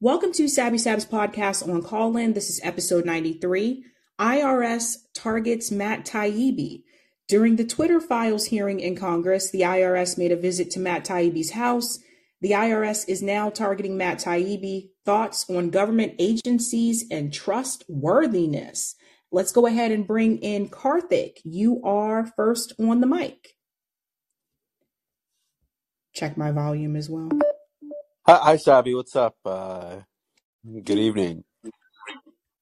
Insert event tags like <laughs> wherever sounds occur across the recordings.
Welcome to Savvy Sab's podcast on Callin. This is episode 93. IRS targets Matt Taibbi. During the Twitter files hearing in Congress, the IRS made a visit to Matt Taibbi's house. The IRS is now targeting Matt Taibbi. Thoughts on government agencies and trustworthiness. Let's go ahead and bring in Karthik. You are first on the mic. Check my volume as well. Hi, hi, Savvy. What's up? Uh, good evening.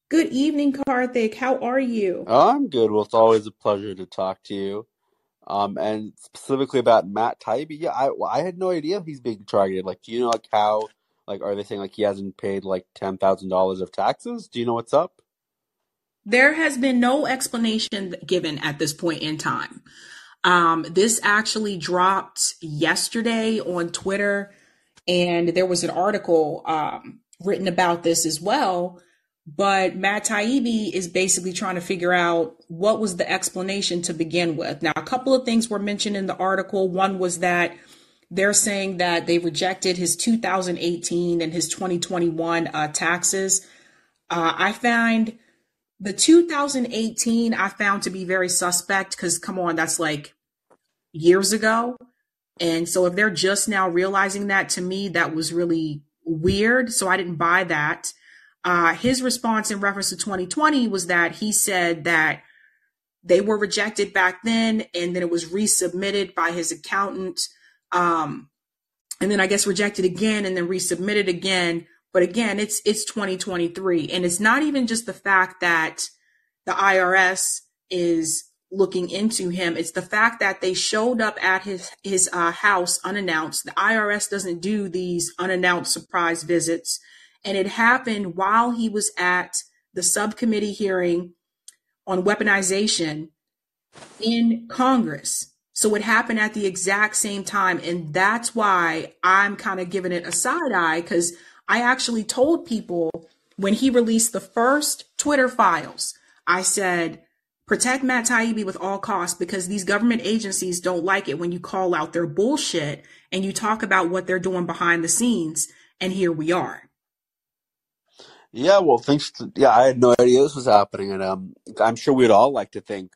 Good evening, Karthik. How are you? I'm good. Well, it's always a pleasure to talk to you. Um, and specifically about Matt Taibbi, yeah, I I had no idea he's being targeted. Like, do you know like how like are they saying like he hasn't paid like ten thousand dollars of taxes? Do you know what's up? There has been no explanation given at this point in time. Um, this actually dropped yesterday on Twitter. And there was an article um, written about this as well. But Matt Taibbi is basically trying to figure out what was the explanation to begin with. Now, a couple of things were mentioned in the article. One was that they're saying that they rejected his 2018 and his 2021 uh, taxes. Uh, I find the 2018 I found to be very suspect because, come on, that's like years ago. And so if they're just now realizing that to me, that was really weird. So I didn't buy that. Uh, his response in reference to 2020 was that he said that they were rejected back then and then it was resubmitted by his accountant. Um, and then I guess rejected again and then resubmitted again. But again, it's it's 2023. And it's not even just the fact that the IRS is looking into him. It's the fact that they showed up at his his uh, house unannounced. The IRS doesn't do these unannounced surprise visits, and it happened while he was at the subcommittee hearing on weaponization in Congress. So it happened at the exact same time, and that's why I'm kind of giving it a side eye because I actually told people when he released the first Twitter files, I said Protect Matt Taibbi with all costs because these government agencies don't like it when you call out their bullshit and you talk about what they're doing behind the scenes. And here we are. Yeah, well, thanks. To, yeah, I had no idea this was happening, and um, I'm sure we'd all like to think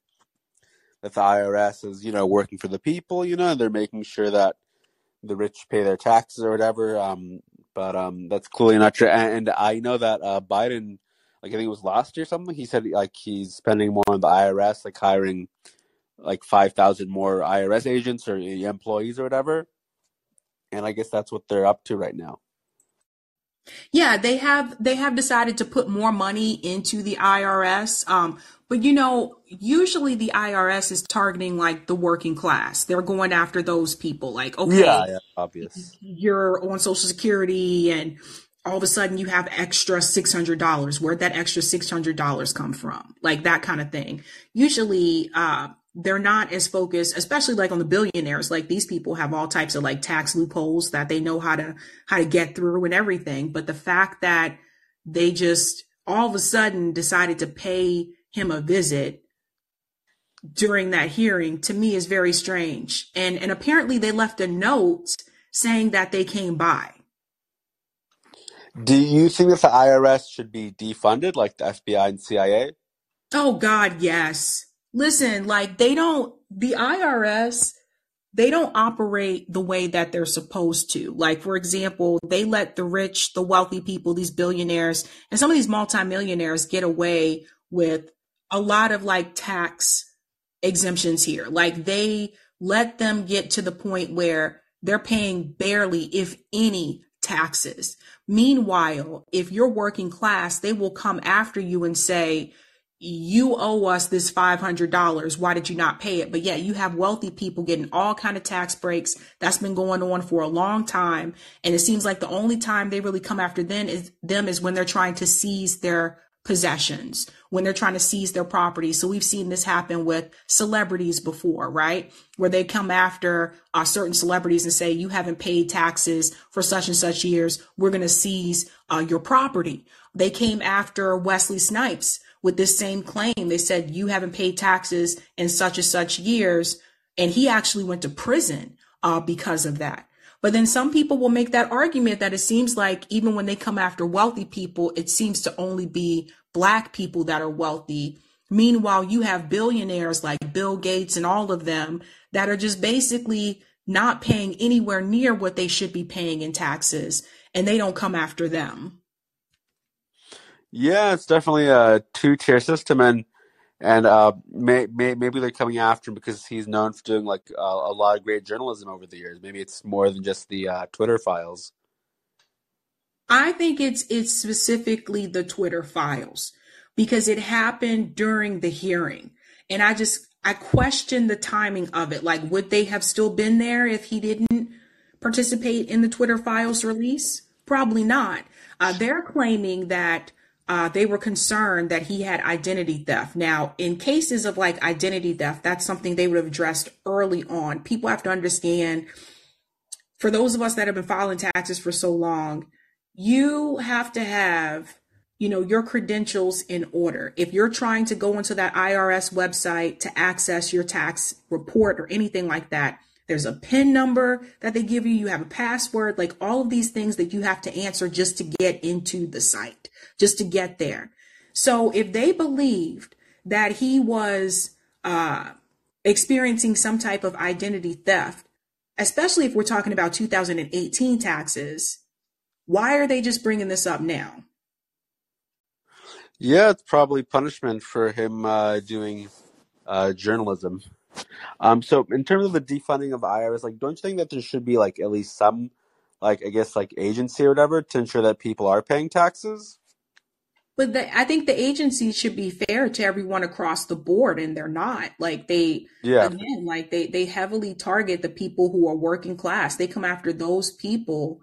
that the IRS is, you know, working for the people. You know, they're making sure that the rich pay their taxes or whatever. Um, but um, that's clearly not true. And, and I know that uh, Biden like I think it was last year or something. He said like he's spending more on the IRS, like hiring like five thousand more IRS agents or employees or whatever. And I guess that's what they're up to right now. Yeah, they have they have decided to put more money into the IRS. Um, but you know, usually the IRS is targeting like the working class. They're going after those people. Like, okay, yeah, yeah obvious. You're on Social Security and all of a sudden you have extra $600 where'd that extra $600 come from? Like that kind of thing. Usually uh, they're not as focused especially like on the billionaires. Like these people have all types of like tax loopholes that they know how to how to get through and everything. But the fact that they just all of a sudden decided to pay him a visit during that hearing to me is very strange. And and apparently they left a note saying that they came by do you think that the IRS should be defunded like the FBI and CIA? Oh God, yes. Listen, like they don't the IRS they don't operate the way that they're supposed to. Like, for example, they let the rich, the wealthy people, these billionaires, and some of these multimillionaires get away with a lot of like tax exemptions here. Like, they let them get to the point where they're paying barely, if any, taxes. Meanwhile, if you're working class, they will come after you and say, you owe us this $500 why did you not pay it? But yeah you have wealthy people getting all kind of tax breaks. That's been going on for a long time. And it seems like the only time they really come after them is them is when they're trying to seize their possessions when they're trying to seize their property. So we've seen this happen with celebrities before, right? Where they come after uh, certain celebrities and say, you haven't paid taxes for such and such years. We're going to seize uh, your property. They came after Wesley Snipes with this same claim. They said, you haven't paid taxes in such and such years. And he actually went to prison uh, because of that. But then some people will make that argument that it seems like even when they come after wealthy people, it seems to only be black people that are wealthy. Meanwhile, you have billionaires like Bill Gates and all of them that are just basically not paying anywhere near what they should be paying in taxes, and they don't come after them. Yeah, it's definitely a two tier system, and and uh, may, may, maybe they're coming after him because he's known for doing like uh, a lot of great journalism over the years. Maybe it's more than just the uh, Twitter files. I think it's it's specifically the Twitter files because it happened during the hearing, and I just I question the timing of it. Like, would they have still been there if he didn't participate in the Twitter files release? Probably not. Uh, they're claiming that uh, they were concerned that he had identity theft. Now, in cases of like identity theft, that's something they would have addressed early on. People have to understand, for those of us that have been filing taxes for so long, you have to have you know your credentials in order if you're trying to go into that IRS website to access your tax report or anything like that there's a pin number that they give you. You have a password. Like all of these things that you have to answer just to get into the site just to get there. So if they believed that he was uh, experiencing some type of identity theft especially if we're talking about 2018 taxes why are they just bringing this up now? Yeah, it's probably punishment for him uh, doing uh, journalism. Um, so in terms of the defunding of IRS, like, don't you think that there should be like at least some, like, I guess, like agency or whatever to ensure that people are paying taxes? But the, I think the agency should be fair to everyone across the board, and they're not. Like they, Yeah. again, like they they heavily target the people who are working class. They come after those people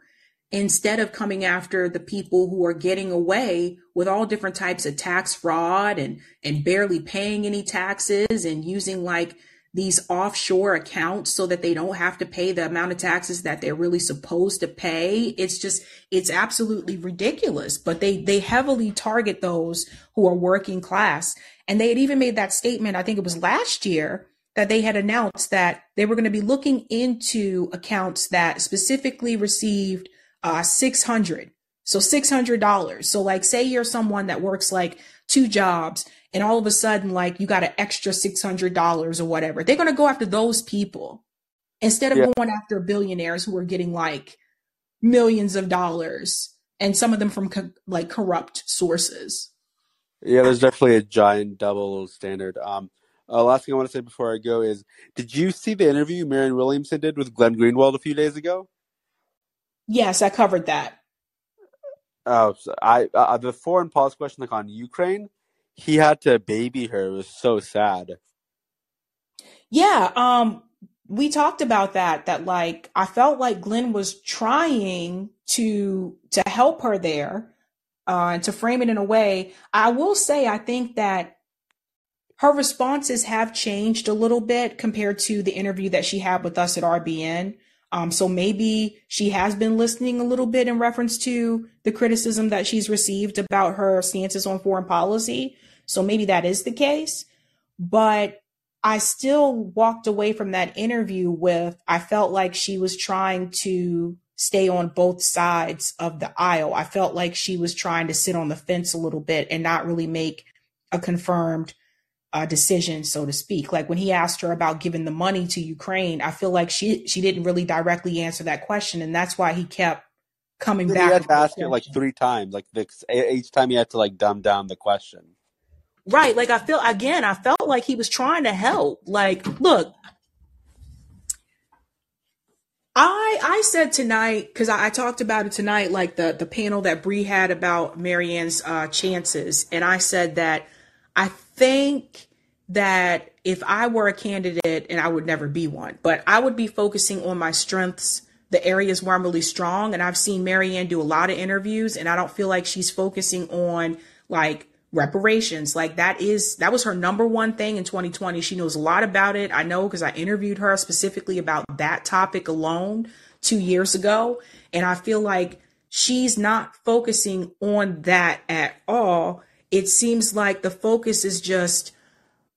instead of coming after the people who are getting away with all different types of tax fraud and and barely paying any taxes and using like these offshore accounts so that they don't have to pay the amount of taxes that they're really supposed to pay it's just it's absolutely ridiculous but they they heavily target those who are working class and they had even made that statement i think it was last year that they had announced that they were going to be looking into accounts that specifically received uh, 600. So $600. So like say you're someone that works like two jobs and all of a sudden like you got an extra $600 or whatever. They're going to go after those people instead of Yeah. going after billionaires who are getting like millions of dollars and some of them from co- like corrupt sources. Yeah, there's definitely a giant double standard. Um, uh, last thing I want to say before I go is, did you see the interview Marianne Williamson did with Glenn Greenwald a few days ago? Yes, I covered that. Oh, so I uh, the foreign policy question like on Ukraine, he had to baby her. It was so sad. Yeah, um, we talked about that, that like I felt like Glenn was trying to to help her there, uh, and to frame it in a way. I will say I think that her responses have changed a little bit compared to the interview that she had with us at RBN. Um, so maybe she has been listening a little bit in reference to the criticism that she's received about her stances on foreign policy. So maybe that is the case. But I still walked away from that interview with I felt like she was trying to stay on both sides of the aisle. I felt like she was trying to sit on the fence a little bit and not really make a confirmed uh, decision, so to speak. Like when he asked her about giving the money to Ukraine, I feel like she she didn't really directly answer that question, and that's why he kept coming back. He had to ask it like three times. Like the, each time he had to like dumb down the question. Right. Like I feel again, I felt like he was trying to help. Like, look, I I said tonight because I, I talked about it tonight, like the the panel that Bree had about Marianne's uh, chances, and I said that I think that if I were a candidate, and I would never be one, but I would be focusing on my strengths, the areas where I'm really strong, and I've seen Marianne do a lot of interviews, and I don't feel like she's focusing on like reparations. Like that is that was her number one thing in 2020 she knows a lot about it. I know because i interviewed her specifically about that topic alone two years ago. And i feel like she's not focusing on that at all. It seems like the focus is just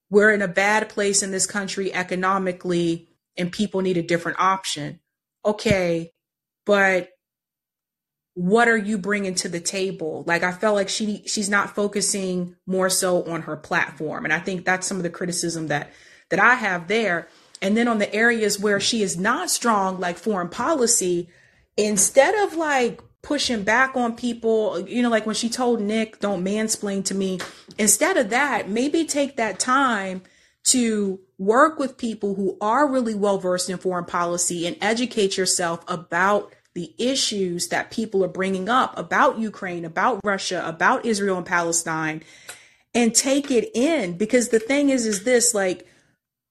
we're in a bad place in this country economically and people need a different option. Okay but what are you bringing to the table? Like i felt like she she's not focusing more so on her platform. And i think that's some of the criticism that that i have there. And then on the areas where she is not strong like foreign policy instead of like pushing back on people you know like when she told nick don't mansplain to me instead of that maybe take that time to work with people who are really well versed in foreign policy and educate yourself about the issues that people are bringing up about Ukraine, about Russia, about Israel and Palestine, and take it in. Because the thing is, is this like,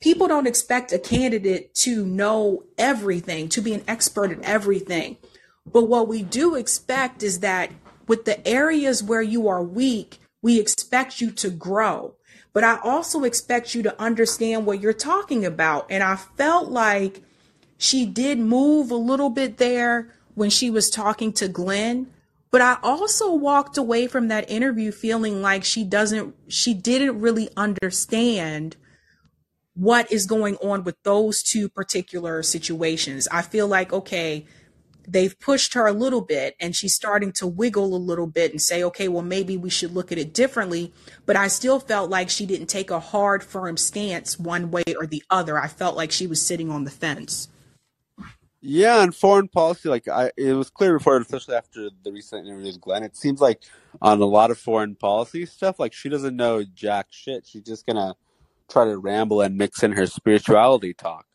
people don't expect a candidate to know everything, to be an expert in everything. But what we do expect is that with the areas where you are weak, we expect you to grow. But I also expect you to understand what you're talking about. And I felt like she did move a little bit there when she was talking to Glenn. But I also walked away from that interview feeling like she doesn't, she didn't really understand what is going on with those two particular situations. I feel like, okay, they've pushed her a little bit and she's starting to wiggle a little bit and say, okay, well, maybe we should look at it differently. But I still felt like she didn't take a hard, firm stance one way or the other. I felt like she was sitting on the fence. Yeah, and foreign policy, like I, it was clear before, especially after the recent interview with Glenn. It seems like on a lot of foreign policy stuff, like she doesn't know jack shit. She's just gonna try to ramble and mix in her spirituality talk.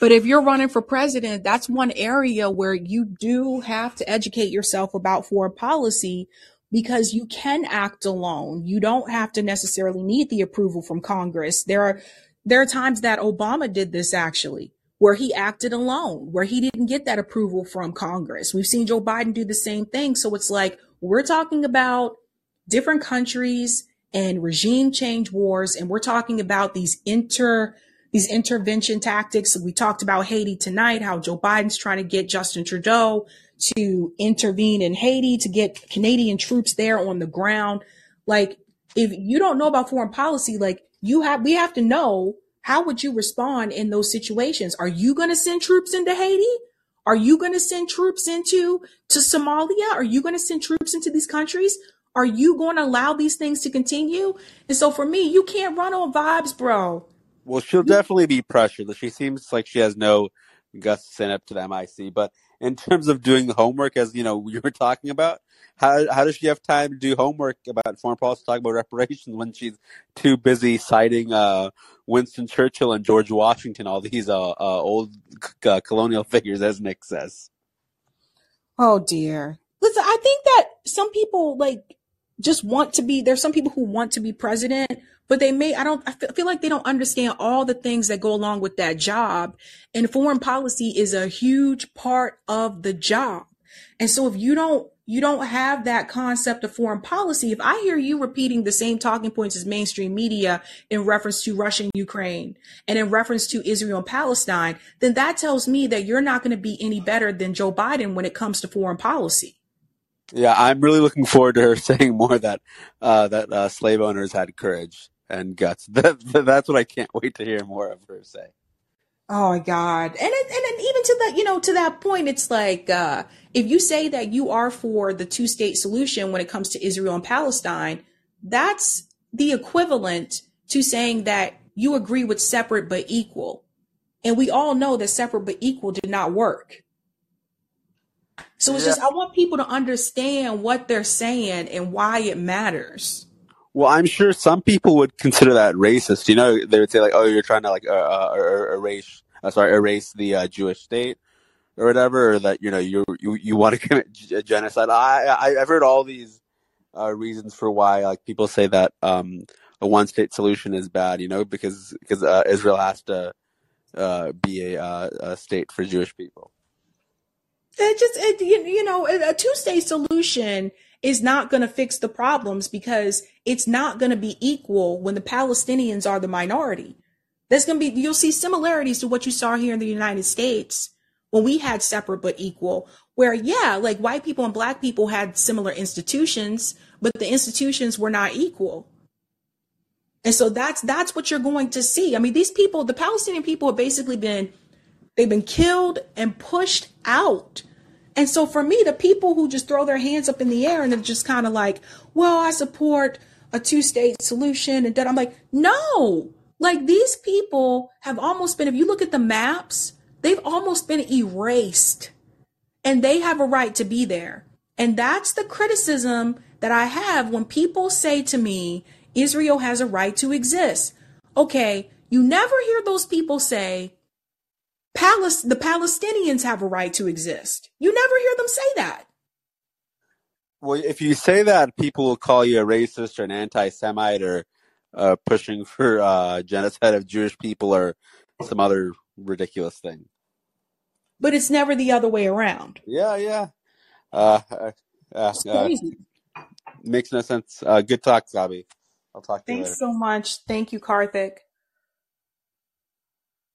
But if you're running for president, that's one area where you do have to educate yourself about foreign policy because you can act alone. You don't have to necessarily need the approval from Congress. There are there are times that Obama did this actually, where he acted alone, where he didn't get that approval from Congress. We've seen Joe Biden do the same thing. So it's like we're talking about different countries and regime change wars, and we're talking about these inter these intervention tactics. We talked about Haiti tonight, how Joe Biden's trying to get Justin Trudeau to intervene in Haiti to get Canadian troops there on the ground. Like, if you don't know about foreign policy, like you have, we have to know how would you respond in those situations? Are you going to send troops into Haiti? Are you going to send troops into to Somalia? Are you going to send troops into these countries? Are you going to allow these things to continue? And so for me, you can't run on vibes, bro. Well, she'll definitely be pressured. She seems like she has no guts to stand up to the MIC. But in terms of doing the homework, as you know, <laughs> you were talking about, how how does she have time to do homework about foreign policy, talk about reparations when she's too busy citing uh, Winston Churchill and George Washington, all these uh, uh, old uh, colonial <laughs> figures, as Nick says? Oh dear. Listen, I think that some people like just want to be. There's some people who want to be president, but they may, I don't, I feel like they don't understand all the things that go along with that job. And foreign policy is a huge part of the job. And so if you don't, you don't have that concept of foreign policy. If I hear you repeating the same talking points as mainstream media in reference to Russia and Ukraine and in reference to Israel and Palestine, then that tells me that you're not going to be any better than Joe Biden when it comes to foreign policy. Yeah, I'm really looking forward to her <laughs> saying more that uh, that uh, slave owners had courage and guts. <laughs> That, that's what I can't wait to hear more of her say. Oh my God. And, it, and even to that, you know, to that point, it's like, uh, if you say that you are for the two state solution when it comes to Israel and Palestine, that's the equivalent to saying that you agree with separate but equal. And we all know that separate but equal did not work. So it's yeah. just, I want people to understand what they're saying and why it matters. Well, I'm sure some people would consider that racist. You know, they would say like, "Oh, you're trying to like uh, uh, er, erase, uh, sorry, erase the uh, Jewish state or whatever, or that you know you you you want to <laughs> commit genocide." I, I I've heard all these uh, reasons for why like people say that um, a one state solution is bad. You know, because because uh, Israel has to uh, be a, a state for Jewish people. It just it, you know a two state solution is not going to fix the problems because it's not going to be equal when the Palestinians are the minority. There's going to be, you'll see similarities to what you saw here in the United States when we had separate but equal, where, yeah, like white people and black people had similar institutions, but the institutions were not equal. And so that's, that's what you're going to see. I mean, these people, the Palestinian people have basically been, they've been killed and pushed out And so for me, the people who just throw their hands up in the air and they're just kind of like, well, I support a two state solution. And then I'm like, no, like these people have almost been, if you look at the maps, they've almost been erased and they have a right to be there. And that's the criticism that I have when people say to me, Israel has a right to exist. Okay, you never hear those people say, the Palestinians have a right to exist. You never hear them say that. Well, if you say that, people will call you a racist or an anti-Semite or uh, pushing for uh, genocide of Jewish people or some other ridiculous thing. But it's never the other way around. Yeah, yeah. Uh, uh, uh, uh makes no sense. Uh, good talk, Zabi. I'll talk to Thanks you later. Thanks so much. Thank you, Karthik.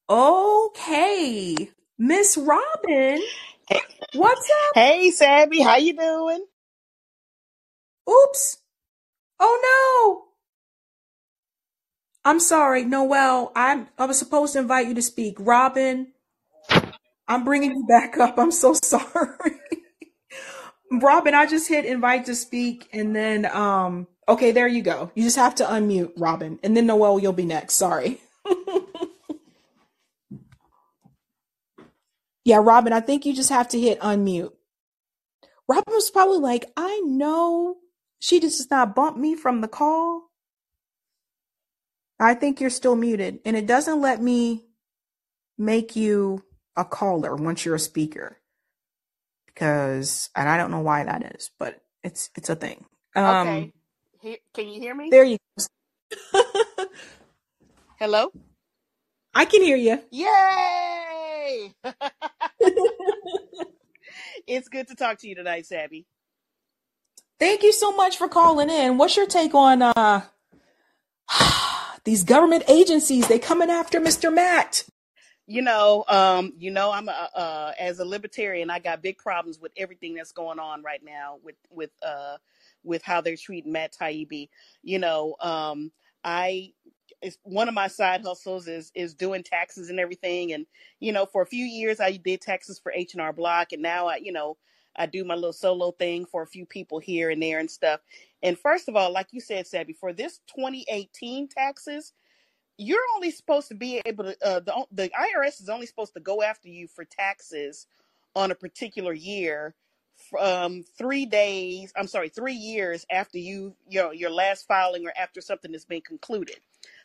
Okay, Miss Robin, Hey, what's up? hey, Sabby, how you doing? Oops. Oh no. I'm sorry, Noel. I'm I was supposed to invite you to speak. Robin, I'm bringing you back up. I'm so <laughs> sorry. Robin, I just hit invite to speak and then um okay, there you go. You just have to unmute Robin and then Noel you'll be next. Sorry. Yeah, Robin, I think you just have to hit unmute. Robin was probably like, I know she just does not bump me from the call. I think you're still muted and it doesn't let me make you a caller once you're a speaker because and I don't know why that is, but it's it's a thing. Um, Okay. He- can you hear me? there you go. <laughs> Hello? I can hear you. Yay! <laughs> it's good to talk to you tonight, Sabby. Thank you so much for calling in. What's your take on uh <sighs> these government agencies? They coming after Mr. Matt. You know, um, you know, I'm a, uh, as a libertarian, I got big problems with everything that's going on right now with with uh, with how they're treating Matt Taibbi. You know, um, I it's one of my side hustles is is doing taxes and everything, and you know, for a few years I did taxes for H and R Block, and now I, you know, I do my little solo thing for a few people here and there and stuff. And first of all, like you said, Sabby, for this 2018 taxes you're only supposed to be able to uh, the the IRS is only supposed to go after you for taxes on a particular year from three days i'm sorry three years after you you know your last filing or after something has been concluded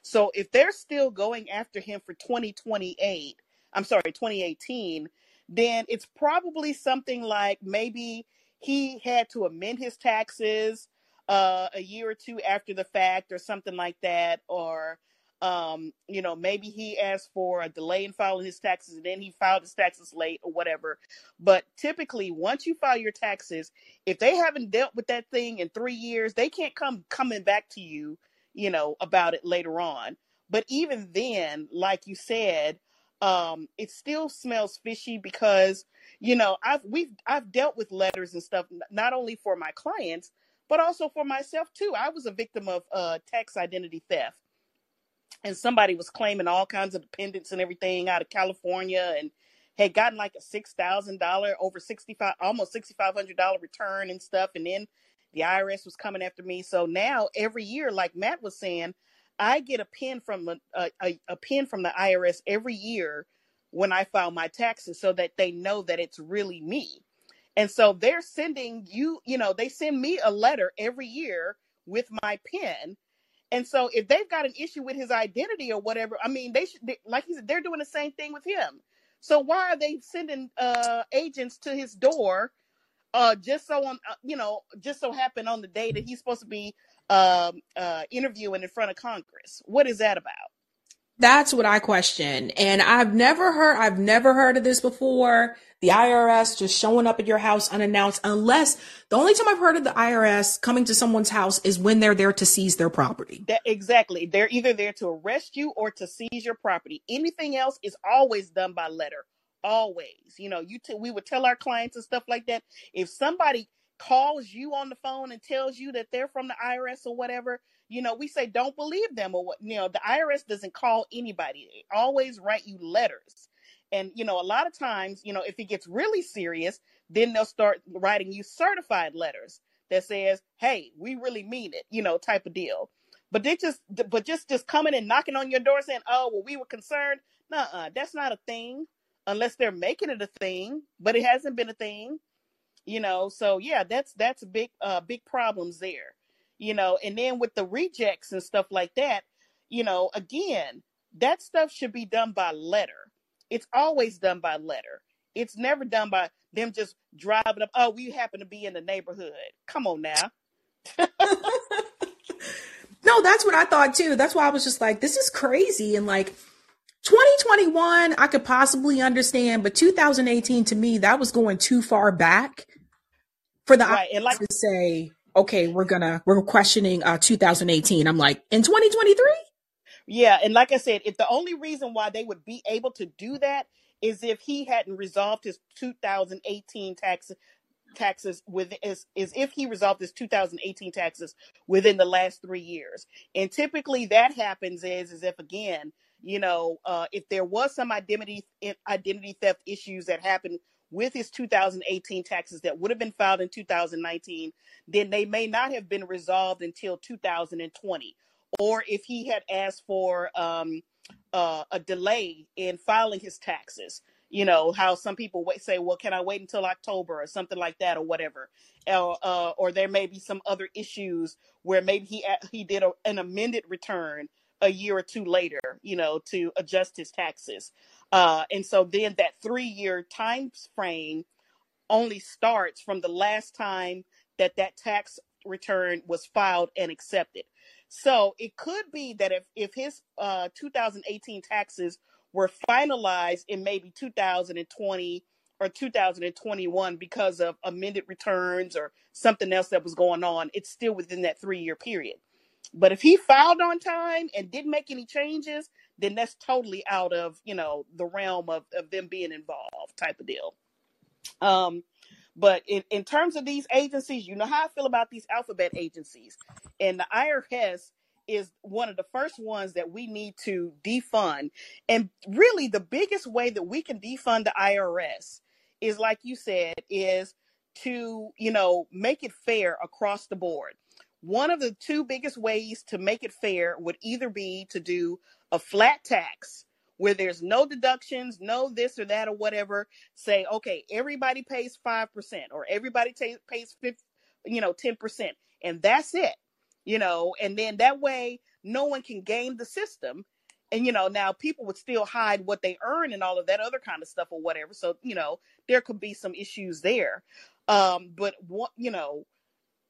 so if they're still going after him for 2028 i'm sorry 2018 then it's probably something like maybe he had to amend his taxes uh, a year or two after the fact or something like that or um, you know, maybe he asked for a delay in filing his taxes and then he filed his taxes late or whatever. But typically, once you file your taxes, if they haven't dealt with that thing in three years, they can't come coming back to you, you know, about it later on. But even then, like you said, um, it still smells fishy because you know I've we've I've dealt with letters and stuff not only for my clients but also for myself too. I was a victim of uh, tax identity theft and somebody was claiming all kinds of dependents and everything out of California and had gotten like a six thousand dollar over sixty five almost sixty five hundred dollar return and stuff and then the IRS was coming after me. So now every year like Matt was saying I get a pin from a, a, a pin from the IRS every year when I file my taxes so that they know that it's really me. And so they're sending you you know they send me a letter every year with my pin. And so if they've got an issue with his identity or whatever, I mean, they should, they, like he said, they're doing the same thing with him. So why are they sending uh, agents to his door uh, just so on, uh, you know, just so happen on the day that he's supposed to be um, uh, interviewing in front of Congress? What is that about? That's what I question. And I've never heard I've never heard of this before. The IRS just showing up at your house unannounced unless the only time I've heard of the IRS coming to someone's house is when they're there to seize their property. That exactly. They're either there to arrest you or to seize your property. Anything else is always done by letter. Always. You know, you t- we would tell our clients and stuff like that. If somebody calls you on the phone and tells you that they're from the IRS or whatever, you know, we say don't believe them or what. You know, the IRS doesn't call anybody. They always write you letters. And you know, a lot of times, you know, if it gets really serious, then they'll start writing you certified letters that says, "Hey, we really mean it," you know, type of deal. But they just, but just just coming and knocking on your door saying, "Oh, well, we were concerned." Nuh-uh, that's not a thing unless they're making it a thing. But it hasn't been a thing, you know. So yeah, that's that's big uh big problems there, you know. And then with the rejects and stuff like that, you know, again, that stuff should be done by letter. It's always done by letter. It's never done by them just driving up. Oh, we happen to be in the neighborhood. Come on now. <laughs> no, that's what I thought too. That's why I was just like, this is crazy. And like 2021, I could possibly understand, but 2018 to me, that was going too far back for the right. and like to say, okay, we're gonna we're questioning uh 2018. I'm like, in 2023? Yeah, and like I said, if the only reason why they would be able to do that is if he hadn't resolved his 2018 tax taxes with is, is if he resolved his 2018 taxes within the last three years and typically that happens is is if again you know uh, if there was some identity identity theft issues that happened with his 2018 taxes that would have been filed in 2019 then they may not have been resolved until 2020 or if he had asked for um, uh, a delay in filing his taxes. You know how some people wait, say, "Well, can I wait until October or something like that, or whatever?" Uh, uh, or there may be some other issues where maybe he he did a, an amended return a year or two later, you know, to adjust his taxes. Uh, and so then that three year time frame only starts from the last time that that tax return was filed and accepted. So it could be that if if his uh, 2018 taxes were finalized in maybe 2020 or 2021 because of amended returns or something else that was going on, it's still within that three year period. But if he filed on time and didn't make any changes, then that's totally out of you know the realm of, of them being involved type of deal. Um, but in, in terms of these agencies, you know how I feel about these alphabet agencies. And the IRS is one of the first ones that we need to defund. And really, the biggest way that we can defund the IRS is, like you said, is to, you know, make it fair across the board. One of the two biggest ways to make it fair would either be to do a flat tax where there's no deductions, no this or that or whatever. Say, okay, everybody pays 5% or everybody t- pays 50, you know, 10%. And that's it, you know, and then that way no one can game the system. And, you know, now people would still hide what they earn and all of that other kind of stuff or whatever. So, you know, there could be some issues there. Um, but what, you know,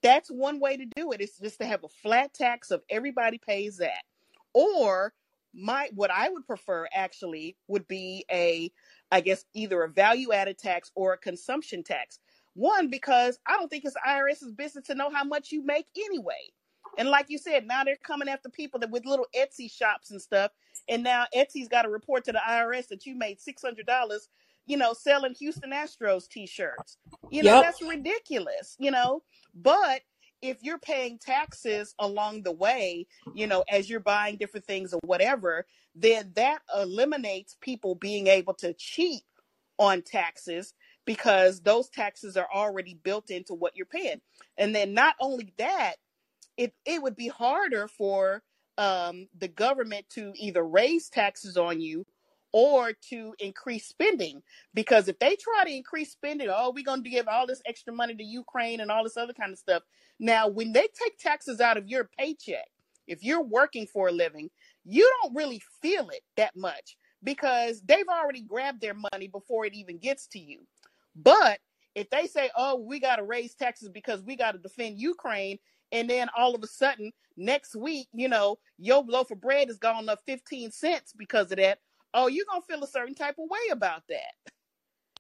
that's one way to do it. it is just to have a flat tax of everybody pays that. Or my what I would prefer actually would be a I guess either a value added tax or a consumption tax. One because I don't think it's IRS's business to know how much you make anyway. And like you said, now they're coming after people that with little Etsy shops and stuff. And now Etsy's got to report to the IRS that you made six hundred dollars, you know, selling Houston Astros t-shirts. You know, yep. that's ridiculous, you know. But if you're paying taxes along the way, you know, as you're buying different things or whatever, then that eliminates people being able to cheat on taxes because those taxes are already built into what you're paying. And then not only that, it it would be harder for um, the government to either raise taxes on you or to increase spending. Because if they try to increase spending, oh, we're going to give all this extra money to Ukraine and all this other kind of stuff. Now, when they take taxes out of your paycheck, if you're working for a living, you don't really feel it that much because they've already grabbed their money before it even gets to you. But if they say, oh, we got to raise taxes because we got to defend Ukraine, and then all of a sudden next week, you know, your loaf of bread has gone up 15 cents because of that, oh, you're gonna feel a certain type of way about that.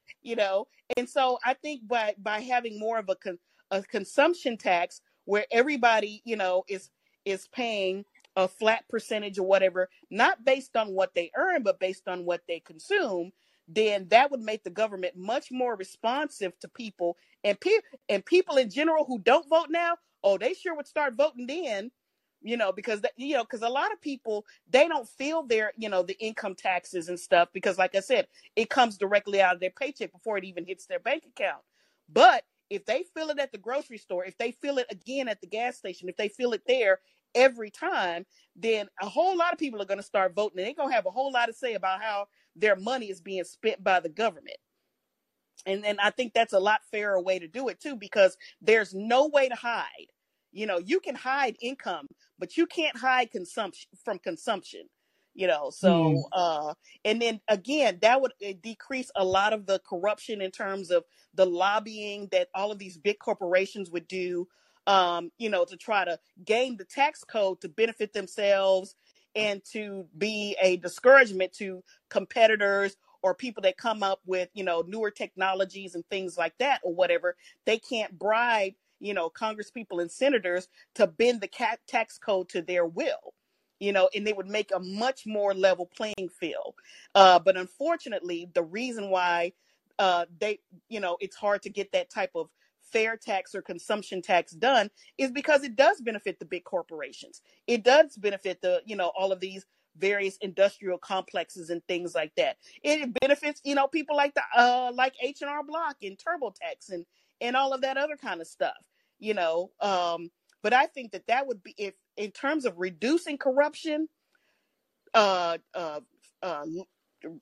<laughs> you know, and so I think by by having more of a con- a consumption tax where everybody, you know, is is paying a flat percentage or whatever, not based on what they earn, but based on what they consume, then that would make the government much more responsive to people and pe- and people in general who don't vote now. Oh, they sure would start voting then you know because that, you know because a lot of people they don't feel their you know the income taxes and stuff because like i said it comes directly out of their paycheck before it even hits their bank account But if they feel it at the grocery store, if they feel it again at the gas station, if they feel it there every time, then a whole lot of people are going to start voting and they're going to have a whole lot to say about how their money is being spent by the government. And and I think that's a lot fairer way to do it too because there's no way to hide. You know, you can hide income, but you can't hide consumption from consumption you know so mm. uh and then again that would uh, decrease a lot of the corruption in terms of the lobbying that all of these big corporations would do um you know to try to game the tax code to benefit themselves and to be a discouragement to competitors or people that come up with you know newer technologies and things like that or whatever they can't bribe you know congress people and senators to bend the tax code to their will you know, and they would make a much more level playing field. Uh, but unfortunately, the reason why uh, they, you know, it's hard to get that type of fair tax or consumption tax done is because it does benefit the big corporations. It does benefit the, you know, all of these various industrial complexes and things like that. It benefits, you know, people like the uh like H and R Block and TurboTax and and all of that other kind of stuff. You know, um, but I think that that would be if in terms of reducing corruption, uh, uh, uh,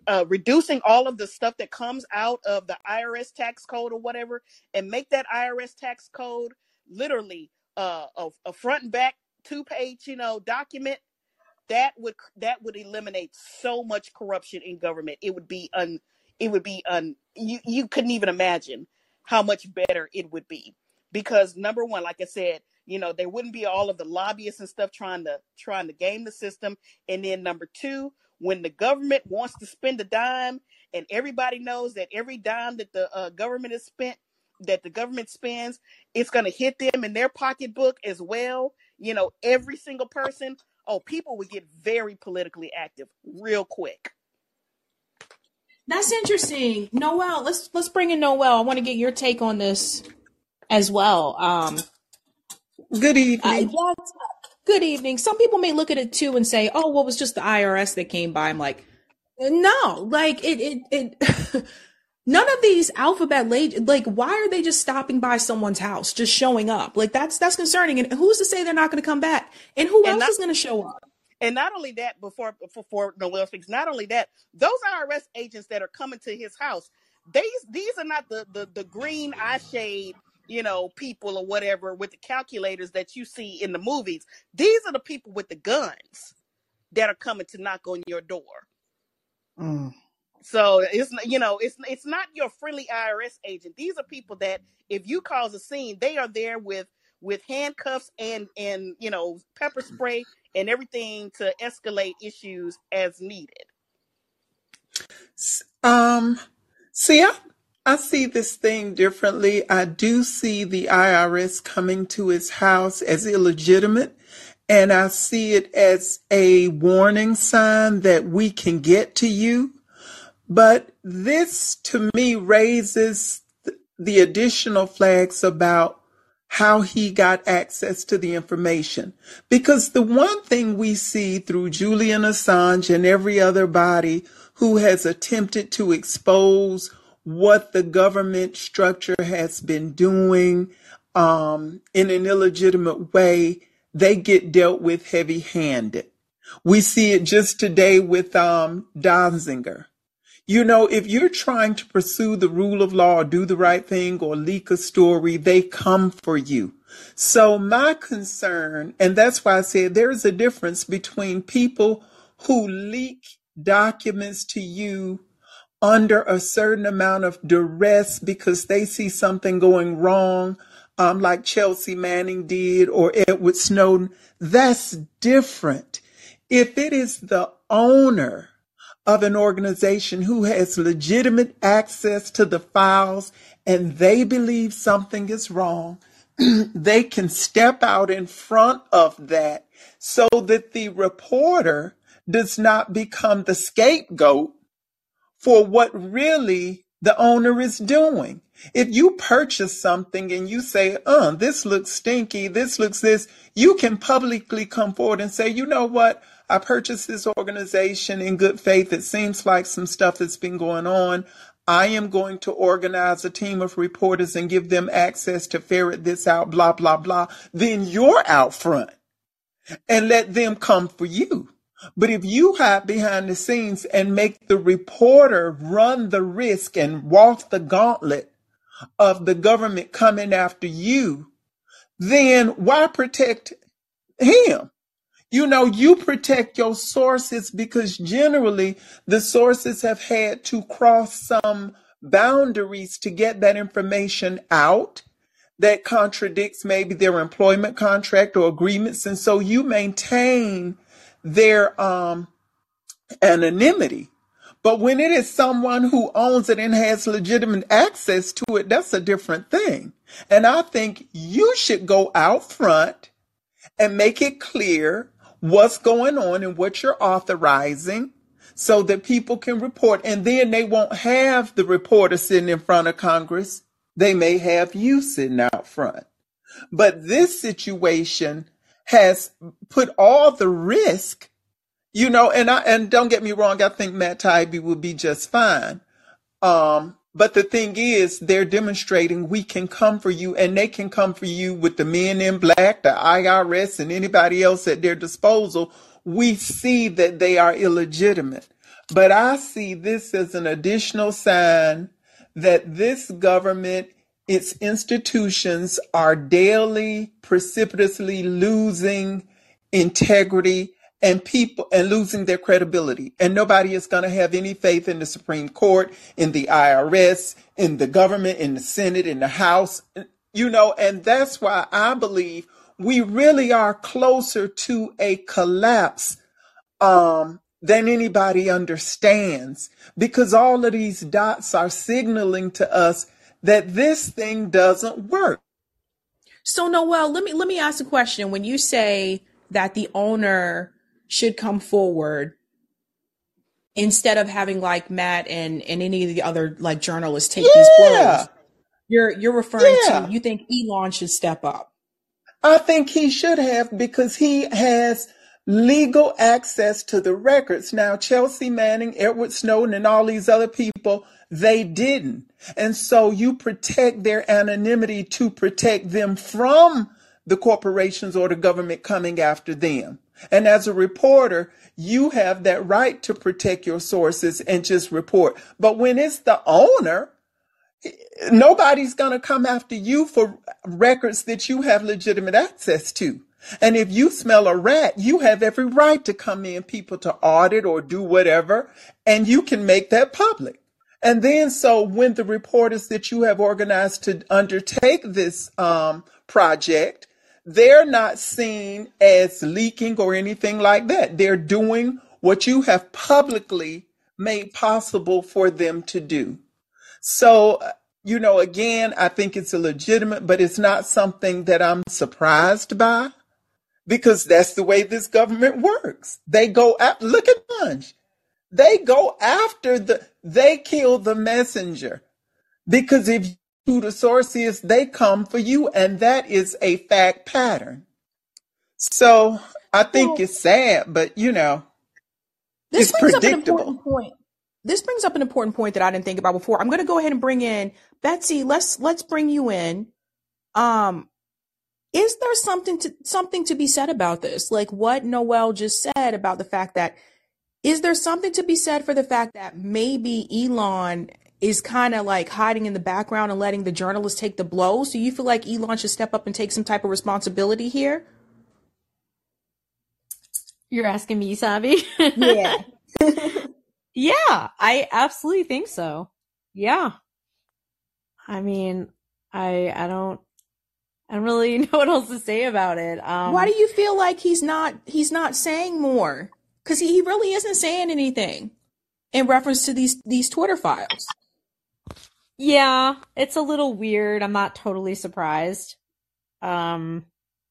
uh, reducing all of the stuff that comes out of the IRS tax code or whatever, and make that IRS tax code literally uh, a, a front and back two page, you know, document. That would that would eliminate so much corruption in government. It would be un it would be un you you couldn't even imagine how much better it would be. Because number one, like I said, you know there wouldn't be all of the lobbyists and stuff trying to trying to game the system. And then number two when the government wants to spend a dime and everybody knows that every dime that the uh, government is spent that the government spends it's going to hit them in their pocketbook as well. You know every single person oh people would get very politically active real quick that's interesting noel let's let's bring in noel i want to get your take on this as well um Good evening. Uh, yes. Good evening. Some people may look at it too and say, "Oh, well, it was just the IRS that came by." I'm like, no, like it, it, it. <laughs> none of these alphabet like why are they just stopping by someone's house just showing up like that's that's concerning and who's to say they're not going to come back and who and else is going to show up and not only that before before noel speaks not only that those irs agents that are coming to his house these these are not the the, the green eye shade you know, people or whatever with the calculators that you see in the movies. These are the people with the guns that are coming to knock on your door. Mm. So it's you know it's it's not your friendly IRS agent. These are people that if you cause a scene, they are there with with handcuffs and and you know pepper spray and everything to escalate issues as needed. Um, see, I I see this thing differently. I do see the IRS coming to his house as illegitimate, and I see it as a warning sign that we can get to you. But this to me raises the additional flags about how he got access to the information. Because the one thing we see through Julian Assange and every other body who has attempted to expose what the government structure has been doing um, in an illegitimate way, they get dealt with heavy handed. We see it just today with um, Donziger. You know, if you're trying to pursue the rule of law or do the right thing or leak a story, they come for you. So my concern, and that's why I said there is a difference between people who leak documents to you under a certain amount of duress because they see something going wrong, um, like Chelsea Manning did or Edward Snowden, that's different. If it is the owner of an organization who has legitimate access to the files and they believe something is wrong, <clears throat> they can step out in front of that so that the reporter does not become the scapegoat for what really the owner is doing. If you purchase something and you say, uh, this looks stinky, this looks this, you can publicly come forward and say, you know what? I purchased this organization in good faith. It seems like some stuff that's been going on. I am going to organize a team of reporters and give them access to ferret this out, blah, blah, blah. Then you're out front and let them come for you. But if you hide behind the scenes and make the reporter run the risk and walk the gauntlet of the government coming after you, then why protect him? You know, you protect your sources because generally the sources have had to cross some boundaries to get that information out that contradicts maybe their employment contract or agreements. And so you maintain their um, anonymity. But when it is someone who owns it and has legitimate access to it, that's a different thing. And I think you should go out front and make it clear what's going on and what you're authorizing so that people can report. And then they won't have the reporter sitting in front of Congress. They may have you sitting out front. But this situation has put all the risk, you know, and I, and don't get me wrong, I think Matt Taibbi will be just fine. Um, but the thing is, they're demonstrating we can come for you and they can come for you with the men in black, the IRS and anybody else at their disposal. We see that they are illegitimate. But I see this as an additional sign that this government, its institutions are daily precipitously losing integrity and people and losing their credibility. And nobody is going to have any faith in the Supreme Court, in the IRS, in the government, in the Senate, in the House, you know, and that's why I believe we really are closer to a collapse um, than anybody understands because all of these dots are signaling to us that this thing doesn't work. So Noel, let me let me ask a question. When you say that the owner should come forward instead of having like Matt and, and any of the other like journalists take these Yeah, blows. You're you're referring yeah. to you think Elon should step up. I think he should have because he has legal access to the records. Now, Chelsea Manning, Edward Snowden, and all these other people, they didn't. And so you protect their anonymity to protect them from the corporations or the government coming after them. And as a reporter, you have that right to protect your sources and just report. But when it's the owner, nobody's going to come after you for records that you have legitimate access to. And if you smell a rat, you have every right to come in, people to audit or do whatever, and you can make that public. And then, so when the reporters that you have organized to undertake this um, project, they're not seen as leaking or anything like that. They're doing what you have publicly made possible for them to do. So, uh, you know, again, I think it's legitimate, but it's not something that I'm surprised by because that's the way this government works. They go after, look at Bunch. They go after the, they kill the messenger because if who the source is, they come for you. And that is a fact pattern. So I think Well, it's sad, but you know, this it's brings up an predictable. important point. This brings up an important point that I didn't think about before. I'm going to go ahead and bring in Betsy. Let's let's bring you in. Um, is there something to something to be said about this? Like what Noel just said about the fact that is there something to be said for the fact that maybe Elon is kind of like hiding in the background and letting the journalists take the blows? Do you feel like Elon should step up and take some type of responsibility here? You're asking me, Sabby? Yeah. <laughs> <laughs> yeah, I absolutely think so. Yeah. I mean, I I don't I don't really <laughs> know what else to say about it. Why Um do you feel like he's not he's not saying more? Because he, he really isn't saying anything in reference to these these Twitter files. Yeah, it's a little weird. I'm not totally surprised. Um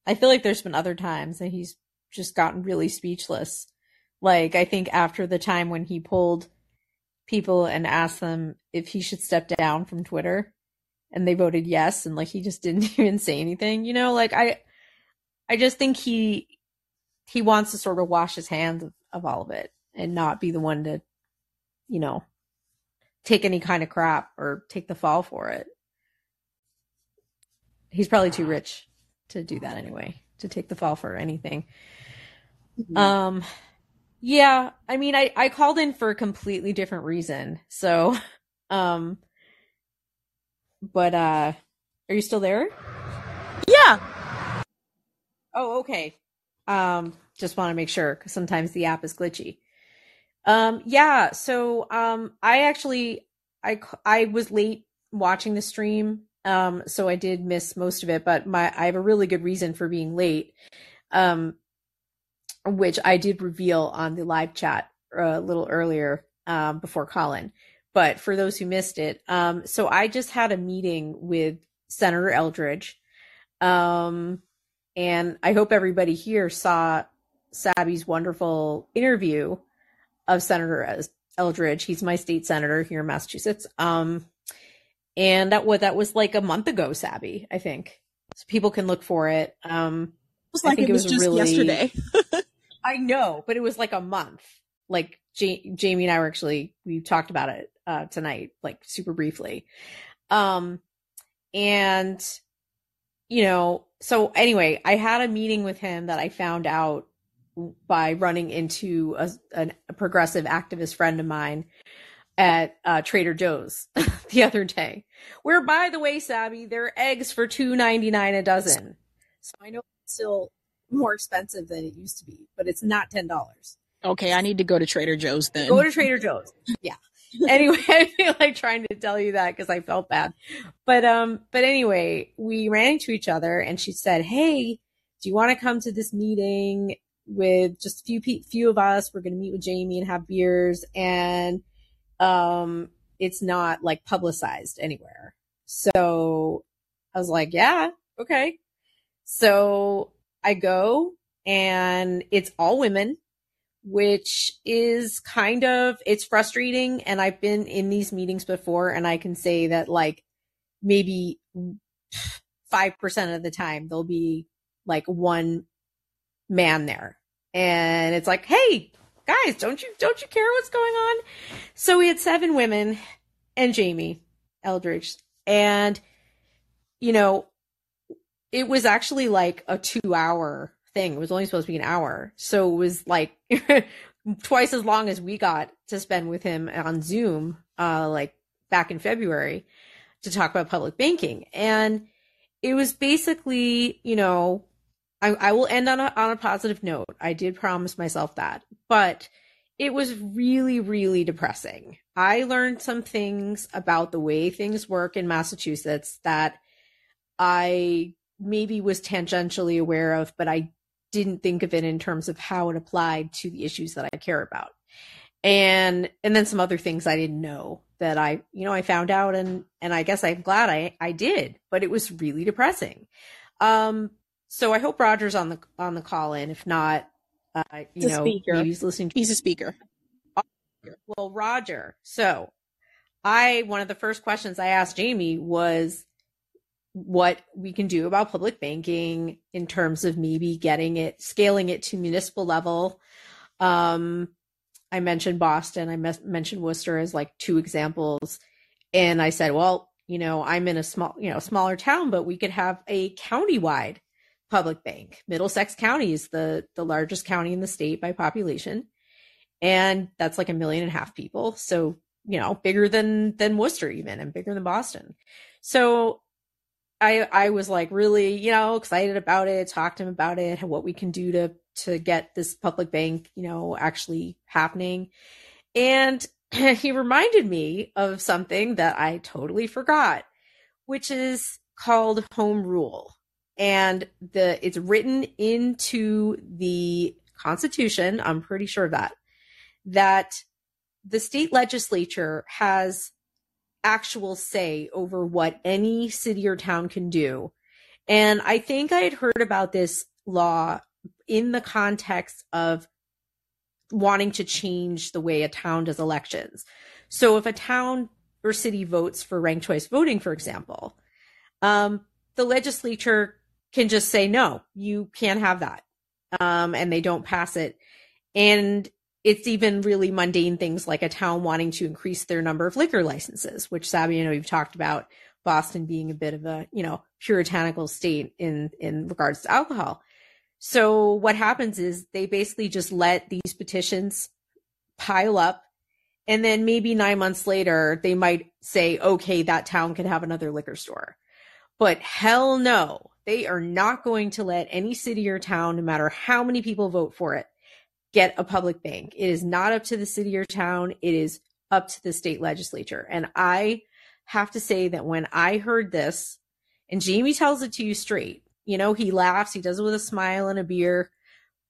I feel like there's been other times that he's just gotten really speechless. Like I think after the time when he pulled people and asked them if he should step down from Twitter and they voted yes and like he just <laughs> didn't even say anything, you know, like I I just think he he wants to sort of wash his hands of, of all of it and not be the one to, you know, take any kind of crap or take the fall for it. He's probably too rich to do that anyway, to take the fall for anything. Mm-hmm. Um, yeah, I mean, I, I called in for a completely different reason. So, <laughs> um, but, uh, are you still there? Yeah. Oh, okay. Um, just want to make sure because sometimes the app is glitchy. Um, yeah. So, um, I actually, I, I was late watching the stream. Um, so I did miss most of it, but my, I have a really good reason for being late. Um, which I did reveal on the live chat uh, a little earlier um, before Callin. But for those who missed it, um, so I just had a meeting with Senator Eldridge. Um, and I hope everybody here saw Sabby's wonderful interview of Senator Eldridge. He's my state senator here in Massachusetts. Um, and that was that was like a month ago, Sabby, I think. So people can look for it. Um, it was like it, it was, was, just really, yesterday. <laughs> I know, but it was like a month. Like J- Jamie and I were actually we talked about it uh, tonight, like super briefly. Um, and you know, so anyway, I had a meeting with him that I found out by running into a, a, a progressive activist friend of mine at uh, Trader Joe's <laughs> the other day. Where, by the way, Sabby, their eggs for two ninety nine a dozen. So I know it's still more expensive than it used to be, but it's not ten dollars. Okay, I need to go to Trader Joe's then. Go to Trader Joe's. Yeah. <laughs> anyway, <laughs> I feel like trying to tell you that because I felt bad. But um, but anyway, we ran into each other and she said, Hey, do you want to come to this meeting with just a few few of us? We're gonna meet with Jamie and have beers and um it's not like publicized anywhere. So I was like, Yeah, okay. So I go and it's all women, which is kind of, it's frustrating. And I've been in these meetings before and I can say that like maybe 5% of the time there'll be like one man there. And it's like, Hey, guys, don't you, don't you care what's going on? So we had seven women and Jamie Eldridge and, you know, it was actually like a two hour thing. It was only supposed to be an hour. So it was like <laughs> twice as long as we got to spend with him on Zoom, uh, like back in February to talk about public banking. And it was basically, you know, I, I will end on a, on a positive note. I did promise myself that, but it was really, really depressing. I learned some things about the way things work in Massachusetts that I maybe was tangentially aware of, but I didn't think of it in terms of how it applied to the issues that I care about. And and then some other things I didn't know that I, you know, I found out and and I guess I'm glad I I did, but it was really depressing. Um so I hope Roger's on the on the call in. If not, uh, you know, speaker. he's listening. To- he's a speaker. Well, Roger. So I one of the first questions I asked Jamie was what we can do about public banking in terms of maybe getting it, scaling it to municipal level. Um, I mentioned Boston, I mes- mentioned Worcester as like two examples. And I said, well, you know, I'm in a small, you know, smaller town, but we could have a county-wide public bank. Middlesex County is the the largest county in the state by population. And that's like a million and a half people. So, you know, bigger than than Worcester even and bigger than Boston. So I I was like really, you know, excited about it, talked to him about it, what we can do to to get this public bank, you know, actually happening. And <clears throat> he reminded me of something that I totally forgot, which is called home rule. And the it's written into the constitution, I'm pretty sure of that, that the state legislature has actual say over what any city or town can do. And I think I had heard about this law in the context of wanting to change the way a town does elections. So if a town or city votes for ranked choice voting, for example, um, the legislature can just say, no, you can't have that. Um, and they don't pass it. And it's even really mundane things like a town wanting to increase their number of liquor licenses, which Sabby, you know, we've talked about Boston being a bit of a, you know, puritanical state in, in regards to alcohol. So what happens is they basically just let these petitions pile up. And then maybe nine months later, they might say, okay, that town can have another liquor store. But hell no, they are not going to let any city or town, no matter how many people vote for it, get a public bank. It is not up to the city or town. It is up to the state legislature. And I have to say that when I heard this, and Jamie tells it to you straight, you know, he laughs, he does it with a smile and a beer,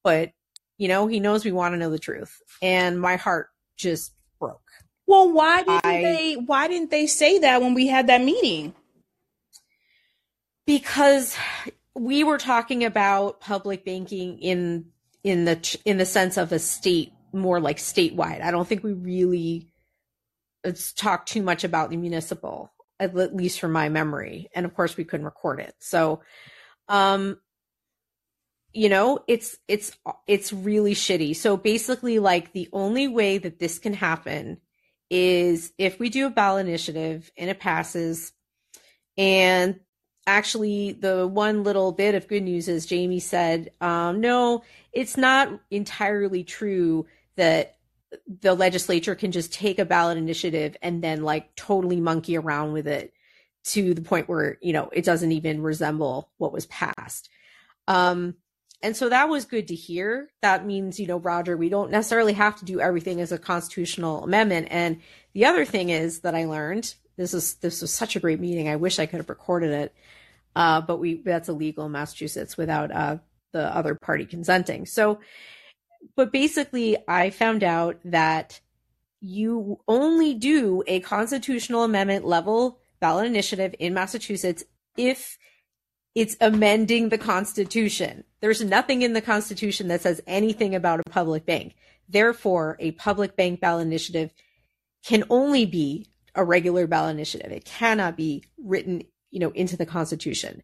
but you know, he knows we want to know the truth. And my heart just broke. Well, why didn't I, they why didn't they say that when we had that meeting? Because we were talking about public banking in in the in the sense of a state more like statewide. I don't think we really it's talked too much about the municipal, at least from my memory. And of course, we couldn't record it. So, um, you know, it's it's it's really shitty. So basically, like the only way that this can happen is if we do a ballot initiative and it passes, and actually the one little bit of good news is Jamie said, um, no, it's not entirely true that the legislature can just take a ballot initiative and then like totally monkey around with it to the point where you know it doesn't even resemble what was passed. Um and so that was good to hear. That means you know roger we don't necessarily have to do everything as a constitutional amendment. And the other thing is that i learned this is this was such a great meeting i wish i could have recorded it uh but we that's illegal in massachusetts without uh the other party consenting so but basically, I found out that you only do a constitutional amendment level ballot initiative in Massachusetts if it's amending the Constitution. There's nothing in the Constitution that says anything about a public bank. Therefore, a public bank ballot initiative can only be a regular ballot initiative. It cannot be written, you know, into the Constitution.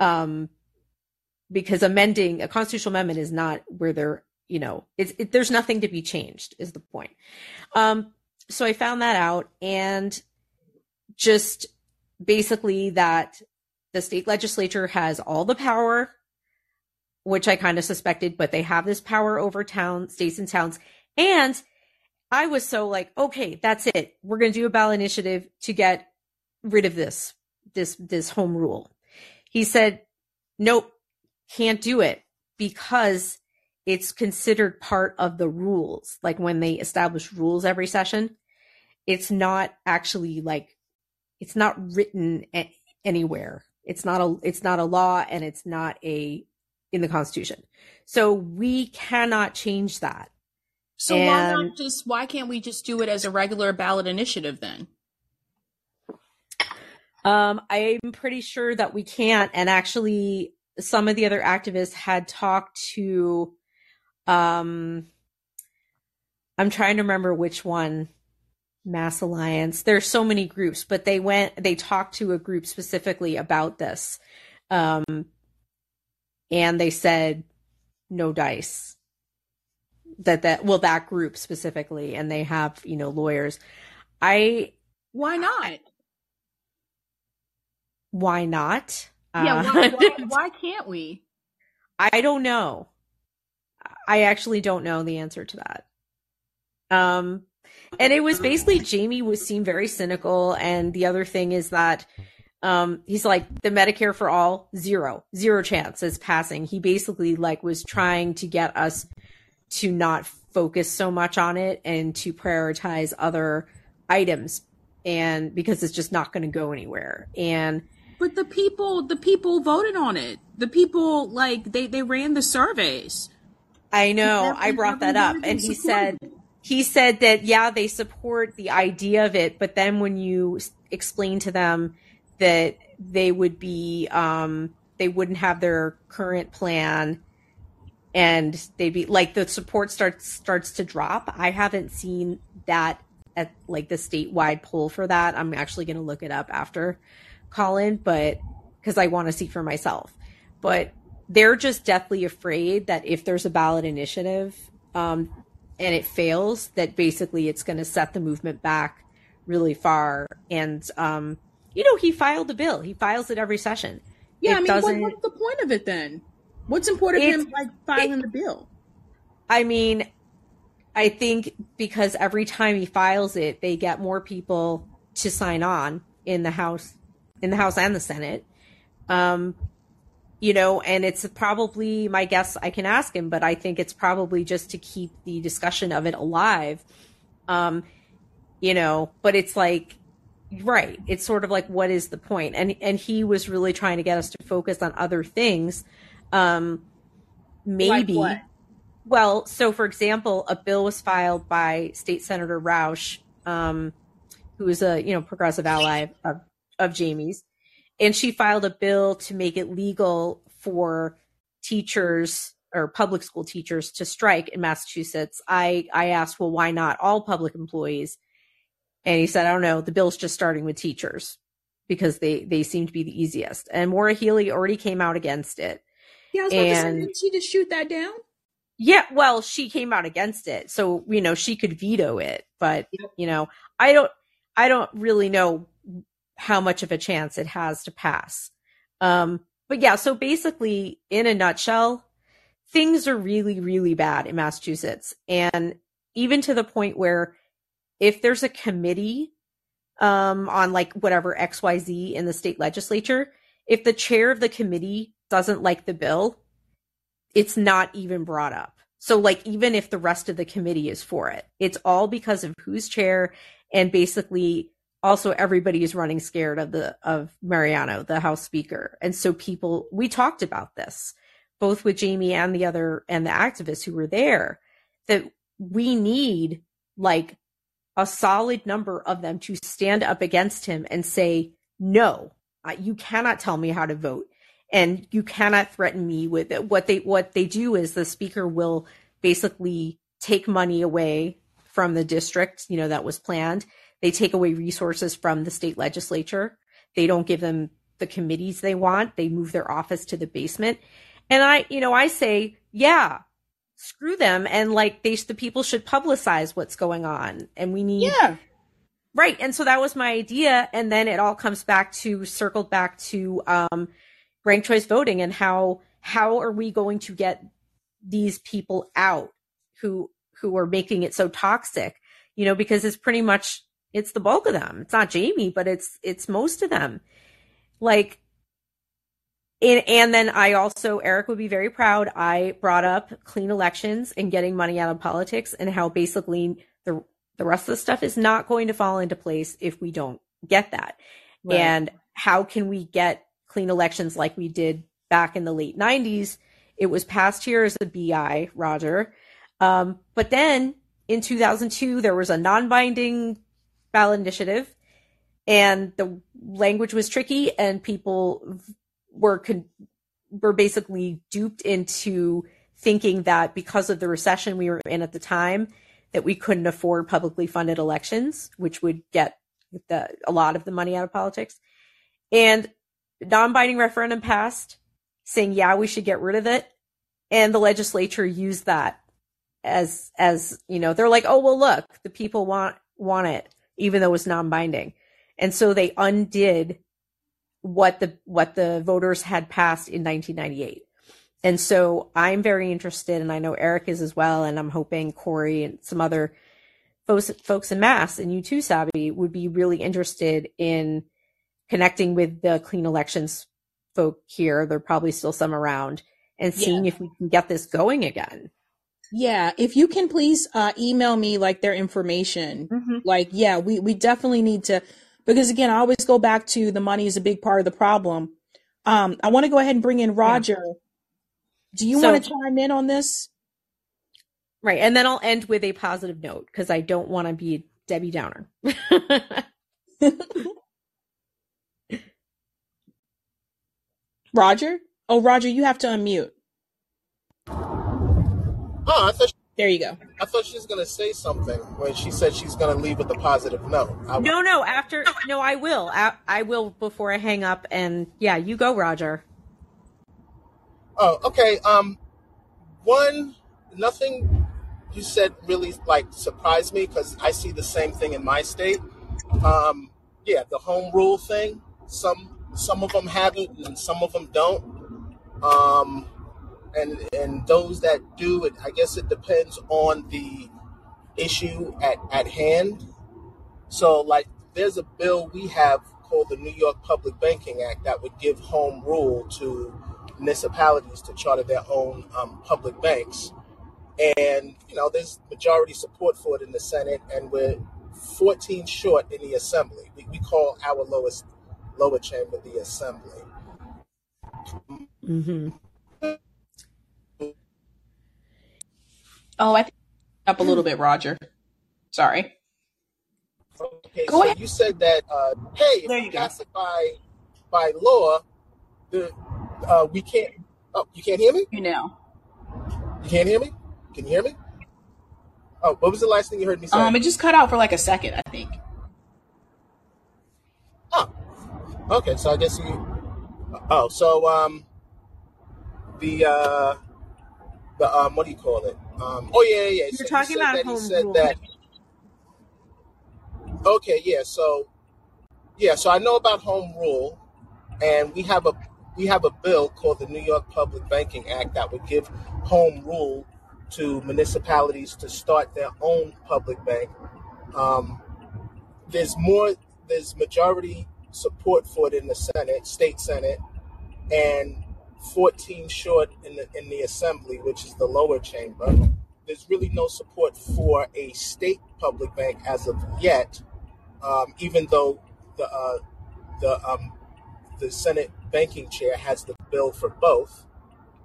Um, because amending a constitutional amendment is not where they're you know, it's it, there's nothing to be changed is the point. Um, so I found that out and just basically that the state legislature has all the power, which I kind of suspected, but they have this power over town, states and towns. And I was so like, okay, that's it. We're going to do a ballot initiative to get rid of this, this, this home rule. He said, nope, can't do it because it's considered part of the rules. Like when they establish rules every session, it's not actually like it's not written a- anywhere. It's not a it's not a law and it's not a in the constitution. So we cannot change that. So and, why not just why can't we just do it as a regular ballot initiative then? Um, I'm pretty sure that we can't. And actually, some of the other activists had talked to um, I'm trying to remember which one. Mass Alliance. There's so many groups, but they went, they talked to a group specifically about this. Um, and they said no dice that that well that group specifically and they have you know lawyers. I why not? Why not? Yeah uh, why, why, <laughs> why can't we? I don't know. I actually don't know the answer to that. Um, and it was basically Jamie was seemed very cynical, and the other thing is that um, he's like the Medicare for all zero zero chance is passing. He basically like was trying to get us to not focus so much on it and to prioritize other items, and because it's just not going to go anywhere. And but the people, the people voted on it. The people like they they ran the surveys. I know. I brought that up, and he said he said that yeah, they support the idea of it, but then when you explain to them that they would be um, they wouldn't have their current plan and they'd be like the support starts starts to drop. I haven't seen that at like the statewide poll for that. I'm actually going to look it up after Callin, but because I want to see for myself. But they're just deathly afraid that if there's a ballot initiative, um, and it fails, that basically it's going to set the movement back really far. And, um, you know, he filed a bill. He files it every session. Yeah, It I mean, what, what's the point of it then? What's important It's- him like filing the bill? I mean, I think because every time he files it, they get more people to sign on in the House, in the House and the Senate. Um, you know, and it's probably my guess. I can ask him, but I think it's probably just to keep the discussion of it alive. Um, you know, but it's like, right? It's sort of like, what is the point? And and he was really trying to get us to focus on other things. Um, maybe. what? Well, so for example, a bill was filed by State Senator Rausch, um, who is a you know progressive ally of, of Jamie's, and she filed a bill to make it legal for teachers or public school teachers to strike in Massachusetts. I I asked, well, why not all public employees? And he said, I don't know. The bill's just starting with teachers because they they seem to be the easiest. And Maura Healey already came out against it. Yeah, I was about to say, And- didn't she just shoot that down? Yeah, well, she came out against it, so you know she could veto it, but Yep. you know, I don't, I don't really know how much of a chance it has to pass. Um, but yeah, so basically, in a nutshell, things are really, really bad in Massachusetts, and even to the point where if there's a committee um, on like whatever X Y Z in the state legislature, if the chair of the committee doesn't like the bill, it's not even brought up. So like even if the rest of the committee is for it, it's all because of who's chair and basically also everybody is running scared of the of Mariano, the House Speaker. And so people we talked about this both with Jamie and the other and the activists who were there that we need like a solid number of them to stand up against him and say no, you cannot tell me how to vote and you cannot threaten me with it. what they what they do is the speaker will basically take money away from the district you know that was planned they take away resources from the state legislature they don't give them the committees they want they move their office to the basement and i you know i say yeah screw them and like they the people should publicize what's going on and we need Yeah. Right. And so that was my idea. And then it all comes back to circled back to um, ranked choice voting and how how are we going to get these people out who who are making it so toxic? You know, because it's pretty much it's the bulk of them. It's not Jamie, but it's it's most of them. Like and, and then I also, Eric would be very proud. I brought up clean elections and getting money out of politics and how basically the the rest of the stuff is not going to fall into place if we don't get that. Right. And how can we get clean elections like we did back in the late 90s? It was passed here as a BI, Roger. Um, but then in 2002, there was a non binding ballot initiative, and the language was tricky, and people were con- were basically duped into thinking that because of the recession we were in at the time, that we couldn't afford publicly funded elections, which would get the, a lot of the money out of politics. And non-binding referendum passed saying, yeah, we should get rid of it. And the legislature used that as, as, you know, they're like, oh, well, look, the people want, want it, even though it's non-binding. And so they undid what the, what the voters had passed in 1998. And so I'm very interested, and I know Eric is as well, and I'm hoping Corey and some other folks, folks in Mass and you too, Sabby, would be really interested in connecting with the clean elections folk here. There are probably still some around and seeing if we can get this going again. Yeah. If you can please uh, email me like their information. Like, yeah, we, we definitely need to, because again, I always go back to the money is a big part of the problem. Um, I want to go ahead and bring in Roger. Do you So- want to chime in on this? Right. And then I'll end with a positive note because I don't want to be a Debbie Downer. <laughs> <laughs> Roger? Oh, Roger, you have to unmute. Oh, I thought she, There you go. I thought she was gonna say something when she said she's gonna leave with a positive note. I, no, no, after, no, I will. I, I will before I hang up. And yeah, you go, Roger. Oh, okay. Um, one, nothing you said really like surprised me because I see the same thing in my state. Um, yeah, the home rule thing. Some some of them have it and some of them don't. Um, and and those that do it, I guess it depends on the issue at at hand. So like, there's a bill we have called the New York Public Banking Act that would give home rule to municipalities to charter their own um, public banks. And, you know, there's majority support for it in the Senate, and we're 14 short in the Assembly. We, we call our lowest lower chamber the Assembly. Mm-hmm. Oh, I think up a little bit, Roger. Sorry. Okay, Go so ahead. you said that, uh, hey, There if you we go. by by law, the uh, we can't. Oh, you can't hear me. You know. You can't hear me. Can you hear me? Oh, what was the last thing you heard me say? Um, it just cut out for like a second, I think. Oh, okay. So I guess you. Oh, so um, the uh, the um, what do you call it? Um, oh yeah, yeah. yeah. You're So you talking said about that he home said rule. that. Okay, yeah. So yeah, so I know about home rule, and we have a we have a bill called the New York Public Banking Act that would give home rule to municipalities to start their own public bank. Um, there's more there's majority support for it in the Senate, state Senate, and 14 short in the in the Assembly, which is the lower chamber. There's really no support for a state public bank as of yet, um, even though the uh, the um, the Senate banking chair has the bill for both.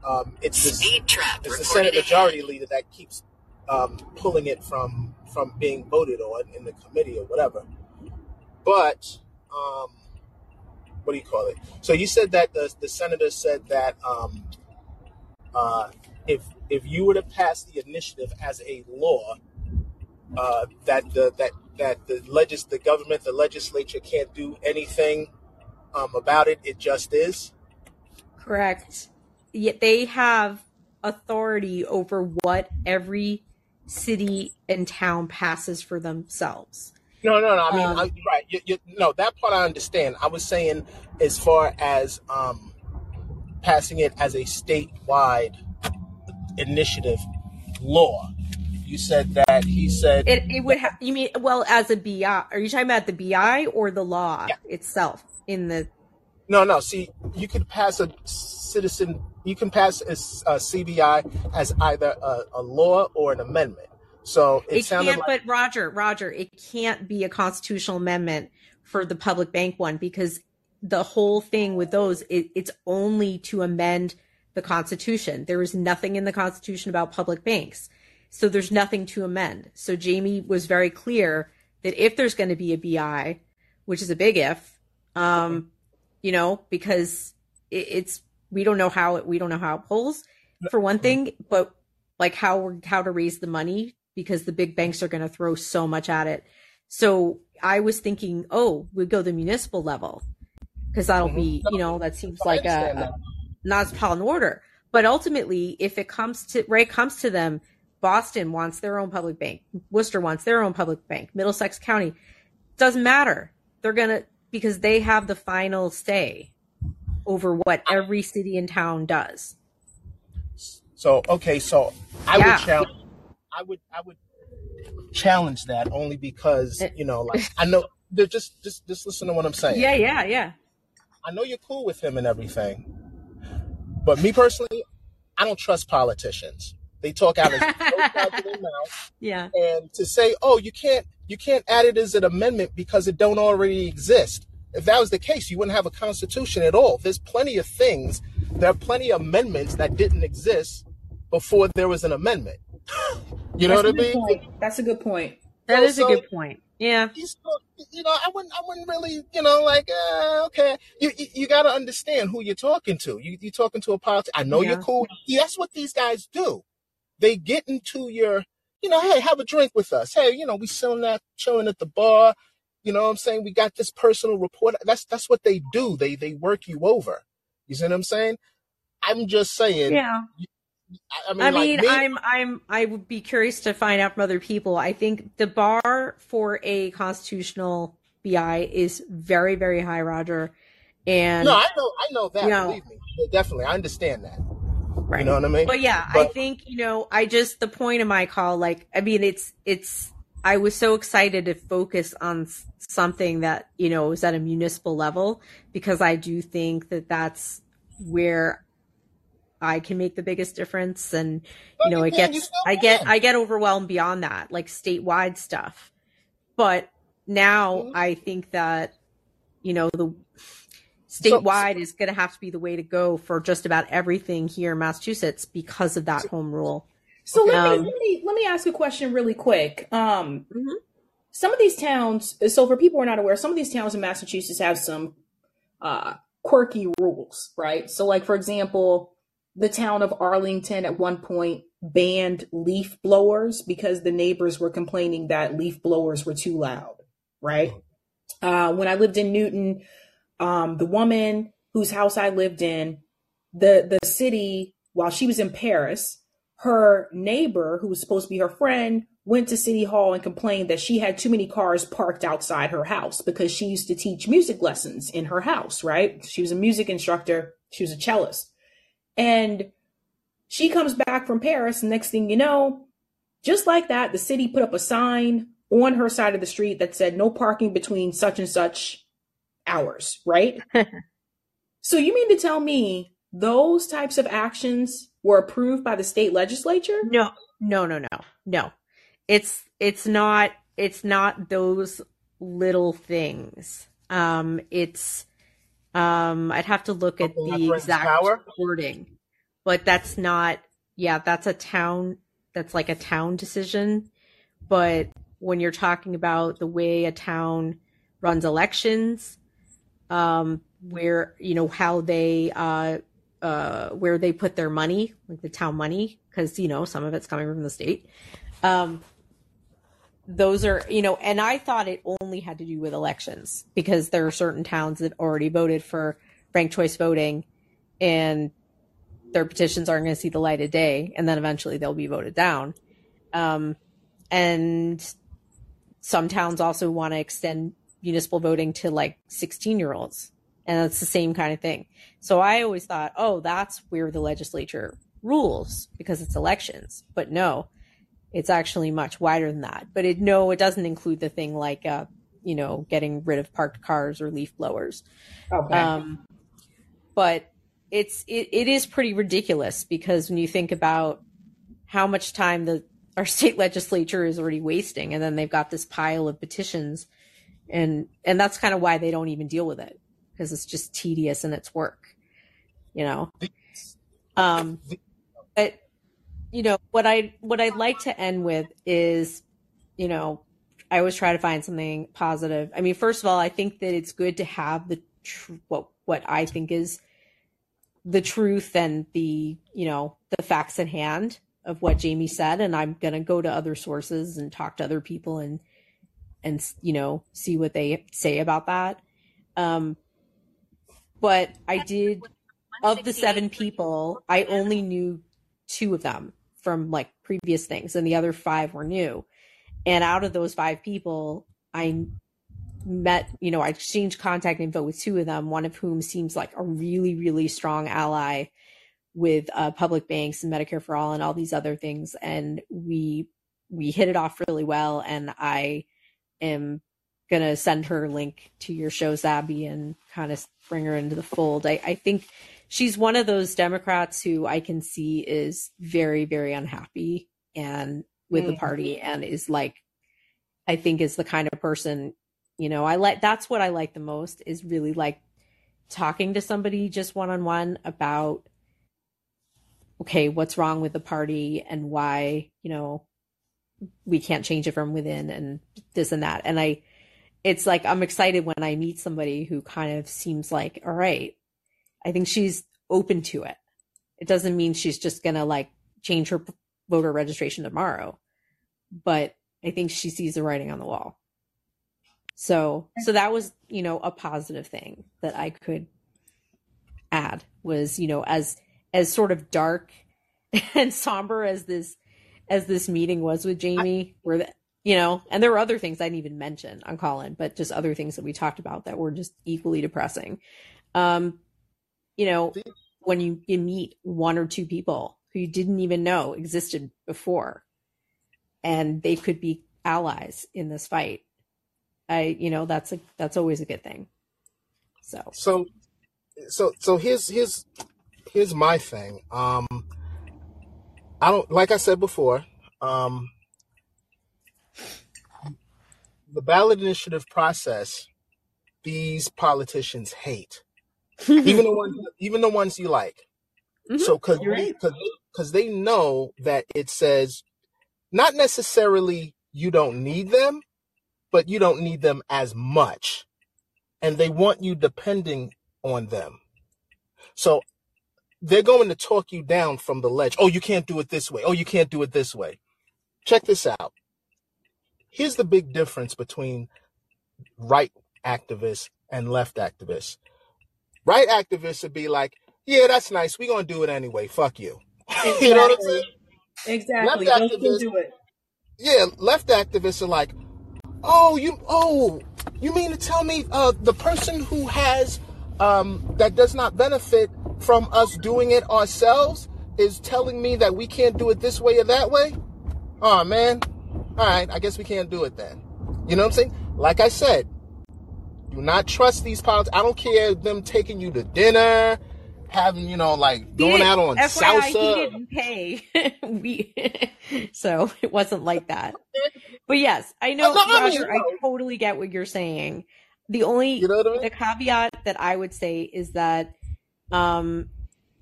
Um, it's the it's the Senate. Majority Leader that keeps um, pulling it from from being voted on in the committee or whatever. But um, what do you call it? So you said that the the senator said that um, uh, if if you were to pass the initiative as a law, uh, that the that that the legis the government the legislature can't do anything um, about it. It just is. Correct. Yet they have authority over what every city and town passes for themselves. No, no, no. I mean, Um, I, right. You, you, no, that part I understand. I was saying as far as um, passing it as a statewide initiative law. You said that he said It it would have. You mean well as a BI? Are you talking about the BI or the law Yeah. itself in the? no, no. See, you could pass a citizen. You can pass a, s- a CBI as either a, a law or an amendment. So it, It can't. like But Roger, Roger, it can't be a constitutional amendment for the public bank one because the whole thing with those it, it's only to amend the Constitution. There is nothing in the Constitution about public banks. So there's nothing to amend. So Jamie was very clear that if there's going to be a BI, which is a big if, um, you know, because it, it's we don't know how it we don't know how it pulls for one thing, but like how we're how to raise the money because the big banks are going to throw so much at it. So I was thinking, oh, we go the municipal level because that'll Mhm. be, you know, that seems like understand a, that. a metropolitan order. But ultimately, if it comes to Ray comes to them, Boston wants their own public bank, Worcester wants their own public bank, Middlesex County doesn't matter. They're gonna because they have the final say over what every city and town does. So okay, so I Yeah. would challenge. I would I would challenge that only because you know, like I know. they're Just just just listen to what I'm saying. Yeah, yeah, yeah. I know you're cool with him and everything, but me personally, I don't trust politicians. They talk out of <laughs> of their mouth, Yeah. and to say, "Oh, you can't you can't add it as an amendment because it don't already exist." If that was the case, you wouldn't have a constitution at all. There's plenty of things. There are plenty of amendments that didn't exist before there was an amendment. You know That's what I mean? point. That's a good point. That So- is a so- good point. Yeah. you know, I wouldn't, I wouldn't really, you know, like, uh, okay, you, you, you got to understand who you're talking to. You, you're talking to a politician. I know Yeah. you're cool. That's what these guys do. They get into your, you know, hey, have a drink with us. Hey, you know, we chilling at, chilling at the bar. You know what I'm saying? We got this personal report. That's, that's what they do. They, they work you over. You see what I'm saying? I'm just saying, Yeah. I mean, I like mean, me, I'm I'm I would be curious to find out from other people. I think the bar for a constitutional BI is very very high, Roger. And no, I know, I know that. you know, Believe me, definitely, I understand that. Right. You know what I mean? But yeah, I think, you know, I just the point of my call like I mean it's it's I was so excited to focus on something that, you know, was at a municipal level because I do think that that's where I can make the biggest difference and you know it gets I get. I get overwhelmed beyond that like statewide stuff. But now Mhm. I think that you know the So, statewide is going to have to be the way to go for just about everything here in Massachusetts because of that home rule. So let me Um, let me let me ask a question really quick. Um, mhm. some of these towns. So for people who are not aware, some of these towns in Massachusetts have some uh, quirky rules, right? So, like for example, the town of Arlington at one point banned leaf blowers because the neighbors were complaining that leaf blowers were too loud, right? Uh, when I lived in Newton, um, the woman whose house I lived in, the the city, while she was in Paris, her neighbor, who was supposed to be her friend, went to City Hall and complained that she had too many cars parked outside her house because she used to teach music lessons in her house, right? She was a music instructor, she was a cellist. And she comes back from Paris, next thing you know, just like that, the city put up a sign on her side of the street that said no parking between such and such hours, right? <laughs> So you mean to tell me those types of actions were approved by the state legislature? No, no, no, no, no. It's it's not it's not those little things. Um, it's um, I'd have to look at the exact power. wording, but that's not. Yeah, that's a town. That's like a town decision. But when you're talking about the way a town runs elections, um, where you know how they uh, uh, where they put their money, like the town money, because you know some of it's coming from the state. Um, those are you know, and I thought it only had to do with elections because there are certain towns that already voted for ranked choice voting, and their petitions aren't going to see the light of day, and then eventually they'll be voted down. Um, and some towns also want to extend municipal voting to like 16 year olds and that's the same kind of thing so i always thought oh that's where the legislature rules because it's elections but no it's actually much wider than that. But it no it doesn't include the thing like uh you know getting rid of parked cars or leaf blowers. Okay. um but it's it, it is pretty ridiculous because when you think about how much time the our <laughs> state legislature is already wasting and then they've got this pile of petitions and and that's kind of why they don't even deal with it because it's just tedious and it's work you know? Um but you know what i what i'd like to end with is you know i always try to find something positive. I mean first of all i think that it's good to have the tr- what what i think is the truth and the you know the facts at hand of what jamie said. And i'm going to go to other sources and talk to other people and and you know see what they say about that. Um but i did of the seven people i only knew two of them from like previous things and the other five were new. And out of those five people i met you know i exchanged contact info with two of them one of whom seems like a really really strong ally with uh, public banks and medicare for all and all these other things and we we hit it off really well and i am gonna send her a link to your show Sabby and kind of bring her into the fold. I, I think she's one of those democrats who i can see is very very unhappy and with the Mm. party and is like i think is the kind of person you know i like that's what i like the most is really like talking to somebody just one-on-one about okay what's wrong with the party and why you know we can't change it from within and this and that and i it's like i'm excited when i meet somebody who kind of seems like all right i think she's open to it it doesn't mean she's just gonna like change her voter registration tomorrow but i think she sees the writing on the wall so so that was you know a positive thing that i could add was you know as as sort of dark <laughs> and somber as this as this meeting was with Jamie, where the, you know, and there were other things I didn't even mention on Callin, but just other things that we talked about that were just equally depressing. Um, you know, when you, you meet one or two people who you didn't even know existed before, and they could be allies in this fight. I, you know, that's a that's always a good thing. So, So so so here's here's here's my thing. Um I don't like I said before, um the ballot initiative process these politicians hate. Even the <laughs> ones even the ones you like. Mhm, So cuz you're right. cuz cuz they know that it says not necessarily you don't need them, but you don't need them as much. And they want you depending on them. So they're going to talk you down from the ledge. Oh, you can't do it this way. Oh, you can't do it this way. Check this out. Here's the big difference between right activists and left activists. Right activists would be like, yeah, that's nice. We're going to do it anyway. Fuck you. <laughs> you know what I'm saying? Exactly. Left activists, do it. yeah, left activists are like, oh, you, oh, you mean to tell me uh, the person who has, um, that does not benefit from us doing it ourselves is telling me that we can't do it this way or that way? Oh, man. All right, I guess we can't do it then. You know what I'm saying? Like I said, do not trust these politics. I don't care them taking you to dinner, having, you know, like going out on FYI, he didn't pay. <laughs> we, <laughs> so it wasn't like that. But yes, I know, no, I mean, Roger, I totally get what you're saying. The only, You know I mean? the caveat that I would say is that, um,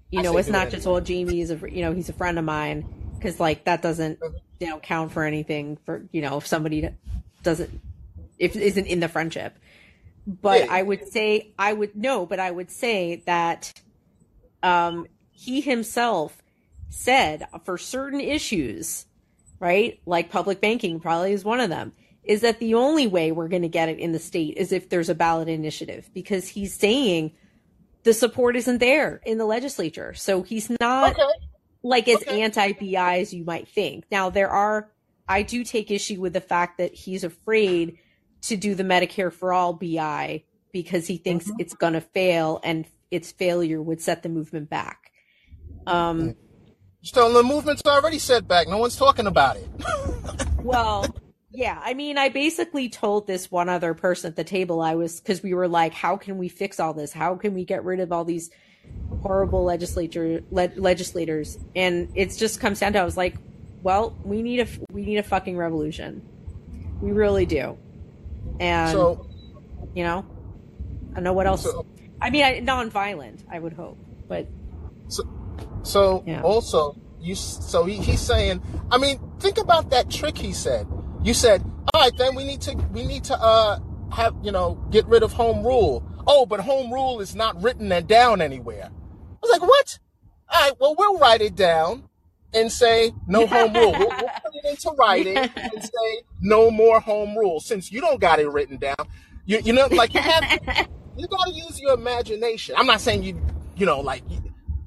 you I know, it's not just, anyway. well, Jamie is a, you know, he's a friend of mine. Cause like that doesn't, you know, count for anything for, you know, if somebody doesn't, if isn't in the friendship. But. I would say, I would, no, but I would say that, um, he himself said for certain issues, right? Like public banking probably is one of them, is that the only way we're going to get it in the state is if there's a ballot initiative because he's saying the support isn't there in the legislature. So he's not Okay. like as Okay. anti BI as you might think. Now there are I do take issue with the fact that he's afraid to do the Medicare for all BI because he thinks Mm-hmm. it's going to fail and its failure would set the movement back. Um So the movement's already set back. No one's talking about it. <laughs> well, yeah, I mean I basically told this one other person at the table I was cuz we were like how can we fix all this? How can we get rid of all these horrible legislature le- legislators and it just comes down to I was like, well, we need a we need a fucking revolution. We really do. And So, you know, I don't know what else. so, I mean, I, non-violent, I would hope, but so, so yeah. also, you. So he, he's saying. I mean, think about that trick he said. You said, all right, then we need to we need to uh have you know get rid of home rule. Oh, but home rule is not written and down anywhere. I was like, what? All right, well we'll write it down and say no <laughs> home rule. We'll, we'll into writing and <laughs> say no more home rule since you don't got it written down. You you know like you have to, <laughs> you got to use your imagination. I'm not saying you you know like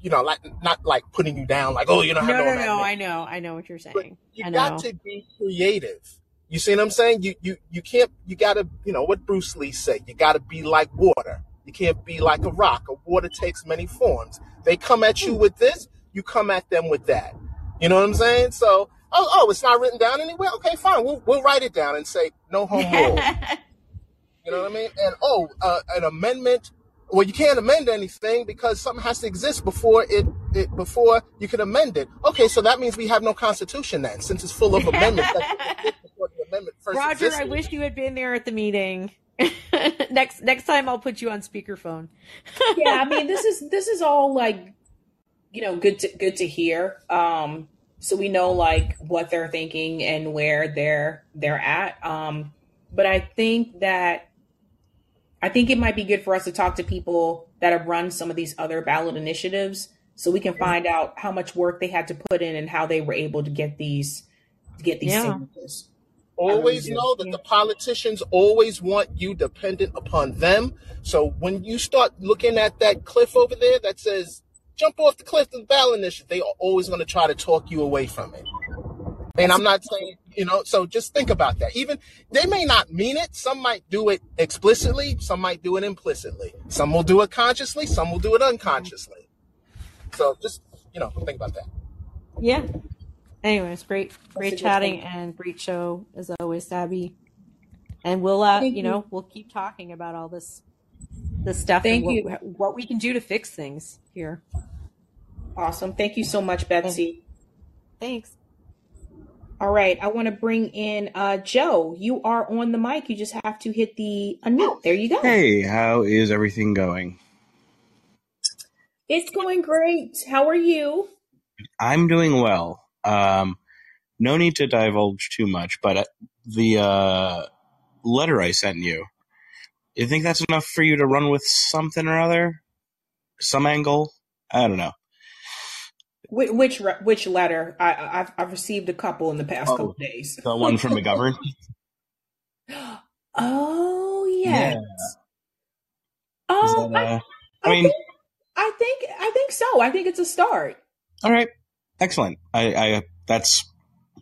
you, know like not like putting you down like oh you don't no, have no, no, no. I know, I know what you're But saying. you I got know. to be creative. You see what I'm saying? You you you can't. You got to. You know what Bruce Lee said. You got to be like water. You can't be like a rock. A water takes many forms. They come at you hmm. with this. You come at them with that. You know what I'm saying? So oh oh, it's not written down anywhere. Okay, fine. We'll we'll write it down and say no home rule. <laughs> You know what I mean? And oh, uh, an amendment. Well, you can't amend anything because something has to exist before it, it before you can amend it. Okay, so that means we have no constitution then, since it's full of <laughs> amendments that before the amendment first Roger, I wish you had been there at the meeting. <laughs> next next time I'll put you on speakerphone. yeah, I mean this is this is all like you know good to good to hear. Um so we know like what they're thinking and where they're they're at. Um but I think that I think it might be good for us to talk to people that have run some of these other ballot initiatives so we can find out how much work they had to put in and how they were able to get these to get these Yeah. signatures. Always know that the politicians always want you dependent upon them. So when you start looking at that cliff over there that says jump off the cliff of the ballot initiative. They are always going to try to talk you away from it. And I'm not saying, you know, so just think about that. Even they may not mean it. Some might do it explicitly, some might do it implicitly. Some will do it consciously, some will do it unconsciously. So just, you know, think about that. Yeah. Anyways, great, great chatting and great show as always, Sabby. And we'll, uh, you you. know, we'll keep talking about all this, this stuff Thank and you. what, what we can do to fix things here. Awesome. Thank you so much, Betsy. Thanks. All right. I want to bring in uh, Joe. You are on the mic. You just have to hit the unmute. There you go. Hey, how is everything going? It's going great. How are you? I'm doing well. Um, no need to divulge too much, but uh, the uh, letter I sent you, you think that's enough for you to run with something or other? Some angle? I don't know. Which which, which letter? I, I- I've I've received a couple in the past Oh. couple days. The one from McGovern? <gasps> Oh yes. Is Um, that, I, uh, I, I mean, think I think I think so. I think it's a start. all right, excellent. I, I that's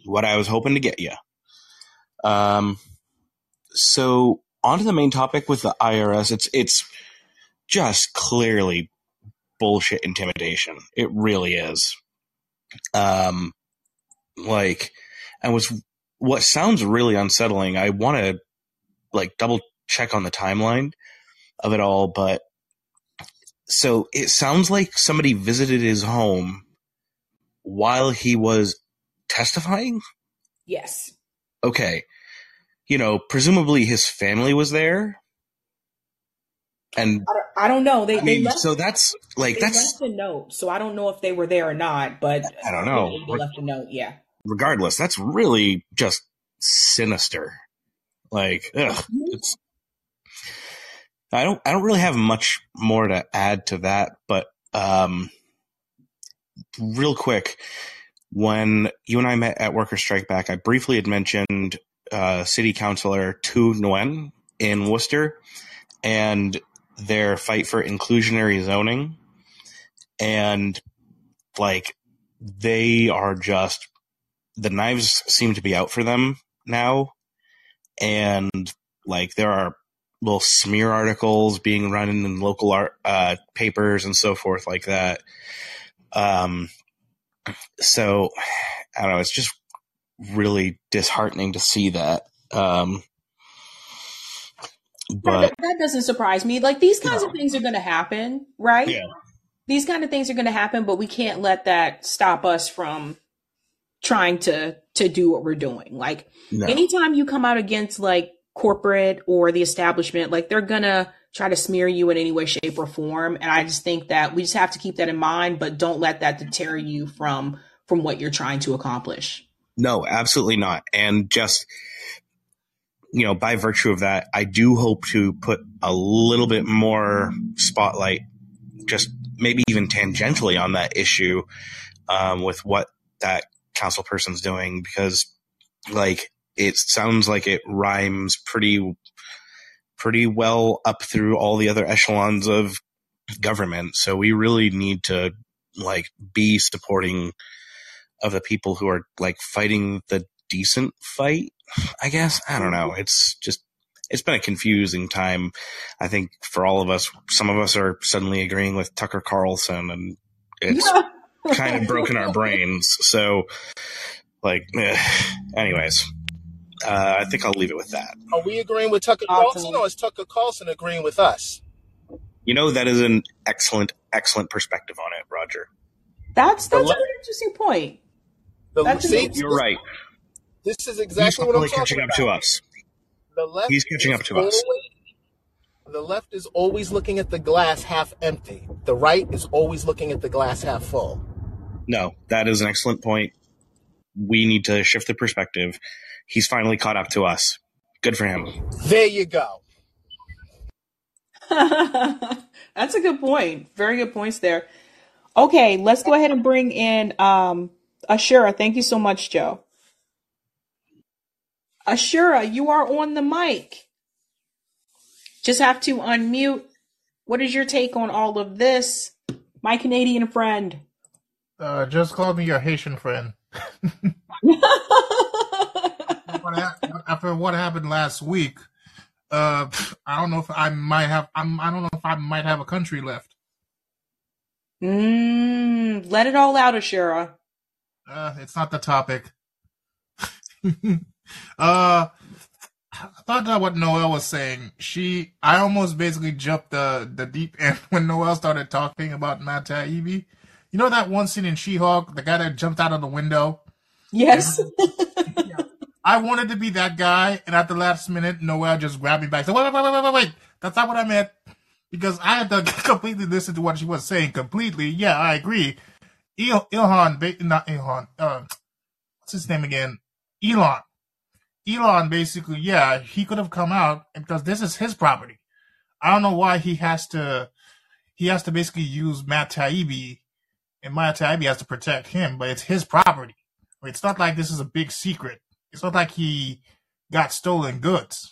what I was hoping to get you. Um, so on to the main topic with the IRS. It's it's just clearly bullshit intimidation. It really is. Um, like, and was what sounds really unsettling. I want to like double check on the timeline of it all, but so it sounds like somebody visited his home while he was testifying. Yes. Okay, you know, presumably his family was there, and I don't, I don't know. They I they left so that's like they that's left a note, so I don't know if they were there or not. But I don't know. They left a note. Yeah. regardless, that's really just sinister. Like, ugh, it's. I don't. I don't really have much more to add to that, but um, real quick, when you and I met at Worker Strike Back, I briefly had mentioned uh, City Councilor Thu Nguyen in Worcester and their fight for inclusionary zoning, and like they are just the knives seem to be out for them now. And like there are little smear articles being run in local art uh, papers and so forth like that. Um so i don't know it's just really disheartening to see that um but that, that doesn't surprise me. Like these kinds No. of things are going to happen, right? Yeah. These kind of things are going to happen, but we can't let that stop us from trying to to do what we're doing. Like no anytime you come out against like corporate or the establishment, like they're gonna try to smear you in any way, shape, or form. And I just think that we just have to keep that in mind, but don't let that deter you from from what you're trying to accomplish. No, absolutely not. And just, you know, by virtue of that, I do hope to put a little bit more spotlight, just maybe even tangentially on that issue um, with what that council person's doing, because, like, it sounds like it rhymes pretty, pretty well up through all the other echelons of government. So we really need to, like, be supporting of the people who are like fighting the decent fight i guess i don't know it's just it's been a confusing time i think for all of us some of us are suddenly agreeing with tucker carlson and it's kind of broken our brains so like eh. anyways uh, i think i'll leave it with that Are we agreeing with Tucker Awesome. Carlson or is Tucker Carlson agreeing with us? you know that is an excellent excellent perspective on it roger That's that's a le- very interesting point. The, That's see, a- you're right This is exactly what I'm finally talking catching up to us The left He's catching up to us. The left is always looking at the glass half empty. The right is always looking at the glass half full. No, that is an excellent point. We need to shift the perspective. He's finally caught up to us. Good for him. There you go. <laughs> That's a good point. Very good points there. Okay, let's go ahead and bring in um Ashura. Thank you so much, Joe. Ashura, you are on the mic. Just have to unmute. What is your take on all of this? my Canadian friend. Uh, just call me your Haitian friend. <laughs> After what happened last week, uh, I don't know if I might have. I'm, I don't know if I might have a country left. Mm, let it all out, Ashura. Uh, it's not the topic. <laughs> uh, I thought that what Noelle was saying. She, I almost basically jumped the the deep end <laughs> when Noelle started talking about Matt Taibbi. You know that one scene in She-Hulk, the guy that jumped out of the window. Yes. <laughs> I wanted to be that guy, and at the last minute, Noelle just grabbed me back. So wait, wait, wait, wait, wait, wait. That's not what I meant. Because I had to completely listen to what she was saying completely. Yeah, I agree. Il- Ilhan, not Ilhan, uh, what's his name again? Elon. Elon basically, yeah, he could have come out because this is his property. I don't know why he has to, he has to basically use Matt Taibbi, and Matt Taibbi has to protect him, but it's his property. It's not like this is a big secret. It's not like he got stolen goods.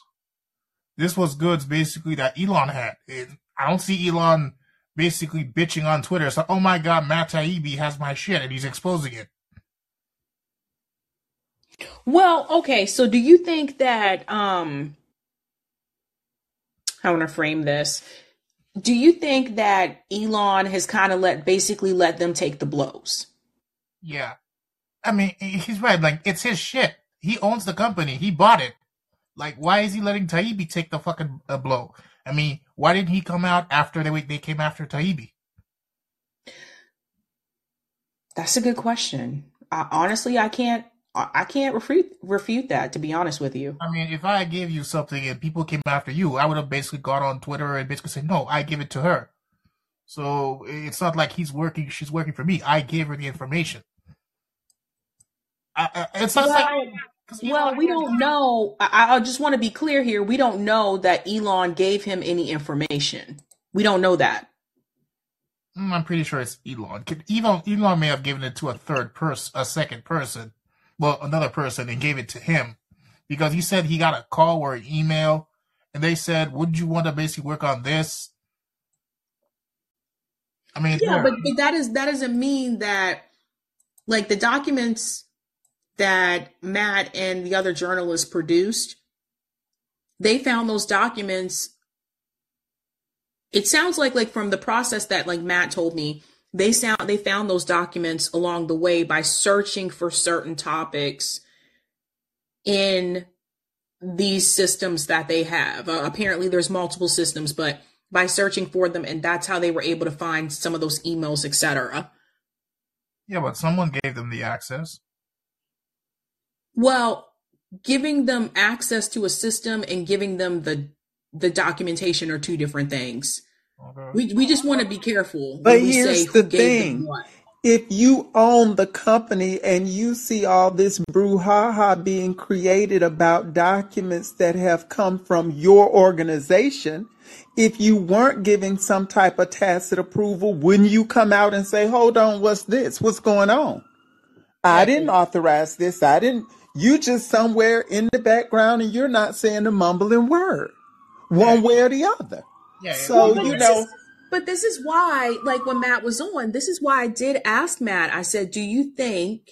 This was goods basically that Elon had. It, I don't see Elon basically bitching on Twitter. So, oh my god, Matt Taibbi has my shit and he's exposing it. Well, okay, so do you think that um I want to frame this. Do you think that Elon has kind of let basically let them take the blows? Yeah. I mean, he's right. Like, it's his shit. He owns the company. He bought it. Like, why is he letting Taibbi take the fucking uh, blow? I mean, why didn't he come out after they they came after Taibbi? That's a good question. I, honestly, I can't I can't refute refute that. To be honest with you, I mean, if I gave you something and people came after you, I would have basically gone on Twitter and basically said, "No, I give it to her." So it's not like he's working; she's working for me. I gave her the information. I, I, it's not well, like. Well, we don't know. I, I just want to be clear here. We don't know that Elon gave him any information. We don't know that. Mm, I'm pretty sure it's Elon. Elon. Elon may have given it to a third person, a second person, well, another person, and gave it to him because he said he got a call or an email, and they said, "Would you want to basically work on this?" I mean, yeah, but, but that is that doesn't mean that like the documents that Matt and the other journalists produced, they found those documents. It sounds like like from the process that like Matt told me, they sound they found those documents along the way by searching for certain topics in these systems that they have. Uh, apparently there's multiple systems, but by searching for them and that's how they were able to find some of those emails, etc. Yeah, but someone gave them the access. Well, giving them access to a system and giving them the the documentation are two different things. Okay. We we just want to be careful. But here's the thing. If you own the company and you see all this brouhaha being created about documents that have come from your organization, if you weren't giving some type of tacit approval, wouldn't you come out and say, hold on, what's this? What's going on? I didn't authorize this. I didn't you just somewhere in the background and you're not saying a mumbling word one way or the other. Yeah, so, well, you know. Is, but this is why, like when Matt was on, this is why I did ask Matt. I said, Do you think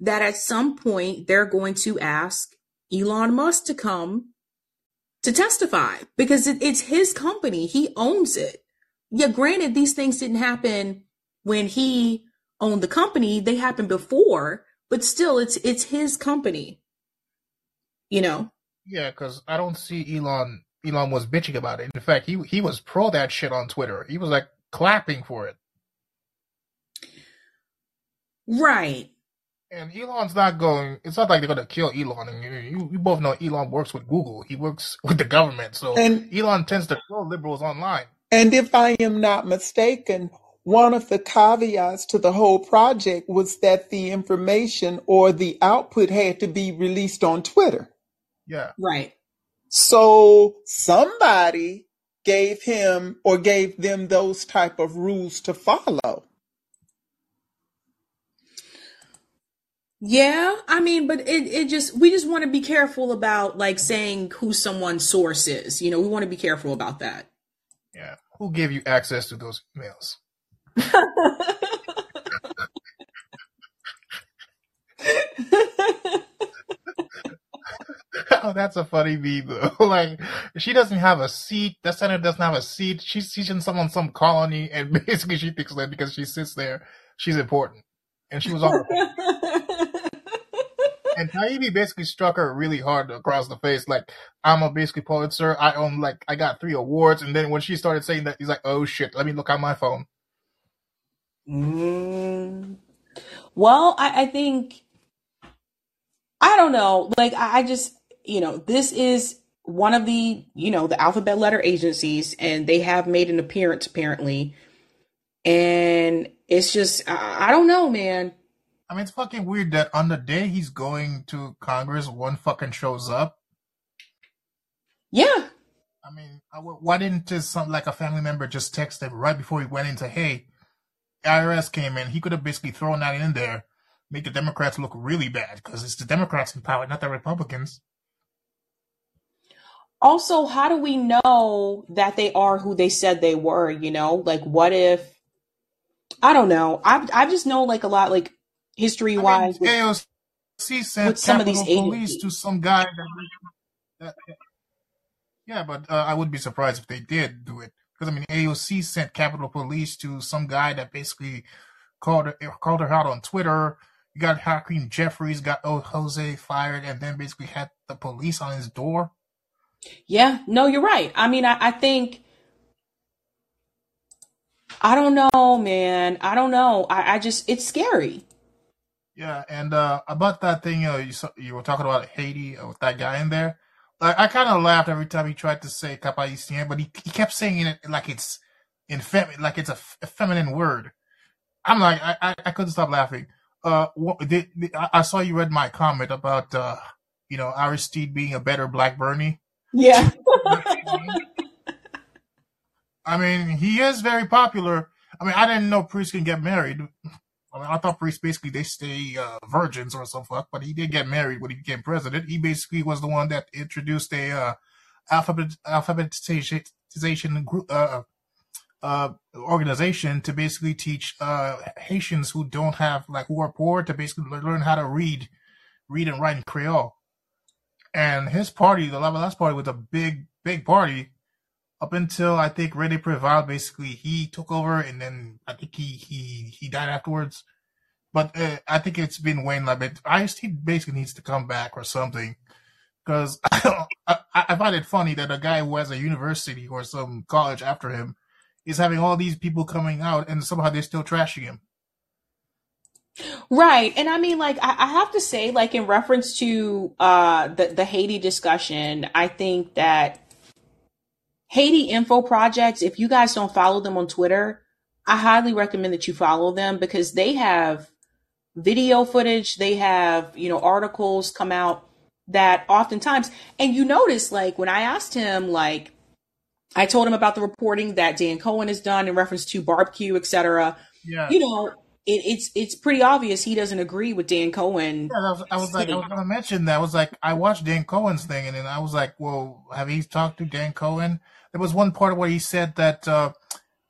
that at some point they're going to ask Elon Musk to come to testify? Because it, it's his company, he owns it. Yeah, granted, these things didn't happen when he owned the company, they happened before but still it's it's his company. You know? Yeah because i don't see elon elon was bitching about it. In fact he he was pro that shit on twitter. He was like clapping for it. Right. And elon's not going it's not like they're going to kill elon. And you, you both know elon works with google. He works <laughs> with the government. So and, elon tends to kill liberals online. And if i am not mistaken one of the caveats to the whole project was that the information or the output had to be released on Twitter. Yeah. Right. So somebody gave him or gave them those type of rules to follow. Yeah, I mean, but it, it just we just want to be careful about like saying who someone's source is. You know, we want to be careful about that. Yeah. Who gave you access to those emails? Oh, that's a funny meme though. <laughs> like she doesn't have a seat. The senator doesn't have a seat. She's teaching someone some colony, and <laughs> basically she thinks that because she sits there, she's important, and she was on. <laughs> and Taibbi basically struck her really hard across the face. Like I'm a basically Pulitzer. I own like I got three awards, and then when she started saying that, he's like, "Oh shit, let me look on my phone." Mm. Well, I, I think I don't know. Like I, I just you know this is one of the you know the alphabet letter agencies, and they have made an appearance apparently, and it's just I, I don't know, man. I mean, it's fucking weird that on the day he's going to Congress, one fucking shows up. Yeah, I mean, I- why didn't just some like a family member just text him right before he went into, "Hey, IRS came in." He could have basically thrown that in there, make the Democrats look really bad because it's the Democrats in power, not the Republicans. also how do we know that they are who they said they were you know like what if i don't know i i just know like a lot like history I mean, wise with, AOC sent with some of these Capitol Police agencies to some guy that, that yeah, but uh, I wouldn't be surprised if they did do it because I mean AOC sent Capitol Police to some guy that basically called her called her out on Twitter. You got Hakeem Jeffries got oh, Jose fired, and then basically had the police on his door. yeah no you're right i mean i, I think i don't know man i don't know i, I just it's scary Yeah, and uh, about that thing uh, you saw- you were talking about Haiti uh, with that guy in there. Like I kind of laughed every time he tried to say "capaicien," but he, he kept saying it like it's in fem- like it's a, f- a feminine word. I'm like I, I, I couldn't stop laughing. Uh, what, did, did- I I saw you read my comment about uh, you know Aristide being a better Black Bernie. yeah <laughs> I mean, he is very popular. I mean, I didn't know priests can get married. I mean, I thought priests basically they stay uh, virgins or some fuck, but he did get married when he became president. He basically was the one that introduced a uh, alphabet alphabetization group uh, uh, organization to basically teach uh, Haitians who don't have like who are poor to basically learn how to read, read and write in Creole. And his party, the Lavalas party, was a big, big party up until I think Rene Preval basically he took over and then I think he he he died afterwards. But uh, I think it's been Wayne a bit. IST basically needs to come back or something because <laughs> I, I, I find it funny that a guy who has a university or some college after him is having all these people coming out and somehow they're still trashing him. Right. And I mean, like, I, I have to say, like, in reference to uh, the, the Haiti discussion, I think that Haiti Info Projects, if you guys don't follow them on Twitter, I highly recommend that you follow them because they have video footage, they have, you know, articles come out that oftentimes, and you notice, like, when I asked him, like, I told him about the reporting that Dan Cohen has done in reference to barbecue, et cetera. Yeah. You know, it, it's it's pretty obvious he doesn't agree with Dan Cohen. Yeah, I was, I was like, I was gonna mention that. I was like, I watched Dan Cohen's thing, and then I was like, well, have you talked to Dan Cohen? There was one part where he said that uh,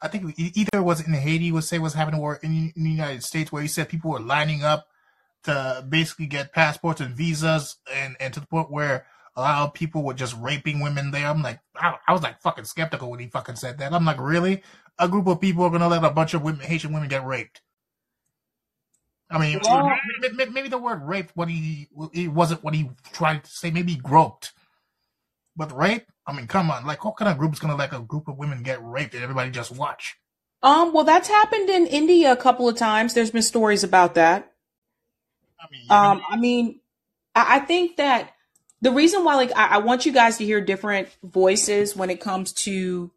I think either it was in Haiti, was say was happening, or in, in the United States, where he said people were lining up to basically get passports and visas, and and to the point where a lot of people were just raping women there. I'm like, I, I was like fucking skeptical when he fucking said that. I'm like, really? A group of people are gonna let a bunch of women, Haitian women get raped? I mean, Well- may- may- maybe the word rape, what he it wasn't what he tried to say. Maybe he groped, but rape. I mean, come on, like what kind of group is gonna let a group of women get raped and everybody just watch? Um, well, that's happened in India a couple of times. There's been stories about that. I mean, Um, I mean, I, I think that the reason why, like, I, I want you guys to hear different voices when it comes to,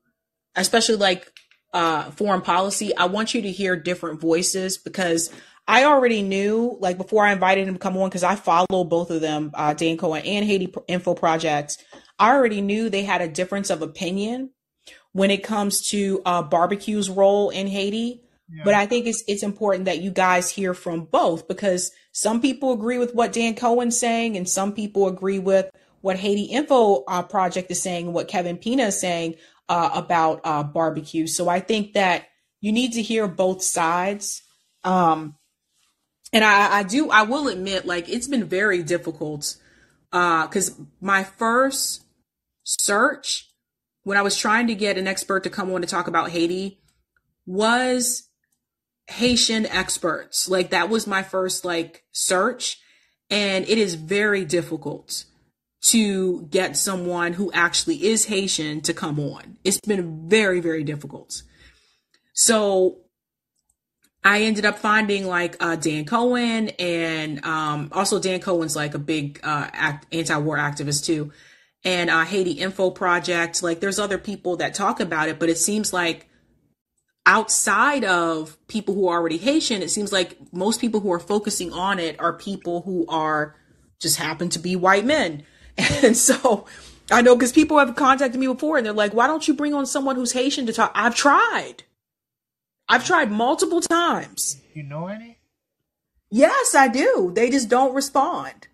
especially like, uh, foreign policy. I want you to hear different voices because I already knew, like, before I invited him to come on, because I follow both of them, uh, Dan Cohen and Haiti Info Projects. I already knew they had a difference of opinion when it comes to uh, barbecue's role in Haiti. yeah. But I think it's it's important that you guys hear from both because some people agree with what Dan Cohen's saying, and some people agree with what Haiti Info uh, Project is saying, and what Kevin Pina is saying uh, about uh, barbecue. So I think that you need to hear both sides. Um, and I, I do, I will admit, like it's been very difficult. Uh, cause my first search when I was trying to get an expert to come on to talk about Haiti was Haitian experts. Like that was my first like search. And it is very difficult to get someone who actually is Haitian to come on. It's been very, very difficult. So I ended up finding like uh, Dan Cohen and um, also Dan Cohen's like a big uh, act, anti-war activist too and uh, Haiti Info Project. Like there's other people that talk about it, but it seems like outside of people who are already Haitian, it seems like most people who are focusing on it are people who are just happen to be white men. <laughs> And so I know because people have contacted me before and they're like, why don't you bring on someone who's Haitian to talk? I've tried. I've tried multiple times. You know any? Yes, I do. They just don't respond.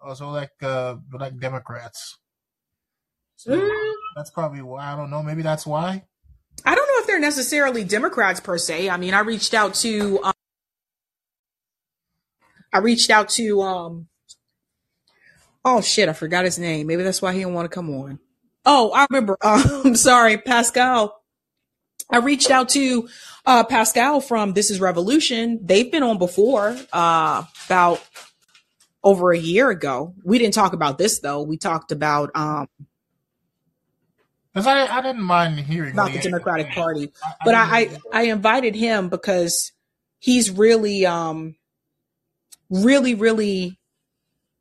Also, like uh, like Democrats. So Mm, that's probably why. I don't know. Maybe that's why. I don't know if they're necessarily Democrats per se. I mean, I reached out to, um, I reached out to, um, oh shit, I forgot his name. Maybe that's why he didn't want to come on. Oh, I remember. <laughs> Um, I'm sorry, Pascal. I reached out to uh, Pascal from This Is Revolution. They've been on before, uh, about over a year ago. We didn't talk about this though. We talked about um, Because I, I didn't mind hearing about the Democratic. Party, I, I but I. I I invited him because he's really um really really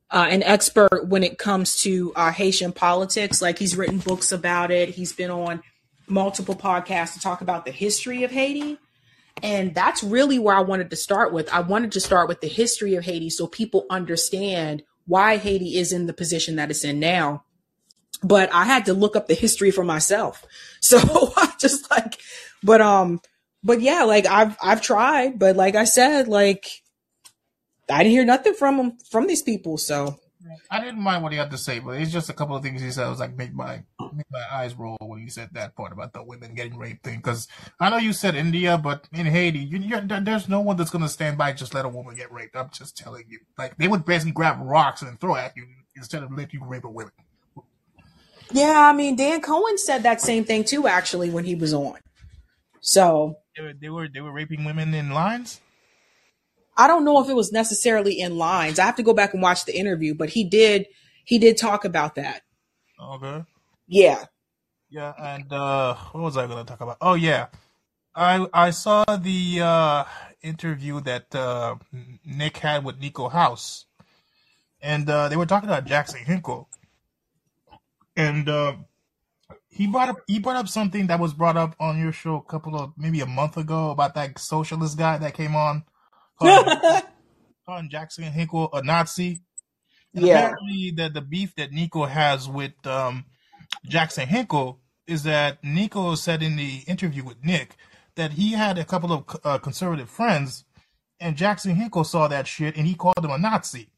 uh, an expert when it comes to uh, Haitian politics. Like he's written books about it. He's been on multiple podcasts to talk about the history of Haiti. And that's really where I wanted to start with. I wanted to start with the history of Haiti so people understand why Haiti is in the position that it's in now. But I had to look up the history for myself. <laughs> So I just like, but um, but yeah, like I've I've tried, but like I said, like I didn't hear nothing from them from these people. So I didn't mind what he had to say, but it's just a couple of things he said was like make my make my eyes roll when he said that part about the women getting raped thing. Because I know you said India, but in Haiti, you, you, there- there's no one that's gonna stand by just let a woman get raped. I'm just telling you, like they would basically grab rocks and throw at you instead of let you rape a woman. Yeah, I mean Dan Cohen said that same thing too, actually, when he was on. So They were they were, they were raping women in lines. I don't know if it was necessarily in lines. I have to go back and watch the interview, but he did he did talk about that. Okay. Yeah. Yeah, and uh what was I gonna talk about? Oh yeah. I I saw the uh interview that uh Nick had with Niko House. And uh they were talking about Jackson Hinkle. And uh he brought up he brought up something that was brought up on your show a couple of maybe a month ago about that socialist guy that came on calling, <laughs> calling Jackson Hinkle a Nazi. And yeah. apparently the the beef that Niko has with um Jackson Hinkle is that Niko said in the interview with Nick that he had a couple of uh, conservative friends, and Jackson Hinkle saw that shit and he called him a Nazi.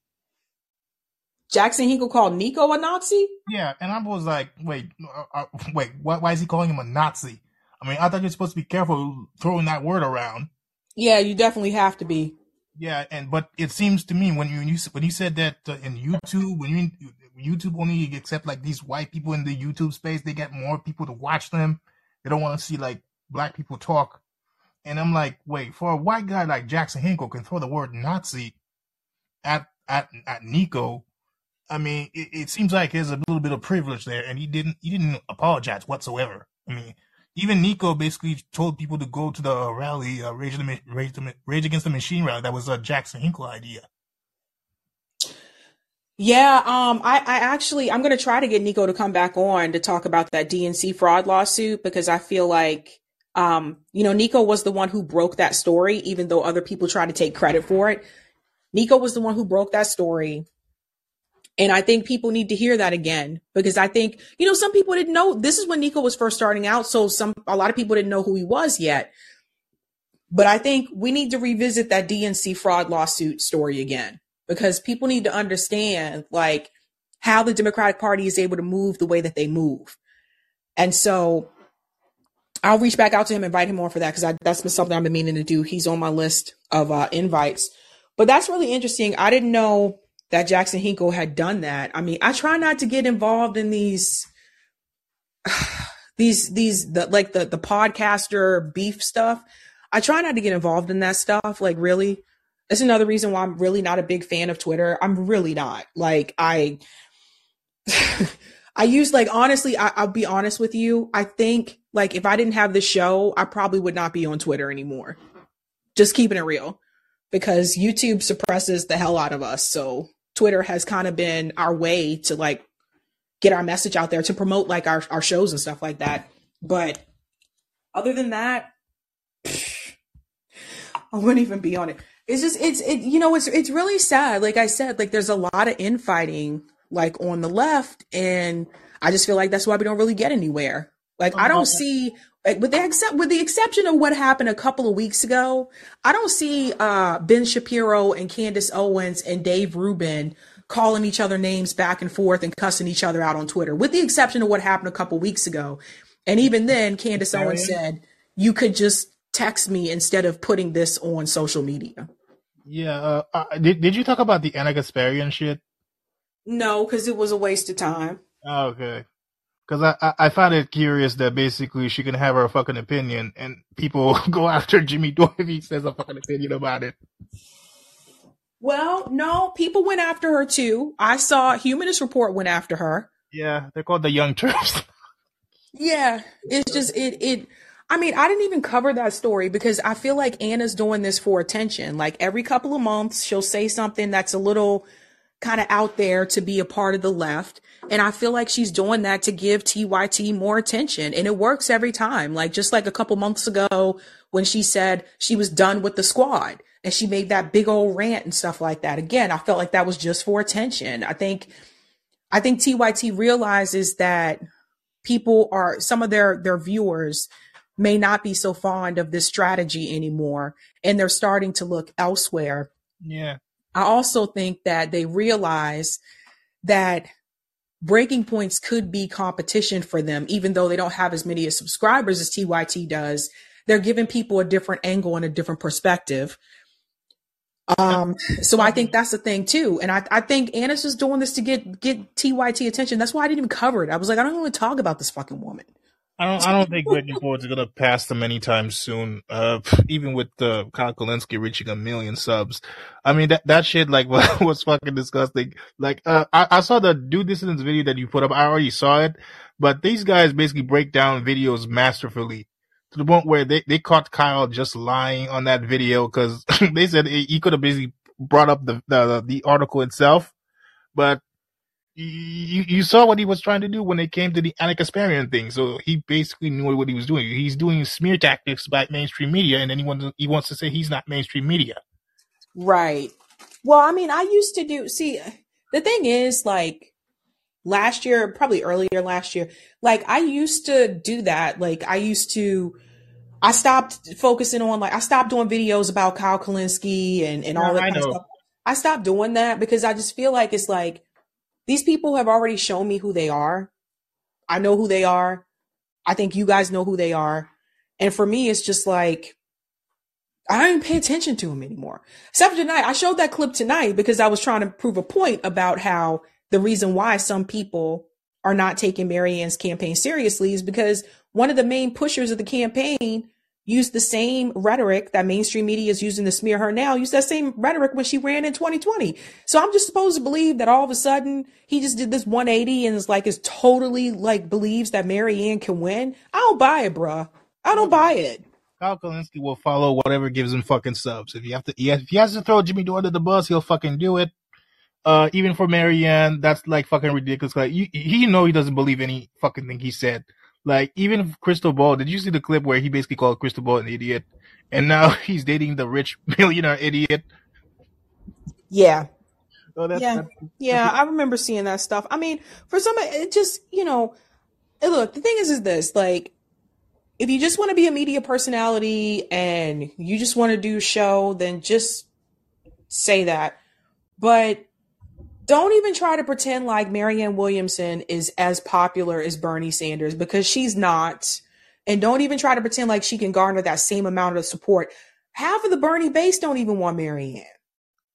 Jackson Hinkle called Niko a Nazi? Yeah, and I was like, wait, uh, uh, wait, why, why is he calling him a Nazi? I mean, I thought you're supposed to be careful throwing that word around. Yeah, you definitely have to be. Yeah, and but it seems to me when you when you, when you said that uh, in YouTube when you YouTube only accept like these white people in the YouTube space, they get more people to watch them. They don't want to see like black people talk. And I'm like, wait, for a white guy like Jackson Hinkle can throw the word Nazi at at at Niko. I mean, it, it seems like there's a little bit of privilege there, and he didn't he didn't apologize whatsoever. I mean, even Niko basically told people to go to the rally, uh, Rage, the, Rage, the, Rage Against the Machine rally. That was a Jackson Hinkle idea. Yeah, um, I, I actually I'm gonna try to get Niko to come back on to talk about that DNC fraud lawsuit because I feel like um, you know, Niko was the one who broke that story, even though other people try to take credit for it. Niko was the one who broke that story. And I think people need to hear that again because I think, you know, some people didn't know this is when Niko was first starting out. So some, a lot of people didn't know who he was yet. But I think we need to revisit that DNC fraud lawsuit story again because people need to understand like how the Democratic Party is able to move the way that they move. And so I'll reach back out to him, invite him on for that because that's been something I've been meaning to do. He's on my list of uh, invites. But that's really interesting. I didn't know that Jackson Hinkle had done that. I mean, I try not to get involved in these <sighs> these these the like the the podcaster beef stuff. I try not to get involved in that stuff. Like really, that's another reason why I'm really not a big fan of Twitter. I'm really not. Like I, <sighs> I use like honestly, I, I'll be honest with you. I think like if I didn't have the show, I probably would not be on Twitter anymore. Just keeping it real, because YouTube suppresses the hell out of us. So Twitter has kind of been our way to like get our message out there to promote like our, our shows and stuff like that. But other than that, <sighs> I wouldn't even be on it. It's just it's it you know it's it's really sad. Like I said, like there's a lot of infighting like on the left, and I just feel like that's why we don't really get anywhere. Like I don't uh-huh. see like with the except with the exception of what happened a couple of weeks ago, I don't see uh Ben Shapiro and Candace Owens and Dave Rubin calling each other names back and forth and cussing each other out on Twitter, with the exception of what happened a couple weeks ago. And even then, Candace Owens said, you could just text me instead of putting this on social media. Yeah. Uh, uh, did Did you talk about the Ana Kasparian shit? No, because it was a waste of time. Oh, okay. Because I, I I found it curious that basically she can have her fucking opinion and people <laughs> go after Jimmy he says a fucking opinion about it. Well, no, people went after her too. I saw Humanist Report went after her. Yeah, they're called the Young Turks. <laughs> Yeah, it's just it it I mean, I didn't even cover that story because I feel like Ana's doing this for attention. Like every couple of months, she'll say something that's a little kind of out there to be a part of the left. And I feel like she's doing that to give TYT more attention. And it works every time. Like just like a couple months ago when she said she was done with the squad and she made that big old rant and stuff like that. Again, I felt like that was just for attention. I think, I think TYT realizes that people are, some of their, their viewers may not be so fond of this strategy anymore. And they're starting to look elsewhere. Yeah. I also think that they realize that breaking points could be competition for them, even though they don't have as many subscribers as TYT does. They're giving people a different angle and a different perspective. Um, so I think that's the thing too. And I, I think Ana's just doing this to get, get TYT attention. That's why I didn't even cover it. I was like, I don't want to talk about this fucking woman. I don't. I don't think Greg Ford's gonna pass them anytime soon. Uh, <laughs> even with uh, Kyle Kulinski reaching a million subs, I mean that that shit like <laughs> was fucking disgusting. Like, uh, I, I saw the Due Dissidence video that you put up. I already saw it, but these guys basically break down videos masterfully to the point where they they caught Kyle just lying on that video because <laughs> they said he could have basically brought up the, the the article itself, but you, you saw what he was trying to do when it came to the Ana Kasparian thing. So he basically knew what he was doing. He's doing smear tactics by mainstream media, and then he wants to, he wants to say he's not mainstream media. Right. Well, I mean, I used to do. See, the thing is, like last year, probably earlier last year, like I used to do that. Like I used to. I stopped focusing on like I stopped doing videos about Kyle Kulinski and and all that kind of stuff. I stopped doing that because I just feel like it's like these people have already shown me who they are. I know who they are. I think you guys know who they are. And for me, it's just like, I don't pay attention to them anymore. Except tonight, I showed that clip tonight because I was trying to prove a point about how the reason why some people are not taking Marianne's campaign seriously is because one of the main pushers of the campaign used the same rhetoric that mainstream media is using to smear her now, used that same rhetoric when she ran in 2020. So I'm just supposed to believe that all of a sudden he just did this 180 and is like, is totally like believes that Marianne can win. I don't buy it, bruh. I don't buy it. Kyle Kulinski will follow whatever gives him fucking subs. If you have to, if he has to throw Jimmy Dore to the bus, he'll fucking do it. Uh, even for Marianne, that's like fucking ridiculous. Like, you, he know he doesn't believe any fucking thing he said. Like even Krystal Ball, did you see the clip where he basically called Krystal Ball an idiot, and now <laughs> he's dating the rich <laughs> millionaire idiot? Yeah. Oh, that's, yeah, that's, yeah, I remember seeing that stuff. I mean, for some, it just you know, look. The thing is, is this like, if you just want to be a media personality and you just want to do a show, then just say that. But don't even try to pretend like Marianne Williamson is as popular as Bernie Sanders because she's not. and don't even try to pretend like she can garner that same amount of support. Half of the Bernie base don't even want Marianne.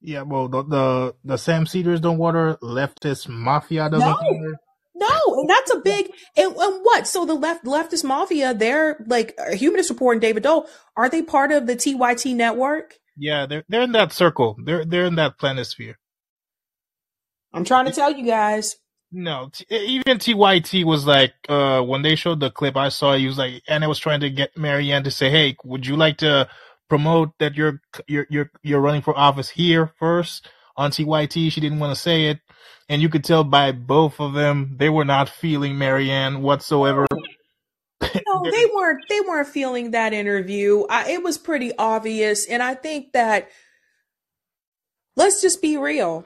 Yeah, well, the the, the Sam Seders don't want her. Leftist mafia doesn't No. want her. No, and that's a big and, and what? So the left leftist mafia, they're like uh, humanist report and David Doel, are they part of the TYT network? Yeah, they're they're in that circle. They're they're in that planisphere. I'm trying to tell you guys. No, t- even TYT was like, uh, when they showed the clip, I saw he was like, Ana was trying to get Marianne to say, "Hey, would you like to promote that you're you're you're you're running for office here first on TYT?" She didn't want to say it, and you could tell by both of them they were not feeling Marianne whatsoever. No, <laughs> they weren't. They weren't feeling that interview. I, it was pretty obvious, and I think that let's just be real,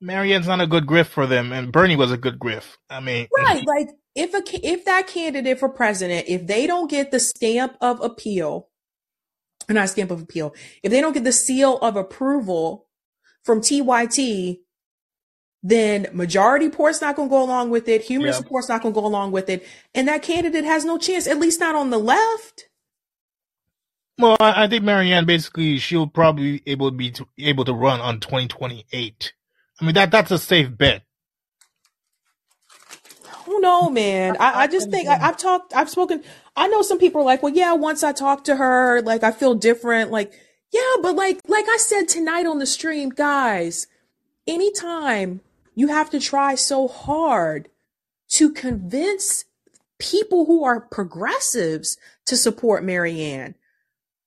Marianne's not a good griff for them, and Bernie was a good griff. I mean, right? Like if a if that candidate for president, if they don't get the stamp of appeal, or not stamp of appeal, if they don't get the seal of approval from TYT, then majority report's not going to go along with it. Humanist Yeah. report's not going to go along with it, and that candidate has no chance. At least not on the left. Well, I, I think Marianne basically she'll probably be able to be able to run on 2028. I mean that that's a safe bet. Oh no, man. I, I just think I, I've talked, I've spoken. I know some people are like, well, yeah, once I talk to her, like I feel different. Like, yeah, but like, like I said tonight on the stream, guys, anytime you have to try so hard to convince people who are progressives to support Marianne,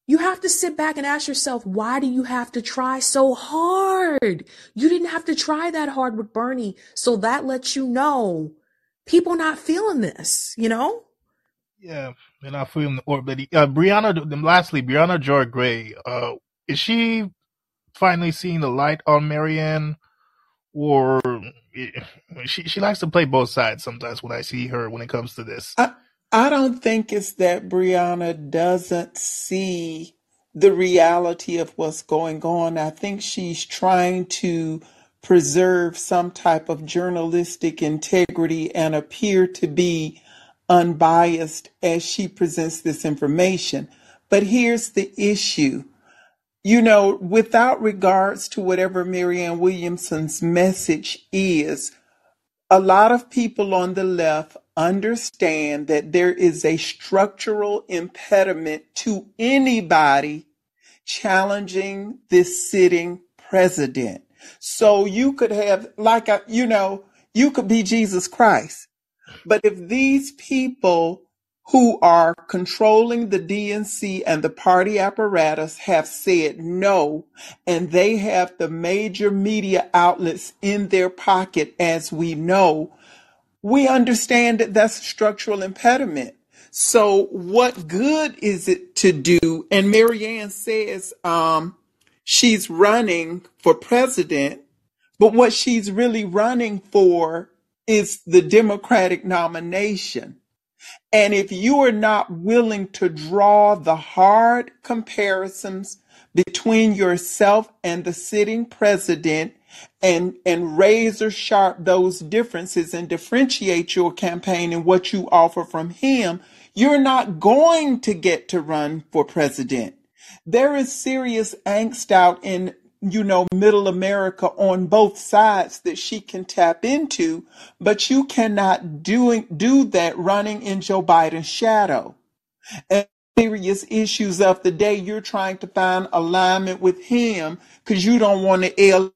you have to sit back and ask yourself, why do you have to try so hard? You didn't have to try that hard with Bernie. So that lets you know people not feeling this, you know? Yeah, and I feel or but uh, Briahna. then Lastly, Briahna Joy Gray. Uh, is she finally seeing the light on Marianne, or eh, she she likes to play both sides sometimes when I see her when it comes to this. I, I don't think it's that Briahna doesn't see the reality of what's going on. I think she's trying to preserve some type of journalistic integrity and appear to be unbiased as she presents this information. But here's the issue. You know, without regards to whatever Marianne Williamson's message is, a lot of people on the left understand that there is a structural impediment to anybody challenging this sitting president. So you could have, like, a, you know, you could be Jesus Christ. But if these people who are controlling the DNC and the party apparatus have said no, and they have the major media outlets in their pocket, as we know, we understand that that's a structural impediment. So what good is it to do? And Marianne says um, she's running for president, but what she's really running for is the Democratic nomination. And if you are not willing to draw the hard comparisons between yourself and the sitting president and, and razor sharp those differences and differentiate your campaign and what you offer from him, you're not going to get to run for president. There is serious angst out in, you know, middle America on both sides that she can tap into, but you cannot do, do that running in Joe Biden's shadow. And serious issues of the day, you're trying to find alignment with him because you don't want to alienate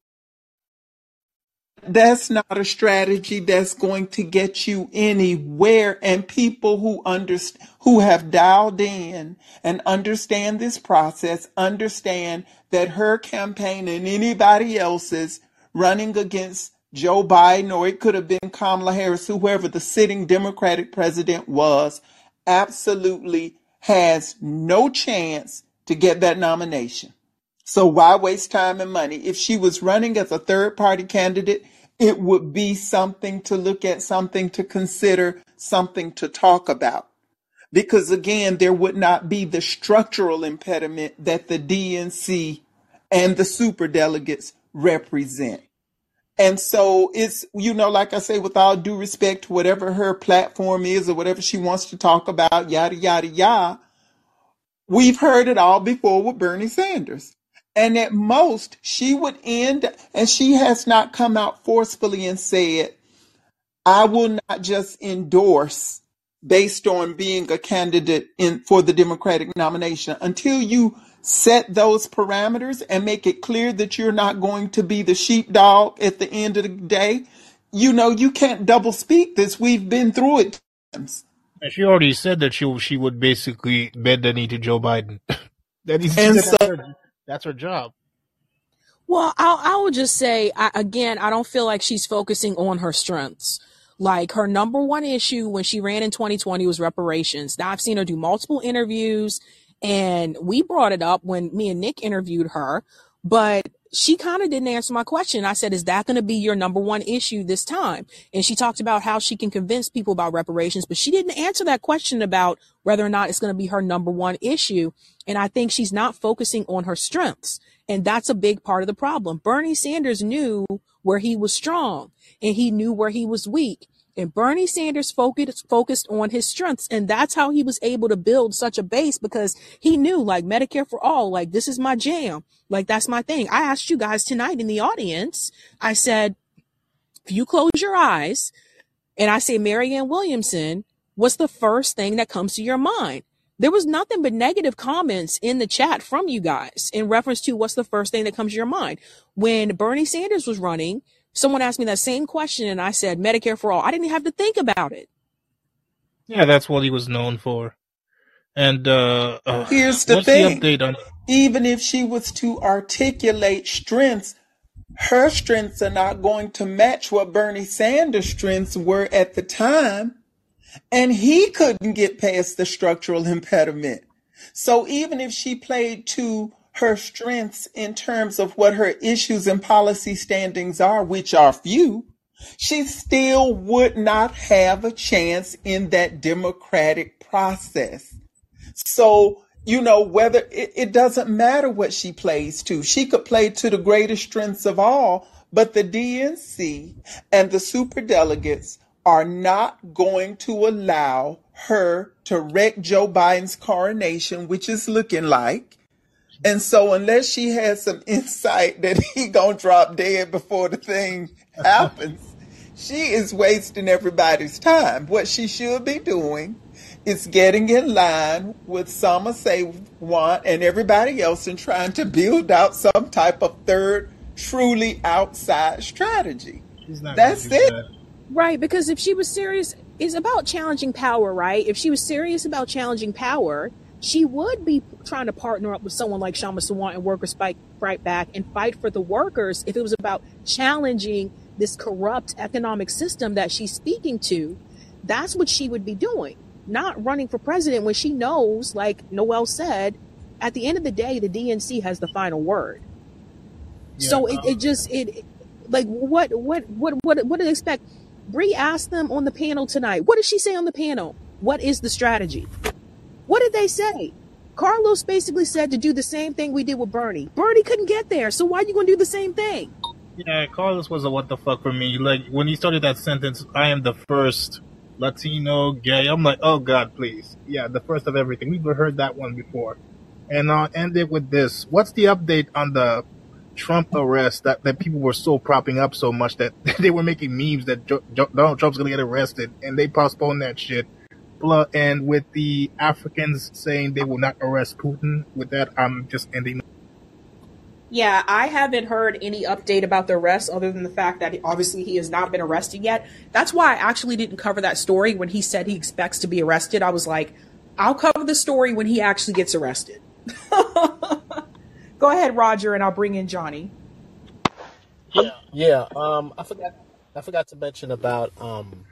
that's not a strategy that's going to get you anywhere. And people who understand, who have dialed in and understand this process, understand that her campaign and anybody else's running against Joe Biden, or it could have been Kamala Harris, whoever the sitting Democratic president was, absolutely has no chance to get that nomination. So why waste time and money? If she was running as a third party candidate, it would be something to look at, something to consider, something to talk about. Because again, there would not be the structural impediment that the DNC and the super delegates represent. And so it's, you know, like I say, with all due respect to whatever her platform is or whatever she wants to talk about, yada, yada, yada, we've heard it all before with Bernie Sanders. And at most, she would end, and she has not come out forcefully and said, I will not just endorse based on being a candidate in for the Democratic nomination until you set those parameters and make it clear that you're not going to be the sheepdog at the end of the day. You know, you can't double speak this. We've been through it. And she already said that she she would basically bend the knee to Joe Biden. <laughs> that is, And that's so her, that's her job. Well, I'll, I will just say, I, again, I don't feel like she's focusing on her strengths. Like her number one issue when she ran in 2020 was reparations. Now I've seen her do multiple interviews and we brought it up when me and Nick interviewed her, but she kind of didn't answer my question. I said, is that going to be your number one issue this time? And she talked about how she can convince people about reparations, but she didn't answer that question about whether or not it's going to be her number one issue. And I think she's not focusing on her strengths. And that's a big part of the problem. Bernie Sanders knew where he was strong and he knew where he was weak. And Bernie Sanders focused focused on his strengths, and that's how he was able to build such a base because he knew, like Medicare for all, like this is my jam, like that's my thing. I asked you guys tonight in the audience. I said, if you close your eyes and I say Marianne Williamson, what's the first thing that comes to your mind? There was nothing but negative comments in the chat from you guys in reference to what's the first thing that comes to your mind. When Bernie Sanders was running, someone asked me that same question and I said Medicare for all. I didn't have to think about it. Yeah, that's what he was known for. And uh, uh here's the what's the thing. update on? Even if she was to articulate strengths, her strengths are not going to match what Bernie Sanders' strengths were at the time. And he couldn't get past the structural impediment. So even if she played to her strengths in terms of what her issues and policy standings are, which are few, she still would not have a chance in that democratic process. So, you know, whether it, it doesn't matter what she plays to, she could play to the greatest strengths of all, but the DNC and the superdelegates are not going to allow her to wreck Joe Biden's coronation, which is looking like. And so unless she has some insight that <laughs> he gonna drop dead before the thing <laughs> happens, she is wasting everybody's time. What she should be doing is getting in line with Sama Say want and everybody else and trying to build out some type of third, truly outside strategy. She's not That's it. that. Right, because if she was serious, it's about challenging power, right? If she was serious about challenging power, she would be trying to partner up with someone like Shama Sawant and Workers Fight, Fight Back and fight for the workers if it was about challenging this corrupt economic system that she's speaking to. That's what she would be doing, not running for president when she knows, like Noel said, at the end of the day, the DNC has the final word. Yeah, So it, um, it just it like what what what what what do they expect? Bree asked them on the panel tonight. What did she say on the panel? What is the strategy? What did they say? Carlos basically said to do the same thing we did with Bernie. Bernie couldn't get there, so why are you going to do the same thing? Yeah, Carlos was a what the fuck for me. Like when he started that sentence, I am the first Latino gay. I'm like, oh god, please. Yeah, the first of everything. We've heard that one before. And I'll end it with this. What's the update on the Trump arrest that, that people were so propping up so much that <laughs> they were making memes that jo- jo- Donald Trump's gonna get arrested and they postponed that shit. Pl- And with the Africans saying they will not arrest Putin, with that, I'm just ending. Yeah, I haven't heard any update about the arrest other than the fact that obviously he has not been arrested yet. That's why I actually didn't cover that story when he said he expects to be arrested. I was like, I'll cover the story when he actually gets arrested. <laughs> Go ahead, Roger, and I'll bring in Johnny. Yeah, yeah. Um, I forgot. I forgot to mention about. Um,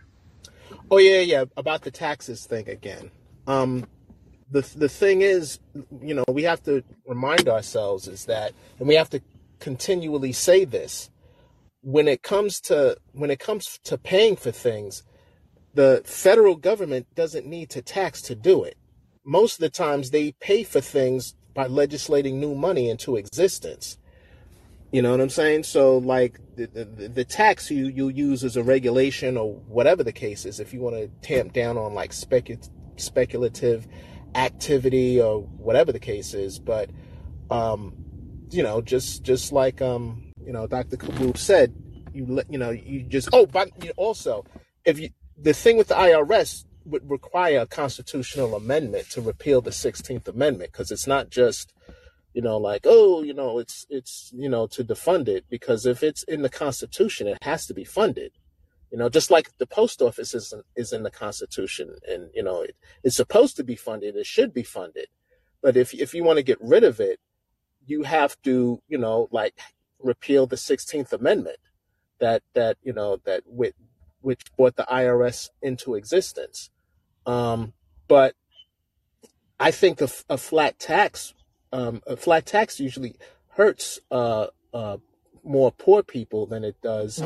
oh yeah, yeah, about the taxes thing again. Um, the the thing is, you know, we have to remind ourselves is that, and we have to continually say this when it comes to when it comes to paying for things. The federal government doesn't need to tax to do it. Most of the times, they pay for things by legislating new money into existence You know what I'm saying? So like the, the, tax you you use as a regulation or whatever the case is, if you want to tamp down on like specu- speculative activity or whatever the case is, but um, you know, just just like um, you know, Dr. Kaboub said, you let you know, you just oh, but also if you the thing with the IRS would require a constitutional amendment to repeal the 16th amendment because it's not just you know like oh you know it's it's you know to defund it because if it's in the constitution it has to be funded. You know just like the post office is is in the constitution and you know it, it's supposed to be funded it should be funded. But if if you want to get rid of it you have to you know like repeal the 16th amendment that that you know that with which brought the IRS into existence. Um but I think a, a flat tax, um, a flat tax usually hurts uh, uh, more poor people than it does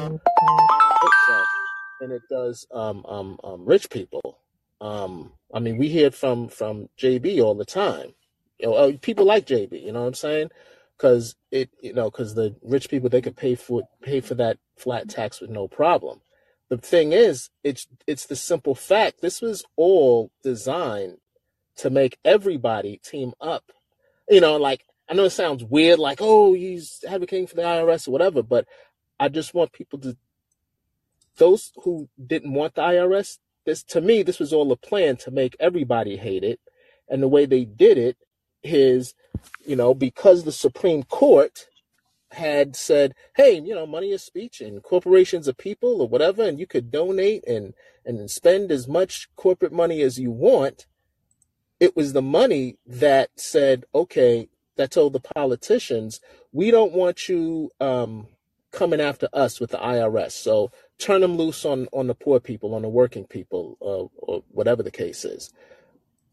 than it does um, um, um, rich people. Um, I mean, we hear it from from JB all the time. You know, uh, people like JB. You know what I'm saying? Because it, you know, because the rich people they could pay for pay for that flat tax with no problem. The thing is, it's it's the simple fact. This was all designed to make everybody team up. You know, like I know it sounds weird, like oh he's advocating for the IRS or whatever, but I just want people to those who didn't want the IRS. This to me, this was all a plan to make everybody hate it, and the way they did it is, you know, because the Supreme Court had said, hey, you know, money is speech and corporations are people or whatever, and you could donate and and spend as much corporate money as you want it was the money that said, okay, that told the politicians, we don't want you um, coming after us with the IRS. So turn them loose on on the poor people, on the working people, uh, or whatever the case is.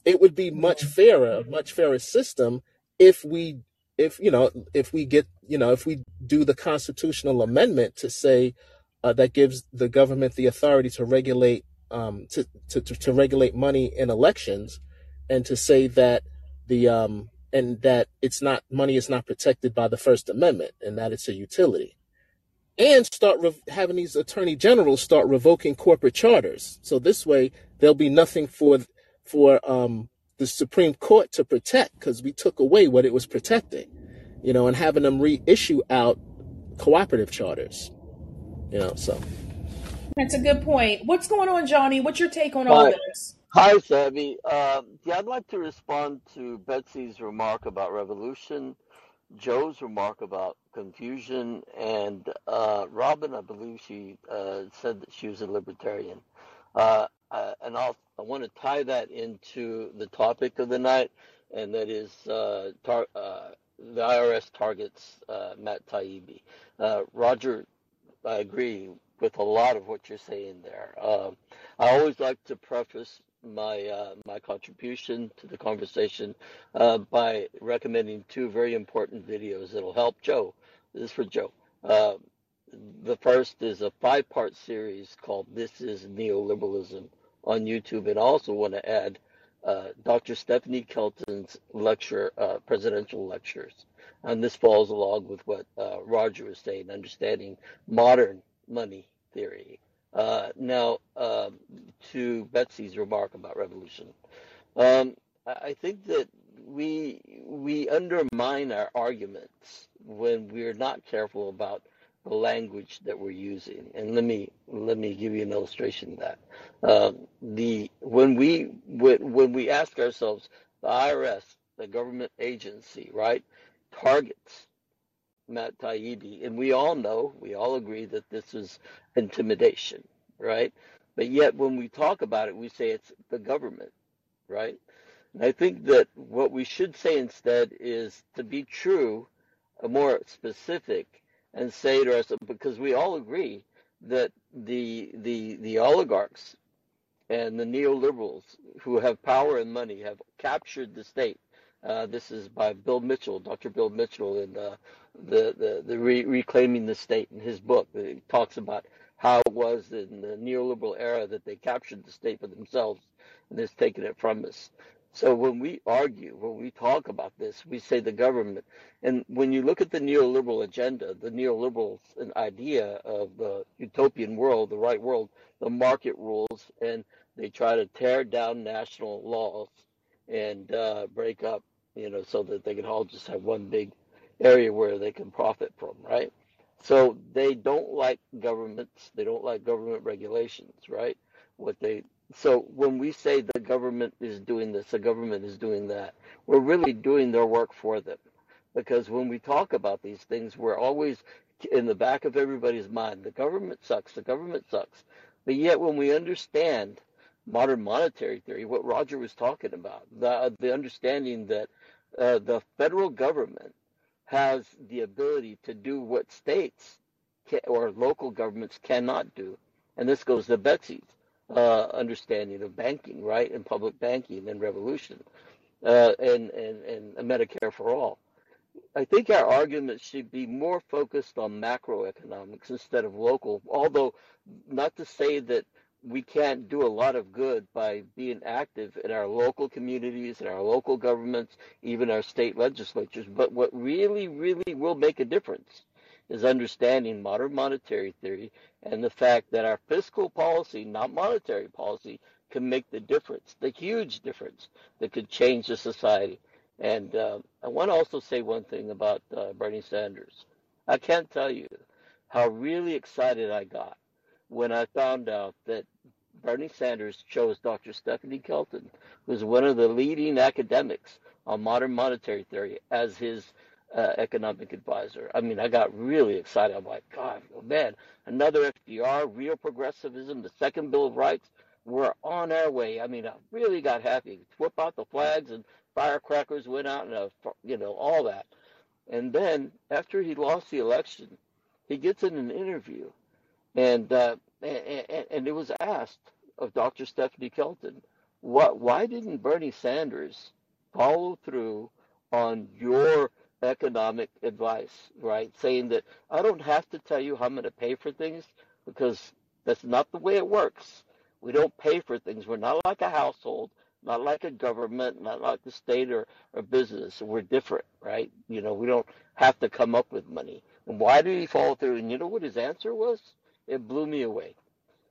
It would be much fairer, much fairer system if we if you know if we get you know if we do the constitutional amendment to say uh, that gives the government the authority to regulate um, to, to to to regulate money in elections and to say that the um and that it's not money is not protected by the First Amendment and that it's a utility, and start rev having these attorney generals start revoking corporate charters. So this way there'll be nothing for for um the Supreme Court to protect because we took away what it was protecting, you know, and having them reissue out cooperative charters, you know. So That's a good point. What's going on, Johnny? What's your take on all Hi, this? Hi, Sabby. Um, yeah, I'd like to respond to Betsy's remark about revolution, Joe's remark about confusion, and uh, Robin, I believe she uh, said that she was a libertarian. Uh, and I'll, I want to tie that into the topic of the night, and that is uh, tar- uh, the IRS targets uh, Matt Taibbi. Roger I agree with a lot of what you're saying there. Um, I always like to preface my uh, my contribution to the conversation uh, by recommending two very important videos that'll help Joe. This is for Joe. Uh, the first is a five-part series called "This Is Neoliberalism" on YouTube, and I also want to add uh, Dr. Stephanie Kelton's lecture, uh, presidential lectures. And this falls along with what uh, Roger was saying, understanding modern money theory. Uh, now, um, to Betsy's remark about revolution, um, I think that we we undermine our arguments when we're not careful about the language that we're using. And let me let me give you an illustration of that. Um, the when we when, when we ask ourselves, the IRS, the government agency, right, targets Matt Taibbi, and we all know, we all agree that this is intimidation, right? But yet, when we talk about it, we say it's the government, right? And I think that what we should say instead is to be true, uh, more specific, and say to ourselves, because we all agree that the the the oligarchs and the neoliberals who have power and money have captured the state. Uh, this is by Bill Mitchell, Dr. Bill Mitchell, in uh, the the, the re- reclaiming the state in his book. He talks about how it was in the neoliberal era that they captured the state for themselves and has taken it from us. So when we argue, when we talk about this, we say the government. And when you look at the neoliberal agenda, the neoliberal idea of the utopian world, the right world, the market rules, and they try to tear down national laws and uh, break up, you know, so that they can all just have one big area where they can profit from, right? So they don't like governments. They don't like government regulations, right? What they so when we say the government is doing this, the government is doing that, we're really doing their work for them. Because when we talk about these things, we're always in the back of everybody's mind, the government sucks, the government sucks. But yet when we understand modern monetary theory, what Roger was talking about, the the understanding that uh, the federal government has the ability to do what states can, or local governments cannot do. And this goes to Betsy's uh, understanding of banking, right, and public banking and revolution, uh, and, and, and Medicare for all. I think our argument should be more focused on macroeconomics instead of local, although not to say that we can't do a lot of good by being active in our local communities, in our local governments, even our state legislatures. But what really, really will make a difference is understanding modern monetary theory and the fact that our fiscal policy, not monetary policy, can make the difference, the huge difference that could change the society. And uh, I want to also say one thing about uh, Bernie Sanders. I can't tell you how really excited I got when I found out that Bernie Sanders chose Dr. Stephanie Kelton, who's one of the leading academics on modern monetary theory, as his uh, economic advisor. I mean, I got really excited. I'm like, God, oh man, another FDR, real progressivism, the second Bill of Rights. We're on our way. I mean, I really got happy. Whip out the flags and firecrackers went out and, uh, you know, all that. And then after he lost the election, he gets in an interview and, uh, and, and it was asked of Dr. Stephanie Kelton, what, why didn't Bernie Sanders follow through on your economic advice, right? Saying that I don't have to tell you how I'm going to pay for things because that's not the way it works. We don't pay for things. We're not like a household, not like a government, not like the state or, or business. We're different, right? You know, we don't have to come up with money. And why did he follow through? And you know what his answer was? It blew me away.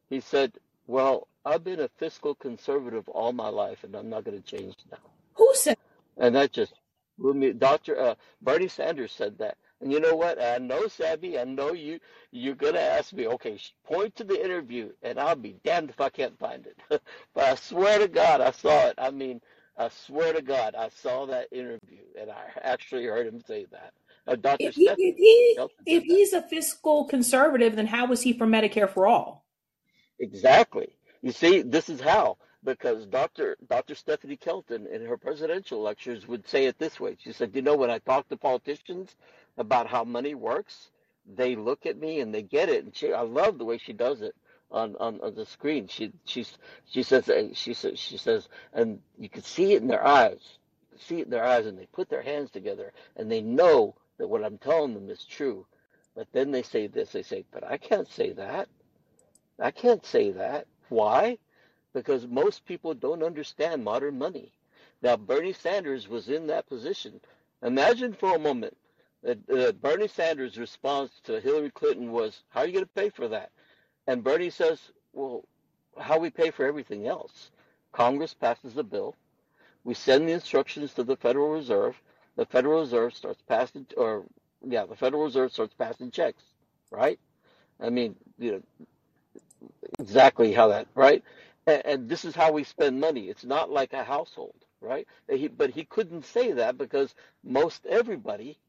He said, Well, I've been a fiscal conservative all my life, and I'm not going to change now. Who said? And that just blew me. Doctor uh, Bernie Sanders said that. And you know what? I know, Sabby. I know you. You're gonna ask me. Okay, point to the interview, and I'll be damned if I can't find it. <laughs> but I swear to God, I saw it. I mean, I swear to God, I saw that interview, and I <laughs> actually heard him say that. Uh, Dr. If, he, if, he, if he's a fiscal conservative, then how was he for Medicare for all? Exactly. You see, this is how because Dr. Dr. Stephanie Kelton in her presidential lectures would say it this way. She said, "You know, when I talk to politicians about how money works, they look at me and they get it." And she, I love the way she does it on, on, on the screen. She she's she says she says she says, and you can see it in their eyes, see it in their eyes, and they put their hands together and they know that what I'm telling them is true. But then they say this, they say, but I can't say that. I can't say that. Why? Because most people don't understand modern money. Now, Bernie Sanders was in that position. Imagine for a moment that uh, Bernie Sanders' response to Hillary Clinton was, How are you going to pay for that? And Bernie says, Well, how we pay for everything else. Congress passes a bill. We send the instructions to the Federal Reserve the Federal Reserve starts passing, or yeah, the Federal Reserve starts passing checks, right? I mean, you know, exactly how that, right? And, and this is how we spend money. It's not like a household, right? He, but he couldn't say that because most everybody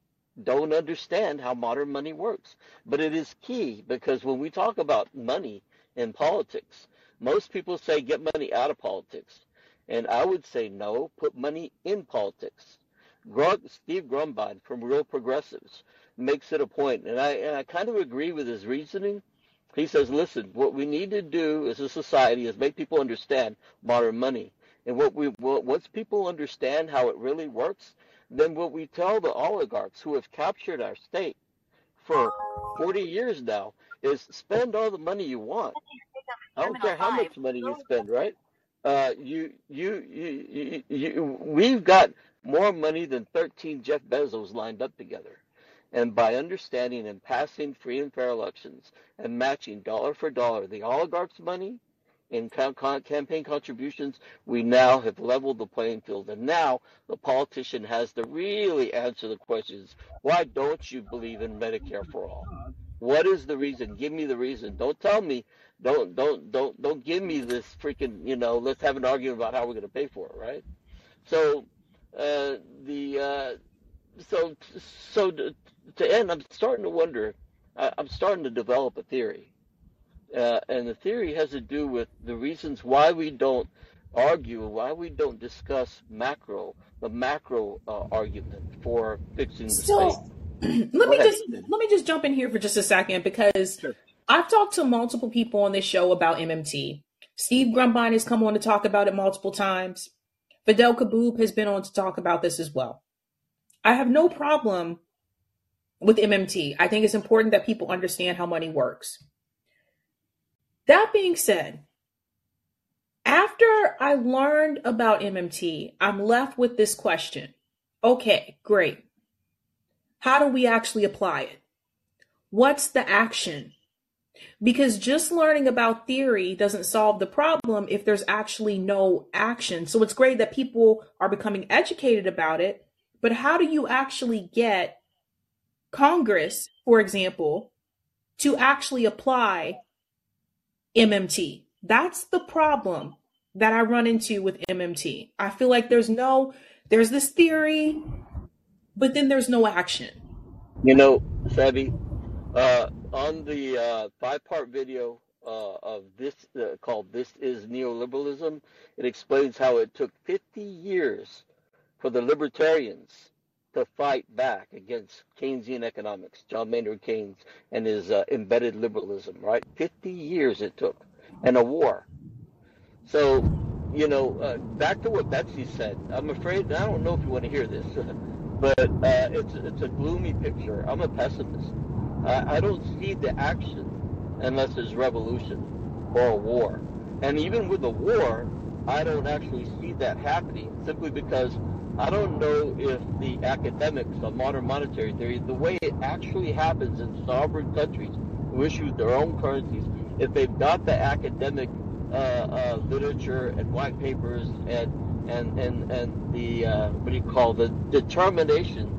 don't understand how modern money works. But it is key because when we talk about money in politics, most people say get money out of politics. And I would say no, put money in politics. Steve Grumbine from Real Progressives makes it a point, and I and I kind of agree with his reasoning. He says, listen, what we need to do as a society is make people understand modern money, and what we once people understand how it really works, then what we tell the oligarchs who have captured our state for 40 years now is spend all the money you want. I don't care how much money you spend, right? Uh, you, you, you, you, you, we've got more money than 13 Jeff Bezos lined up together. And by understanding and passing free and fair elections and matching dollar for dollar the oligarchs' money in campaign contributions, we now have leveled the playing field. And now the politician has to really answer the questions. Why don't you believe in Medicare for all? What is the reason? Give me the reason. Don't tell me. Don't don't don't don't give me this freaking. You know, let's have an argument about how we're going to pay for it, right? So the uh, so so to, to end, I'm starting to wonder. I, I'm starting to develop a theory uh, and the theory has to do with the reasons why we don't argue, why we don't discuss macro, the macro uh, argument for fixing the So state. <clears throat> let Go me ahead. just let me just jump in here for just a second because Sure. I've talked to multiple people on this show about MMT. Steve Grumbine has come on to talk about it multiple times. Fadhel Kaboub has been on to talk about this as well. I have no problem with MMT. I think it's important that people understand how money works. That being said, after I learned about MMT, I'm left with this question. Okay, great. How do we actually apply it? What's the action? Because just learning about theory doesn't solve the problem if there's actually no action. So it's great that people are becoming educated about it, but how do you actually get Congress, for example, to actually apply MMT? That's the problem that I run into with MMT. I feel like there's no, there's this theory, but then there's no action. You know, Sabby, uh, on the uh, five-part video uh, of this uh, called "This Is Neoliberalism," it explains how it took 50 years for the libertarians to fight back against Keynesian economics, John Maynard Keynes and his uh, embedded liberalism. Right, 50 years it took, and a war. So, you know, uh, back to what Betsy said. I'm afraid I don't know if you want to hear this, <laughs> but uh, it's it's a gloomy picture. I'm a pessimist. I, I don't see the action unless there's revolution or a war. And even with a war, I don't actually see that happening simply because I don't know if the academics of modern monetary theory, the way it actually happens in sovereign countries who issue their own currencies, if they've got the academic uh, uh, literature and white papers and and and and the uh, what do you call the determination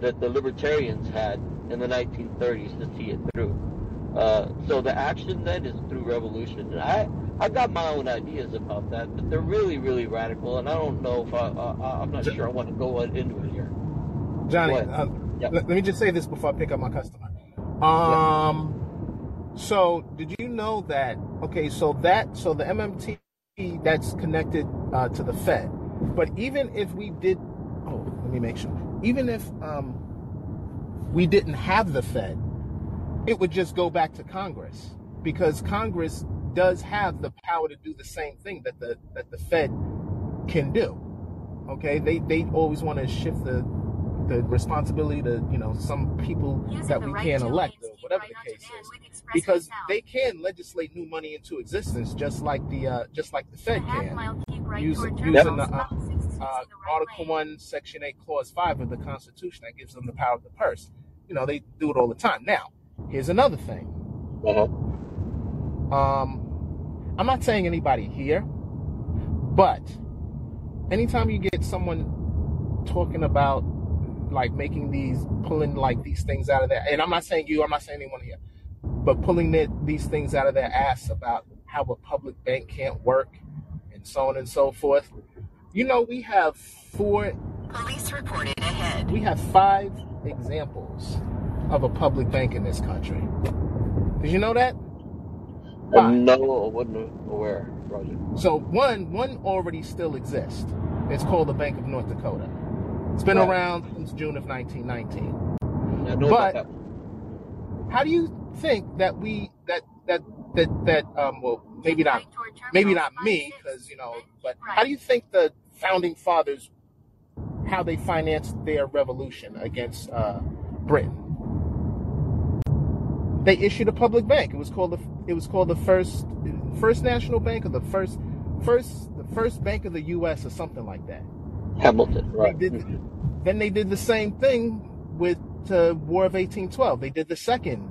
that the libertarians had in the 1930s to see it through. Uh, so the action then is through revolution. And I I've got my own ideas about that, but they're really really radical, and I don't know if I, I I'm not sure I want to go into it here. Johnny, uh, Yep. let, me just say this before I pick up my customer. Yep. Um, so did you know that? Okay, so that so the MMT that's connected uh, to the Fed, but even if we did, oh, let me make sure. Even if um, we didn't have the Fed, it would just go back to Congress because Congress does have the power to do the same thing that the that the Fed can do. Okay, they they always want to shift the the responsibility to you know some people Using that we right can't elect or whatever right the case is because they can legislate new money into existence just like the uh, just like the Fed can right using using the uh, Spot 6 using the uh, Article. One, Section Eight, Clause Five of the Constitution that gives them the power of the purse. You know they do it all the time. Now, here's another thing. Uh-huh. Um, I'm not saying anybody here, but anytime you get someone talking about like making these pulling like these things out of their and I'm not saying you, I'm not saying anyone here, but pulling the, these things out of their ass about how a public bank can't work and so on and so forth. You know, we have four Police reported ahead. we have five examples of a public bank in this country. Did you know that? Five. no, I wasn't aware, Roger. So one one already still exists. It's called the Bank of North Dakota. It's been Right. around since June of 1919. I But how do you think that we that that that that um well maybe not maybe not me because you know but how do you think the founding fathers how they financed their revolution against uh, Britain? They issued a public bank. It was called the it was called the first First National Bank or the first first the first bank of the U.S. or something like that. Hamilton, They right? did. Mhm. Then they did the same thing with the War of 1812. They did the second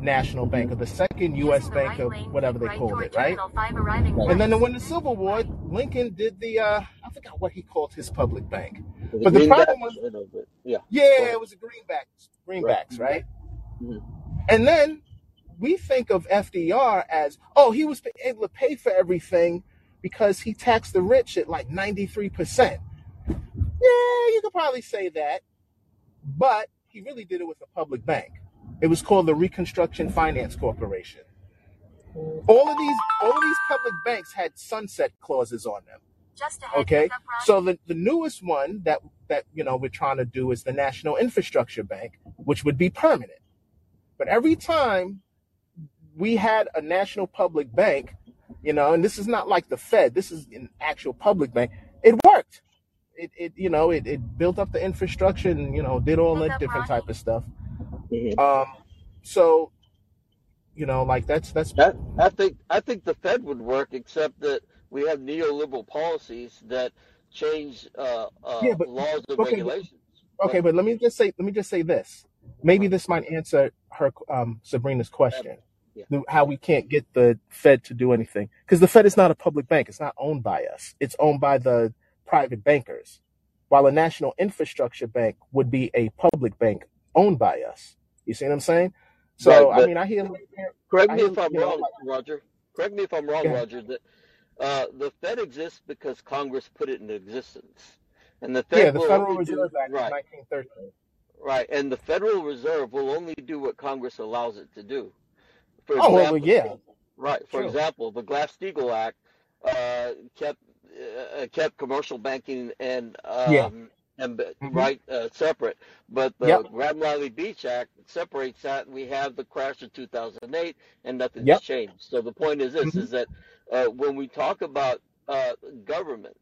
national bank or the second U.S. The bank right or lane, whatever they right called it, right? Terminal 5 arriving Right. And then west. when the Civil War, Lincoln did the uh, I forgot what he called his public bank. The But the problem was, I know, but yeah, yeah, ahead. it was the greenbacks, Right. greenbacks, right? Mhm. And then we think of FDR as, oh, he was able to pay for everything because he taxed the rich at like 93%. Yeah, you could probably say that, but he really did it with a public bank. It was called the Reconstruction Finance Corporation. All of these all of these public banks had sunset clauses on them. Just ahead, Okay? pick up right. So the, the newest one that that you know we're trying to do is the National Infrastructure Bank, which would be permanent. But every time we had a national public bank, you know, and this is not like the Fed, this is an actual public bank, it worked. It, it you know, it, it built up the infrastructure and, you know, did all that up different right. type of stuff. Mhm. Um, so, you know, like that's, that's, I, I think I think the Fed would work, except that we have neoliberal policies that change uh, uh, yeah, but, laws and okay, regulations. Go okay, ahead. but let me just say, let me just say this. Maybe this might answer her, um, Sabrina's question. yeah. the, how we can't get the Fed to do anything because the Fed is not a public bank. It's not owned by us. It's owned by the private bankers, while a national infrastructure bank would be a public bank owned by us. You see what I'm saying? Right, So I mean, I hear, correct I me hear, if I'm you know, wrong, Roger. Correct me if I'm wrong, Roger. That uh, the Fed exists because Congress put it into existence, and the Fed yeah, the Federal do Reserve Act right. 1913. Right, and the Federal Reserve will only do what Congress allows it to do. For Oh well, well, example, yeah, right. For true. example, the Glass-Steagall Act uh, kept uh, kept commercial banking and Yeah. And hmm right uh, separate, but the Yep. Beach Act separates that. And we have the crash of 2008, and nothing's Yep. changed. So the point is this: hmm is that uh, when we talk about uh, government,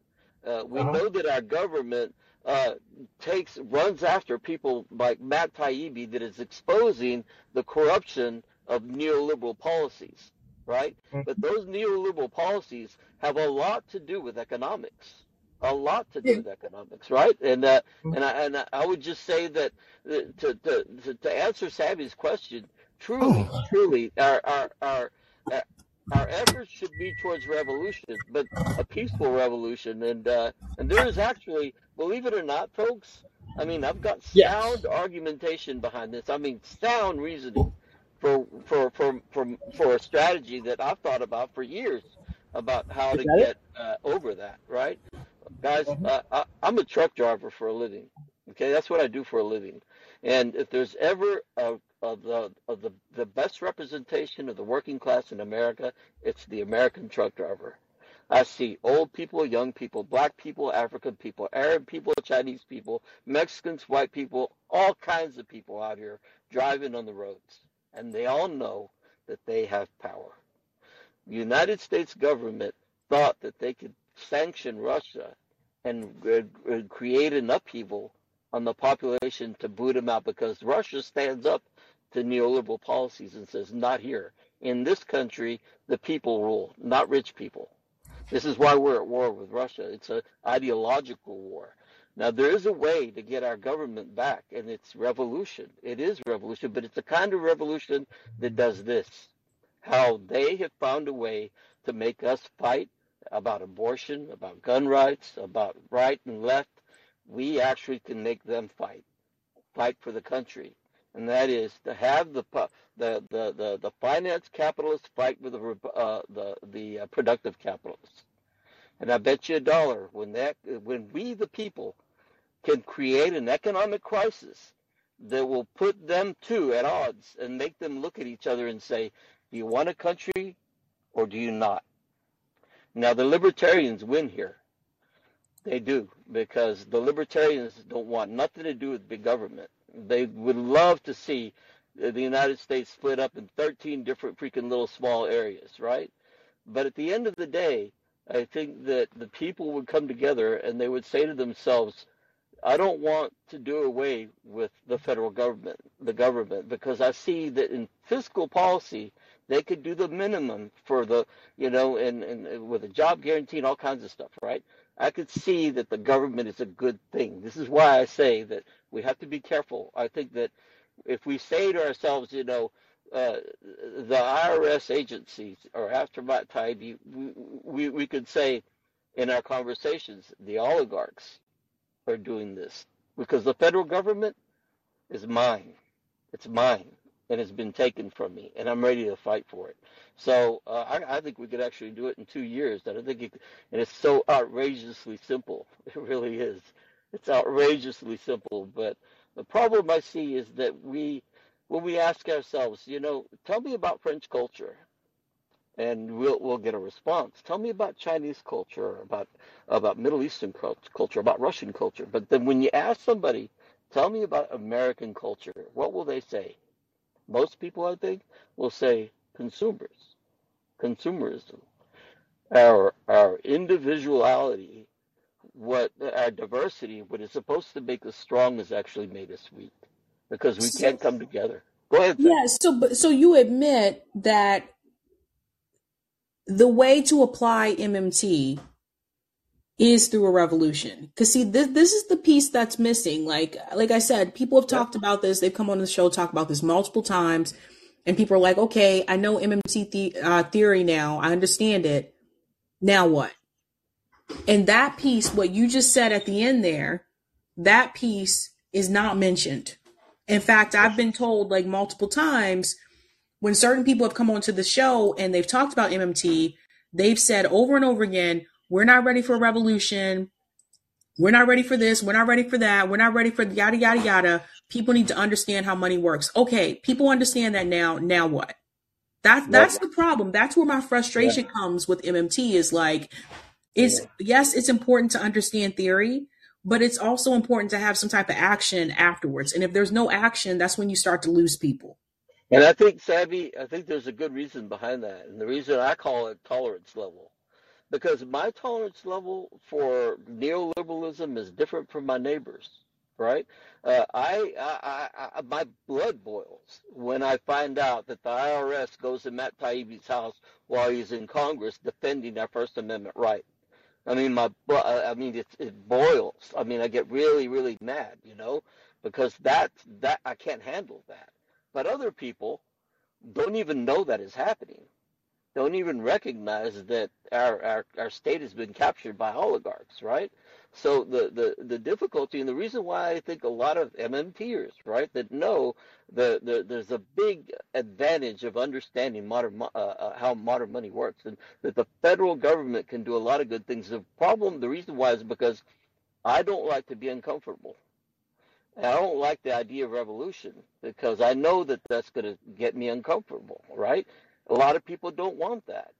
uh, we Uh-huh. know that our government uh, takes runs after people like Matt Taibbi that is exposing the corruption of neoliberal policies, right? Mhm. But those neoliberal policies have a lot to do with economics, a lot to do Yeah. with economics, right? And uh, Mhm. and I and I would just say that uh, to to to, answer Sabby's question, truly, Oh. truly, our our our uh, our efforts should be towards revolution, but a peaceful revolution. And uh, and there is actually, believe it or not, folks. I mean, I've got Yes. sound argumentation behind this. I mean, sound reasoning for for for for for a strategy that I've thought about for years about how to get uh, over that. Right, guys? Mhm. Uh, I, I'm a truck driver for a living. Okay, that's what I do for a living. And if there's ever a of the of the the best representation of the working class in America, it's the American truck driver. I see old people, young people, black people, African people, Arab people, Chinese people, Mexicans, white people, all kinds of people out here driving on the roads. And they all know that they have power. The United States government thought that they could sanction Russia and uh, create an upheaval on the population to boot them out because Russia stands up to neoliberal policies and says, not here. In this country, the people rule, not rich people. This is why we're at war with Russia. It's an ideological war. Now, there is a way to get our government back, and it's revolution. It is revolution, but it's a kind of revolution that does this how they have found a way to make us fight about abortion, about gun rights, about right and left. We actually can make them fight, fight for the country. And that is to have the the the the, the finance capitalists fight with the uh, the the uh, productive capitalists. And I bet you a dollar when that when we the people can create an economic crisis that will put them too at odds and make them look at each other and say, do you want a country or do you not? Now the libertarians win here. They do because the libertarians don't want nothing to do with big government. They would love to see the United States split up in 13 different freaking little small areas, right? But at the end of the day, I think that the people would come together and they would say to themselves, I don't want to do away with the federal government, the government, because I see that in fiscal policy, They could do the minimum for the, you know, and, and with a job guarantee and all kinds of stuff, right? I could see that the government is a good thing. This is why I say that we have to be careful. I think that if we say to ourselves, you know, uh, the IRS agencies or after Matt Taibbi, we, we, we could say in our conversations, the oligarchs are doing this because the federal government is mine. It's mine and it's been taken from me, and I'm ready to fight for it. So uh, I, I think we could actually do it in two years. And I think, it, and it's so outrageously simple. <laughs> It really is. It's outrageously simple. But the problem I see is that we, when we ask ourselves, you know, tell me about French culture, and we'll we'll get a response. Tell me about Chinese culture, about about Middle Eastern culture, about Russian culture. But then when you ask somebody, tell me about American culture, what will they say? Most people, I think, will say consumers, consumerism, our our individuality, what our diversity, what is supposed to make us strong, has actually made us weak because we can't come together. Go ahead. Sam. Yeah, so so you admit that the way to apply MMT is through a revolution. Cause see, this, this is the piece that's missing. Like, like I said, people have talked about this. They've come on the show, talk about this multiple times. And people are like, okay, I know MMT the, uh, theory now. I understand it. Now what? And that piece, what you just said at the end there, that piece is not mentioned. In fact, I've been told like multiple times when certain people have come onto the show and they've talked about MMT, they've said over and over again, we're not ready for a revolution. We're not ready for this. We're not ready for that. We're not ready for yada, yada, yada. People need to understand how money works. Okay, people understand that now. Now what? That's that's the problem. That's where my frustration yeah. comes with MMT is like, it's yeah. yes, it's important to understand theory, but it's also important to have some type of action afterwards. And if there's no action, that's when you start to lose people. And I think, Sabby, I think there's a good reason behind that. And the reason I call it tolerance level because my tolerance level for neoliberalism is different from my neighbors. Right? Uh, I, I, I, my blood boils when I find out that the IRS goes to Matt Taibbi's house while he's in Congress defending our First Amendment right. I mean, my, I mean, it, it boils. I mean, I get really, really mad, you know, because that, that I can't handle that. But other people don't even know that is happening don't even recognize that our, our, our state has been captured by oligarchs, right? So the, the, the difficulty and the reason why I think a lot of MMTers, right, that know the, the there's a big advantage of understanding modern uh, uh, how modern money works, and that the federal government can do a lot of good things. The problem, the reason why is because I don't like to be uncomfortable. And I don't like the idea of revolution because I know that that's going to get me uncomfortable, right? A lot of people don't want that.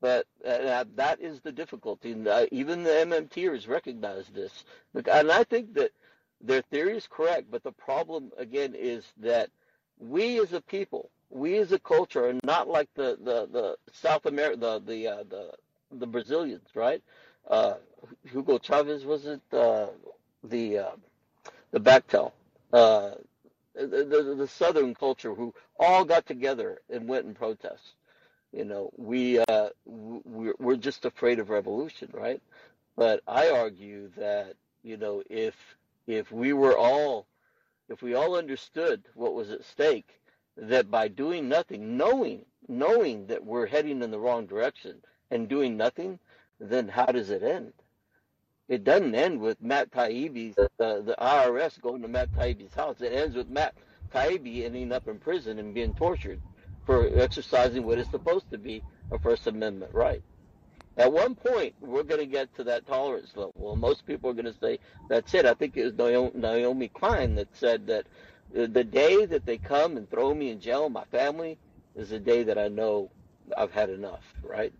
But uh, that is the difficulty. And, uh, even the MMTers recognize this. And I think that their theory is correct. But the problem, again, is that we as a people, we as a culture are not like the, the, the South America, the, the, uh, the, the Brazilians, right? Uh, Hugo Chavez was it? Uh, the, uh, the Bactel. The, the, the Southern culture who all got together and went and protest. You know, we uh, we're, we're just afraid of revolution, right? But I argue that you know if if we were all if we all understood what was at stake, that by doing nothing, knowing knowing that we're heading in the wrong direction and doing nothing, then how does it end? It doesn't end with Matt Taibbi's, uh, the IRS going to Matt Taibbi's house. It ends with Matt Taibbi ending up in prison and being tortured for exercising what is supposed to be a First Amendment right. At one point, we're going to get to that tolerance level. Most people are going to say, that's it. I think it was Naomi Klein that said that the day that they come and throw me in jail, my family, is the day that I know I've had enough, right?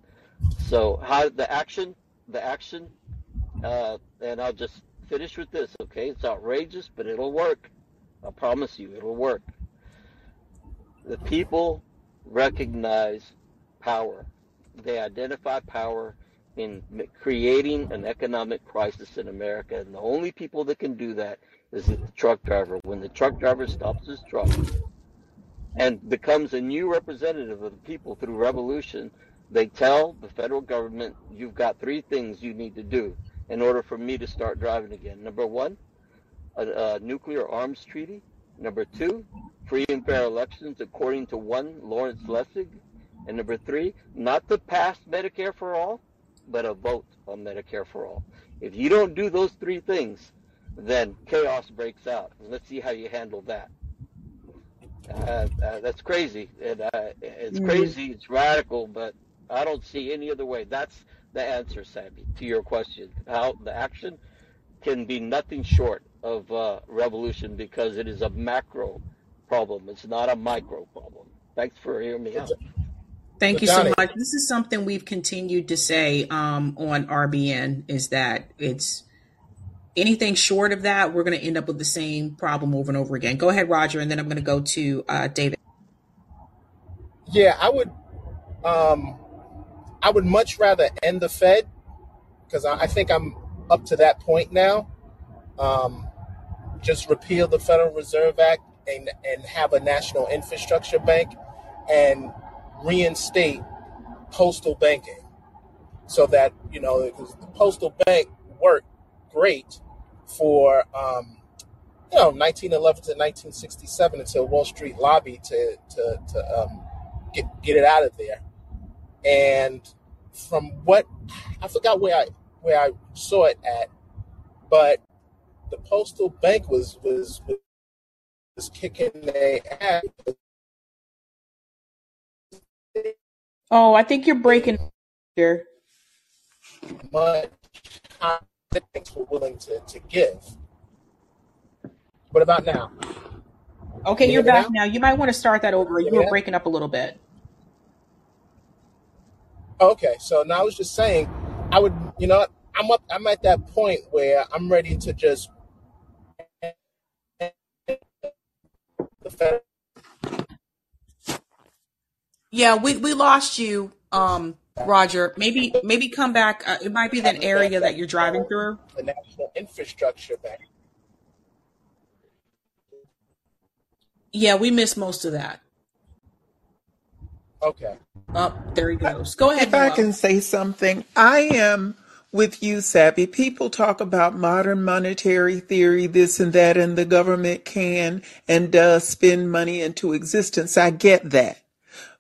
So how the action, the action, uh, and I'll just finish with this, okay? It's outrageous, but it'll work. I promise you, it'll work. The people recognize power. They identify power in creating an economic crisis in America, and the only people that can do that is the truck driver. When the truck driver stops his truck and becomes a new representative of the people through revolution, they tell the federal government, you've got three things you need to do in order for me to start driving again. Number one, a, a nuclear arms treaty. Number two, free and fair elections according to one Lawrence Lessig. And number three, not to pass Medicare for all, but a vote on Medicare for all. If you don't do those three things, then chaos breaks out. Let's see how you handle that. Uh, uh, that's crazy. And, uh, it's Mm. crazy. It's radical, but I don't see any other way. That's the answer, Sammy, to your question. How the action can be nothing short of uh, revolution because it is a macro problem. It's not a micro problem. Thanks for hearing me out. Thank you so much. This is something we've continued to say um, on RBN is that it's anything short of that, we're going to end up with the same problem over and over again. Go ahead, Roger, and then I'm going to go to uh, David. yeah, I would, um, I would much rather end the Fed because I, I think I'm up to that point now. Um, just repeal the Federal Reserve Act and and have a national infrastructure bank and reinstate postal banking so that you know the postal bank worked great for um, you know 1911 to 1967 until Wall Street lobbied to to, to um, get get it out of there. And from what I forgot where I where I saw it at, but the postal bank was was was kicking their ass. Oh, I think you're breaking here. Much than were willing to, to give. What about now? Okay, you you're back now? now. You might want to start that over. You me were breaking up a little bit. Okay, so now I was just saying, I would, you know, I'm up, I'm at that point where I'm ready to just the. Yeah, we, we lost you, um, Roger. Maybe maybe come back. Uh, it might be that having that, area that you're driving through. the national infrastructure bank. Yeah, we missed most of that. Okay. Oh, there he goes. Go ahead, If I Noel. can say something, I am with you, Sabby. People talk about modern monetary theory, this and that, and the government can and does spend money into existence. I get that.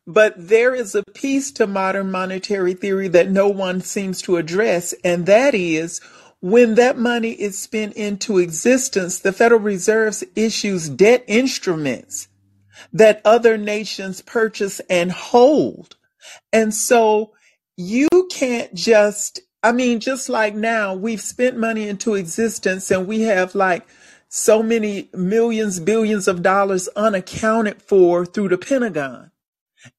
But there is a piece to modern monetary theory that no one seems to address, and that is when that money is spent into existence, the Federal Reserve issues debt instruments that other nations purchase and hold. And so you can't just, I mean, just like now, we've spent money into existence and we have like so many millions, billions of dollars unaccounted for through the Pentagon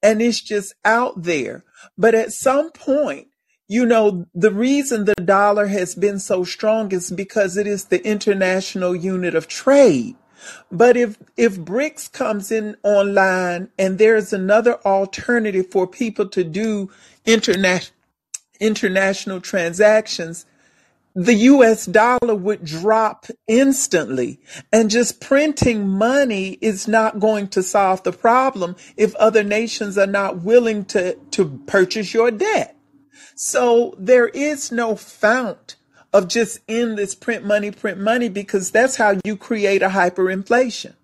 and it's just out there. But at some point, you know, the reason the dollar has been so strong is because it is the international unit of trade. But if if BRICS comes in online and there's another alternative for people to do international international transactions, the US dollar would drop instantly. And just printing money is not going to solve the problem if other nations are not willing to, to purchase your debt. So there is no fount of just endless print money, print money, because that's how you create a hyperinflation.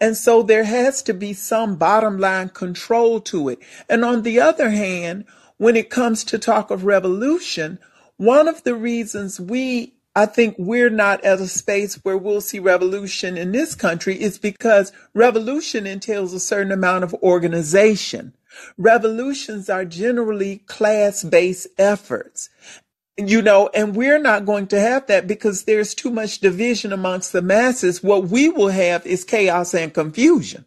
And so there has to be some bottom line control to it. And on the other hand, when it comes to talk of revolution, one of the reasons we, I think we're not at a space where we'll see revolution in this country is because revolution entails a certain amount of organization. Revolutions are generally class based efforts you know, and we're not going to have that because there's too much division amongst the masses. What we will have is chaos and confusion.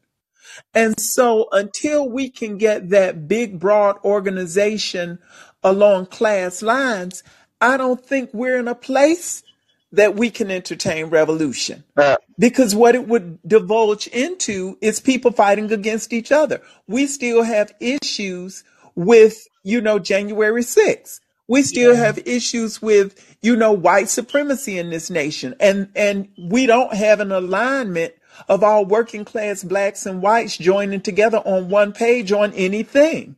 And so until we can get that big, broad organization along class lines, I don't think we're in a place that we can entertain revolution Uh, because what it would divulge into is people fighting against each other. We still have issues with, you know, January 6th. We still Yeah. have issues with, you know, white supremacy in this nation. And, and we don't have an alignment of all working class blacks and whites joining together on one page on anything.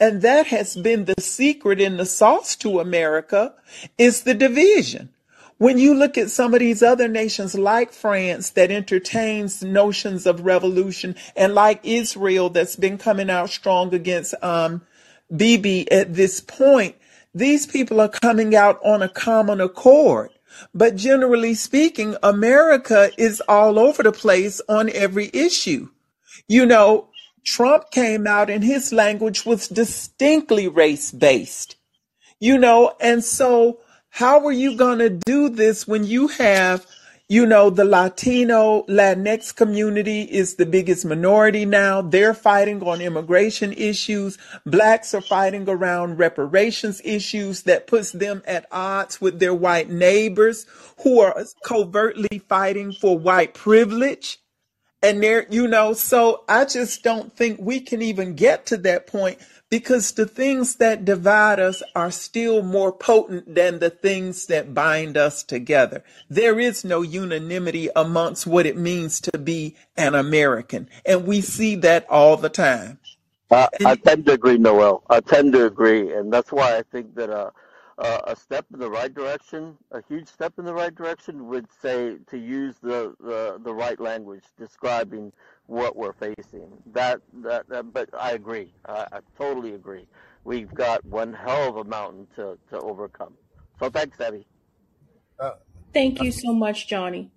And that has been the secret in the sauce to America is the division. When you look at some of these other nations like France that entertains notions of revolution and like Israel that's been coming out strong against um, Bibi at this point, these people are coming out on a common accord. But generally speaking, America is all over the place on every issue. You know, Trump came out and his language was distinctly race based, you know, and so how are you going to do this when you have, you know, the Latino, Latinx community is the biggest minority now. They're fighting on immigration issues. Blacks are fighting around reparations issues that puts them at odds with their white neighbors who are covertly fighting for white privilege. And there, you know, so I just don't think we can even get to that point because the things that divide us are still more potent than the things that bind us together. There is no unanimity amongst what it means to be an American. And we see that all the time. Uh, I tend to agree, Noel. I tend to agree, and that's why I think that uh, uh, a step in the right direction, a huge step in the right direction, would say to use the, the, the right language describing what we're facing. That that, that but I agree. I, I totally agree. We've got one hell of a mountain to, to overcome. So thanks, Abby. Uh, Thank you so much, Johnny.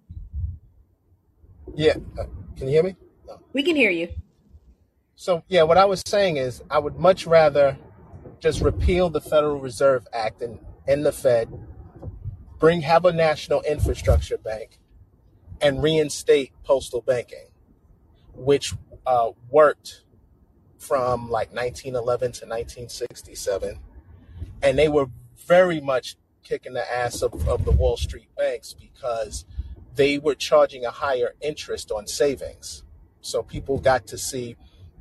yeah, uh, can you hear me? No. We can hear you. So yeah, what I was saying is I would much rather just repeal the Federal Reserve Act and, and the Fed, bring have a national infrastructure bank, and reinstate postal banking, which uh, worked from like 1911 to 1967, and they were very much kicking the ass of, of the Wall Street banks because they were charging a higher interest on savings. So people got to see,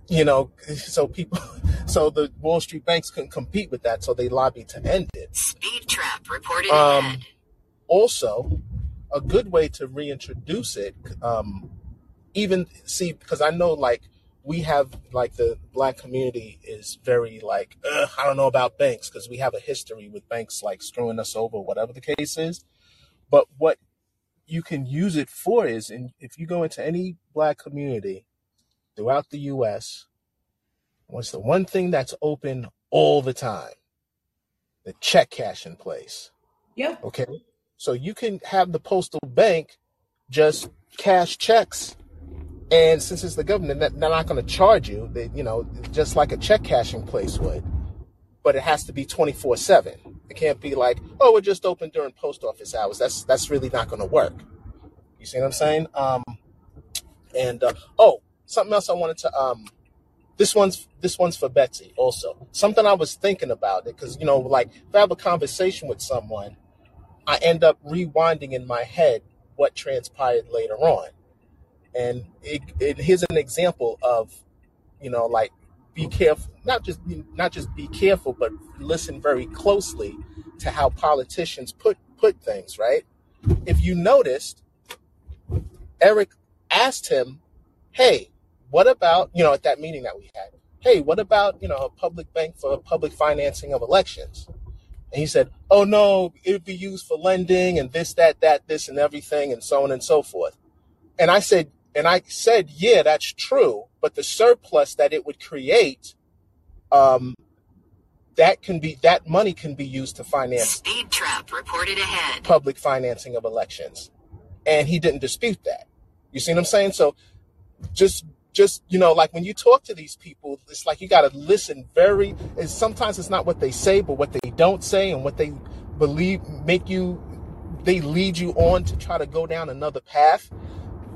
you know, <laughs> so people, <laughs> so the Wall Street banks couldn't compete with that, so they lobbied to end it. Speed trap reported Um, also, a good way to reintroduce it, um, even see, because I know like we have like the black community is very like, Ugh, I don't know about banks because we have a history with banks like screwing us over, whatever the case is. But what you can use it for is, and if you go into any black community throughout the U.S., what's the one thing that's open all the time? The check cashing place. Yeah. Okay. So you can have the postal bank just cash checks. And since it's the government, they're not going to charge you, they, you know, just like a check cashing place would. But it has to be 24 7. It can't be like, oh, we're just open during post office hours. That's that's really not going to work. You see what I'm saying? Um, and uh, oh, something else I wanted to um, this one's this one's for Betsy also. Something I was thinking about it because you know, like if I have a conversation with someone, I end up rewinding in my head what transpired later on. And it, it here's an example of, you know, like be careful, not just not just be careful, but listen very closely to how politicians put put things, right? If you noticed, Eric asked him, "Hey, what about you know at that meeting that we had? Hey, what about you know a public bank for public financing of elections?" And he said, "Oh no, it would be used for lending and this, that, that, this, and everything, and so on and so forth." And I said, and I said, "Yeah, that's true, but the surplus that it would create, um, that can be that money can be used to finance Speed trap reported ahead. public financing of elections." And he didn't dispute that. You see what I'm saying? So just just you know like when you talk to these people it's like you got to listen very and sometimes it's not what they say but what they don't say and what they believe make you they lead you on to try to go down another path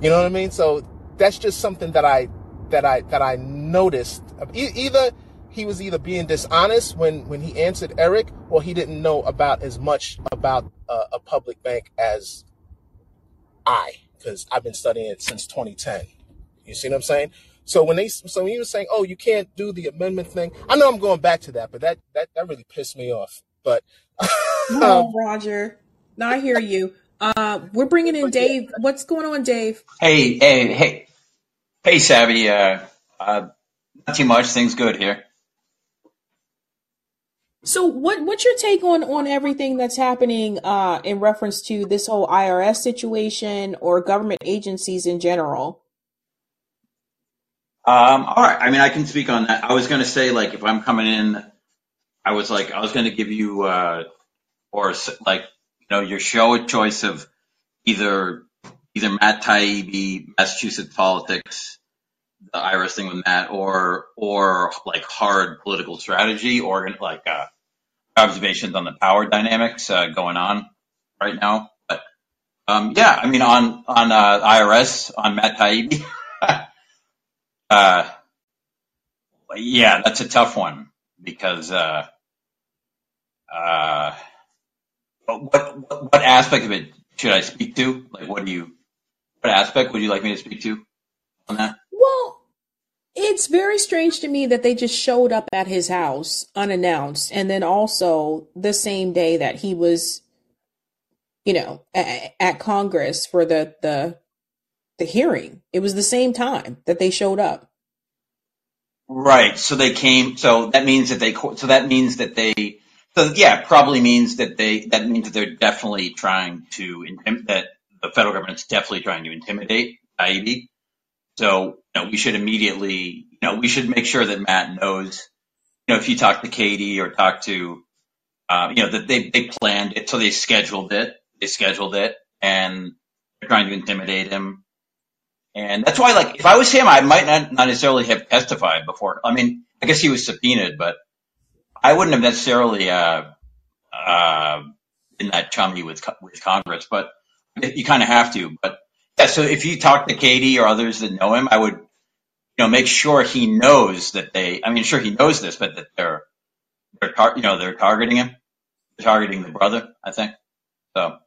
you know what i mean so that's just something that i that i that i noticed E- either he was either being dishonest when when he answered eric or he didn't know about as much about uh, a public bank as i because i've been studying it since 2010 you see what I'm saying? So when they, so when he was saying, "Oh, you can't do the amendment thing," I know I'm going back to that, but that that that really pissed me off. But <laughs> No, um, Roger. No, I hear you. Uh, we're bringing in Dave. What's going on, Dave? Hey, hey, hey, hey, Sabby. Uh, uh, not too much. Things good here. So, what what's your take on on everything that's happening uh, in reference to this whole IRS situation or government agencies in general? Um, all right. I mean, I can speak on that. I was going to say, like, if I'm coming in, I was like, I was going to give you, uh, or like, you know, your show a choice of either either Matt Taibbi, Massachusetts politics, the IRS thing with Matt, or or like hard political strategy, or like uh, observations on the power dynamics uh, going on right now. But um, yeah, I mean, on on uh, IRS on Matt Taibbi, <laughs> uh, yeah, that's a tough one because uh, uh, what, what what aspect of it should I speak to? Like, what do you what aspect would you like me to speak to on that? Well, it's very strange to me that they just showed up at his house unannounced, and then also the same day that he was, you know, at, at Congress for the the the hearing. It was the same time that they showed up. Right. So they came. So that means that they. So that means that they. So yeah, probably means that they. That means that they're definitely trying to. intim- That the federal government's definitely trying to intimidate Taibbi. So you know, we should immediately. You know, we should make sure that Matt knows. You know, if you talk to Katie or talk to, uh, you know, that they they planned it. So they scheduled it. They scheduled it, and they're trying to intimidate him. And that's why, like, if I was him, I might not, not necessarily have testified before. I mean, I guess he was subpoenaed, but I wouldn't have necessarily uh, uh, been that chummy with with Congress. But you kind of have to. But yeah, so if you talk to Katie or others that know him, I would, you know, make sure he knows that they. I mean, sure he knows this, but that they're they're tar- you know they're targeting him, they're targeting the brother. I think so.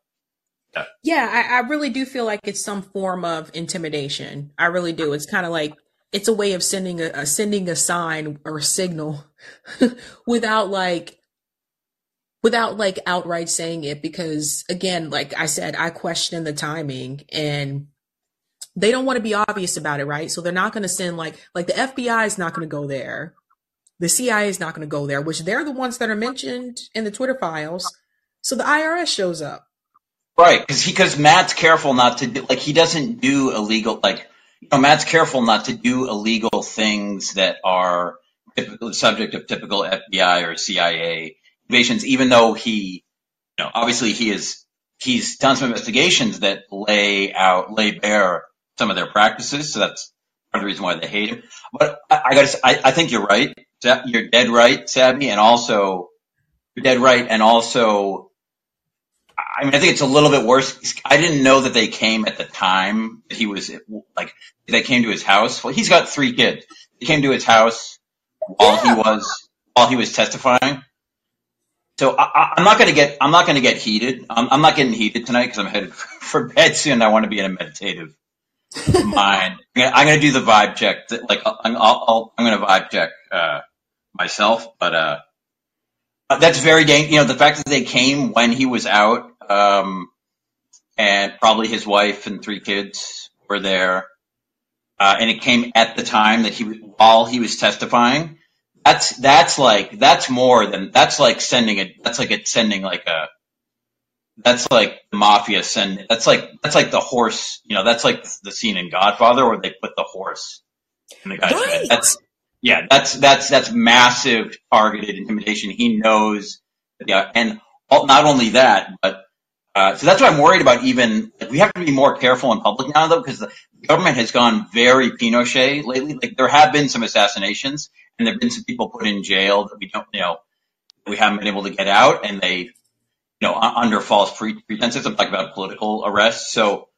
Yeah. Yeah, I, I really do feel like it's some form of intimidation. I really do. It's kind of like it's a way of sending a, a sending a sign or a signal <laughs> without like without like outright saying it because again, like I said, I question the timing and they don't want to be obvious about it, right? So they're not going to send like like the FBI is not going to go there. The CIA is not going to go there, which they're the ones that are mentioned in the Twitter files. So the IRS shows up. Right, because because Matt's careful not to do like he doesn't do illegal like you know Matt's careful not to do illegal things that are typical subject of typical FBI or CIA investigations. Even though he, you know, obviously he is he's done some investigations that lay out lay bare some of their practices. So that's part of the reason why they hate him. But I, I got to I, I think you're right. You're dead right, Sabby, and also you're dead right, and also I mean, I think it's a little bit worse. I didn't know that they came at the time that he was like they came to his house. Well, he's got three kids. They came to his house while he was while he was testifying. So I, I- I'm not going to get I'm not going to get heated. I'm, I'm not getting heated tonight because I'm headed <laughs> for bed soon. I want to be in a meditative <laughs> mind. I'm going to do the vibe check. Like I'll, I'll, I'll I'm going to vibe check uh, myself, but uh, uh, that's very dang. You know, the fact that they came when he was out, um, and probably his wife and three kids were there, Uh, and it came at the time that he was while he was testifying. That's that's like that's more than that's like sending a that's like it sending like a that's like the mafia send that's like that's like the horse you know that's like the scene in Godfather where they put the horse in the guy's head. Right. That's yeah, that's that's that's massive targeted intimidation. He knows, yeah, and all- not only that, but uh, so that's why I'm worried about. Even like, we have to be more careful in public now, though, because the government has gone very Pinochet lately. Like there have been some assassinations, and there've been some people put in jail that we don't, you know, we haven't been able to get out, and they, you know, under false pre- pretenses. I'm talking about political arrests. So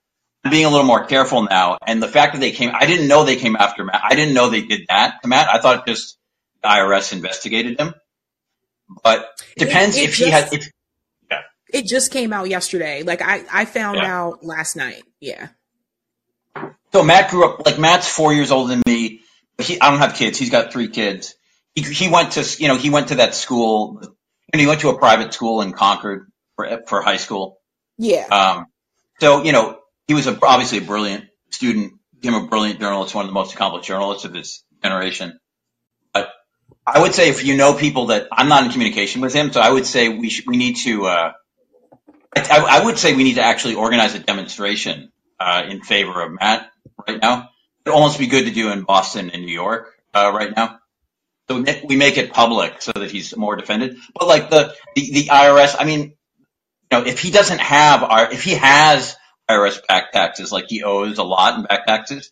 I'm being a little more careful now. And the fact that they came, I didn't know they came after Matt. I didn't know they did that to Matt. I thought just the IRS investigated him. But it It depends it if he had, if, it just came out yesterday. Like I I found yeah. out last night. Yeah. So Matt grew up, like Matt's four years older than me. He, I don't have kids. He's got three kids. He, he went to, you know, he went to that school and he went to a private school in Concord for, for high school. Yeah. Um, so you know he was a, obviously a brilliant student, became a brilliant journalist, one of the most accomplished journalists of his generation. But I would say if you know people that I'm not in communication with him, so I would say we should, we need to. Uh, I, I would say we need to actually organize a demonstration uh, in favor of Matt right now. It'd almost be good to do in Boston and New York uh, right now. So we make, we make it public so that he's more defended. But like the, the, the IRS, I mean, you know, if he doesn't have our, if he has IRS back taxes, like he owes a lot in back taxes,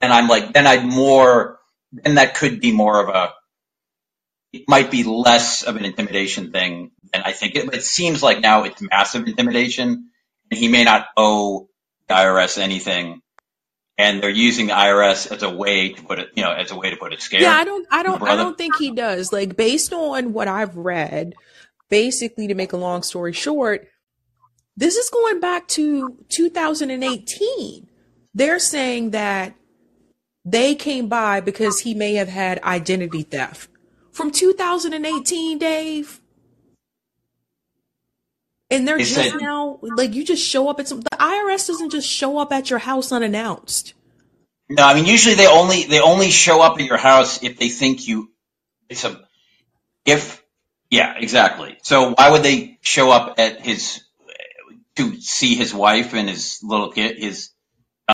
then I'm like, then I'd more, then that could be more of a, it might be less of an intimidation thing than I think it, But it seems like now it's massive intimidation and he may not owe the IRS anything and they're using the IRS as a way to put it, you know, as a way to put it scare. Yeah, I don't I don't I don't think he does. Like based on what I've read, basically to make a long story short, this is going back to 2018. They're saying that they came by because he may have had identity theft. From 2018, Dave. And they're They just said, now like you just show up at some the IRS doesn't just show up at your house unannounced. no, I mean, usually they only, they only show up at your house if they think you, it's a, if, yeah, exactly. So why would they show up at his, to see his wife and his little kid, his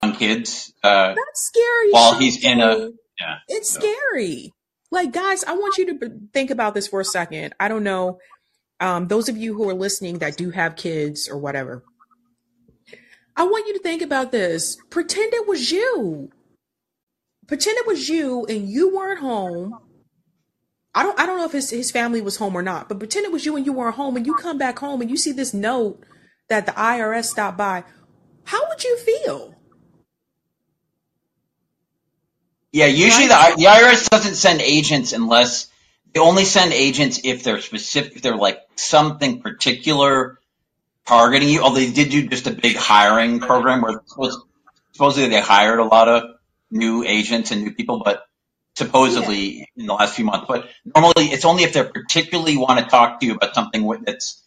young kids, uh, That's scary while he's in a, yeah. It's So, scary. Like, guys, I want you to think about this for a second. I don't know. Um, those of you who are listening that do have kids or whatever, I want you to think about this. Pretend it was you. Pretend it was you and you weren't home. I don't I don't know if his, his family was home or not, but pretend it was you and you weren't home and you come back home and you see this note that the IRS stopped by. How would you feel? Yeah, usually the, the IRS doesn't send agents unless, they only send agents if they're specific, if they're like something particular targeting you. Although they did do just a big hiring program where supposedly they hired a lot of new agents and new people, but Yeah. supposedly in the last few months. But normally it's only if they particularly want to talk to you about something that's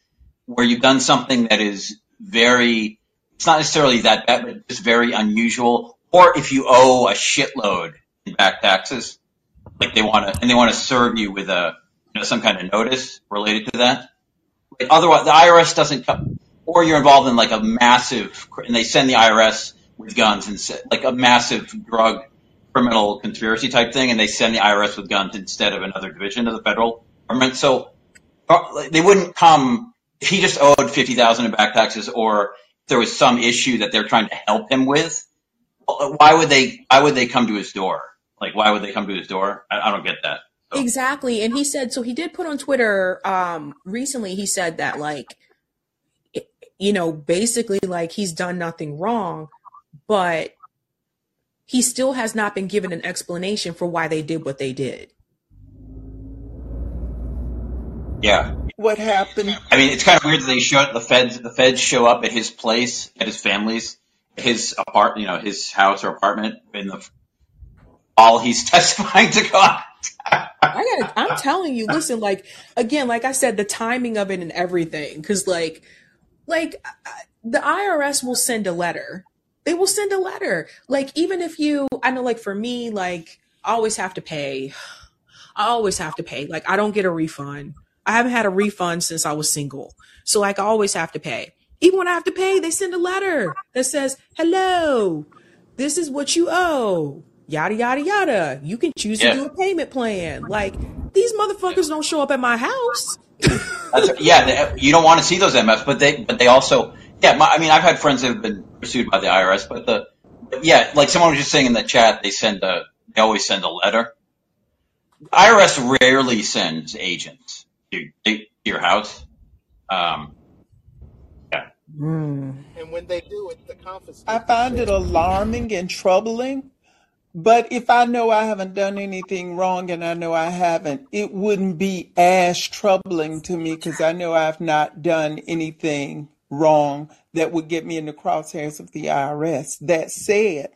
where you've done something that is very, it's not necessarily that bad, but it's very unusual. Or if you owe a shitload back taxes, like they want to, and they want to serve you with a, you know, some kind of notice related to that. Like otherwise, the IRS doesn't come, or you're involved in like a massive, and they send the IRS with guns and like a massive drug criminal conspiracy type thing, and they send the IRS with guns instead of another division of the federal government. So uh, they wouldn't come if he just owed fifty thousand in back taxes, or if there was some issue that they're trying to help him with. Why would they? Why would they come to his door? Like, why would they come to his door? I, I don't get that. So Exactly. And he said, so he did put on Twitter um recently, he said that like it- you know, basically like he's done nothing wrong, but he still has not been given an explanation for why they did what they did. yeah, What happened? I mean, it's kind of weird that they show the feds. The feds show up at his place, at his family's, his apartment, you know, his house or apartment in the while he's <laughs> testifying to God. I gotta, I'm telling you, listen, like, again, like I said, the timing of it and everything, cause like, like uh, the IRS will send a letter. They will send a letter. Like, even if you, I know, like for me, like, I always have to pay. I always have to pay. Like, I don't get a refund. I haven't had a refund since I was single. So, like, I always have to pay. Even when I have to pay, they send a letter that says, hello, this is what you owe. Yada, yada, yada. You can choose to do a payment plan. Like, these motherfuckers don't show up at my house. <laughs> That's, yeah. They, you don't want to see those MFs, but they, but they also, yeah. My, I mean, I've had friends that have been pursued by the IRS, but the, but yeah, like someone was just saying in the chat, they send a, they always send a letter. IRS rarely sends agents to, to your house. Um, yeah. Mm. And when they do it, the confiscation. I find it alarming and troubling. But if I know I haven't done anything wrong and I know I haven't, it wouldn't be as troubling to me because I know I've not done anything wrong that would get me in the crosshairs of the IRS. That said,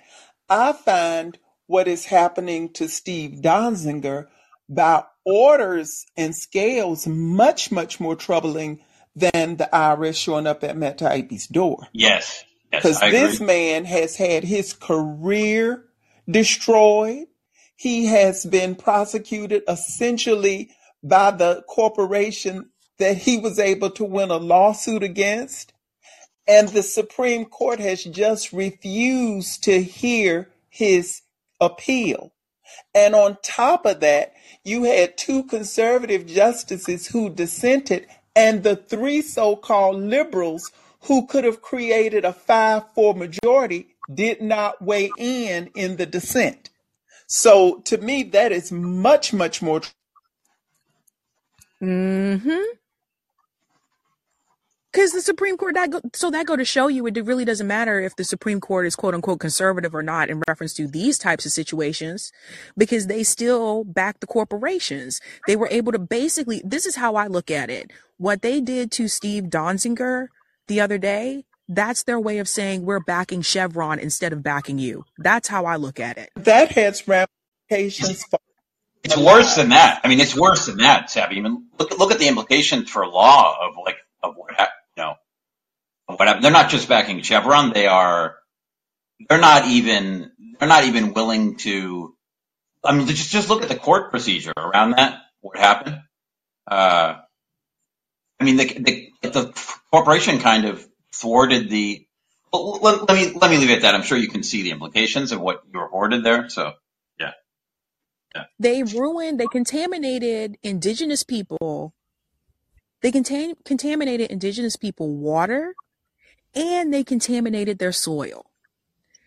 I find what is happening to Steve Donziger by orders and scales much, much more troubling than the IRS showing up at Matt Taibbi's door. Yes. Yes, because I this man has had his career destroyed. He has been prosecuted essentially by the corporation that he was able to win a lawsuit against. And the Supreme Court has just refused to hear his appeal. And on top of that, you had two conservative justices who dissented, and the three so called liberals who could have created a 5 4 majority did not weigh in in the dissent. So to me, that is much, much more. Mm-hmm. Because the Supreme Court, that go, so that go to show you, it really doesn't matter if the Supreme Court is quote unquote conservative or not in reference to these types of situations, because they still back the corporations. They were able to basically, this is how I look at it. What they did to Steve Donziger the other day, that's their way of saying we're backing Chevron instead of backing you. That's how I look at it. That has ramifications for It's worse than that. I mean, it's worse than that, Sabby. I mean, look look at the implications for law of like of what hap- you know of what happened. They're not just backing Chevron. They are. They're not even. They're not even willing to. I mean, just just look at the court procedure around that. What happened? Uh, I mean, the the, the corporation kind of thwarted the. Well, let, let me let me leave it at that. I'm sure you can see the implications of what you reported there. So yeah, yeah. They ruined, they contaminated indigenous people. They contain, contaminated indigenous people water and they contaminated their soil.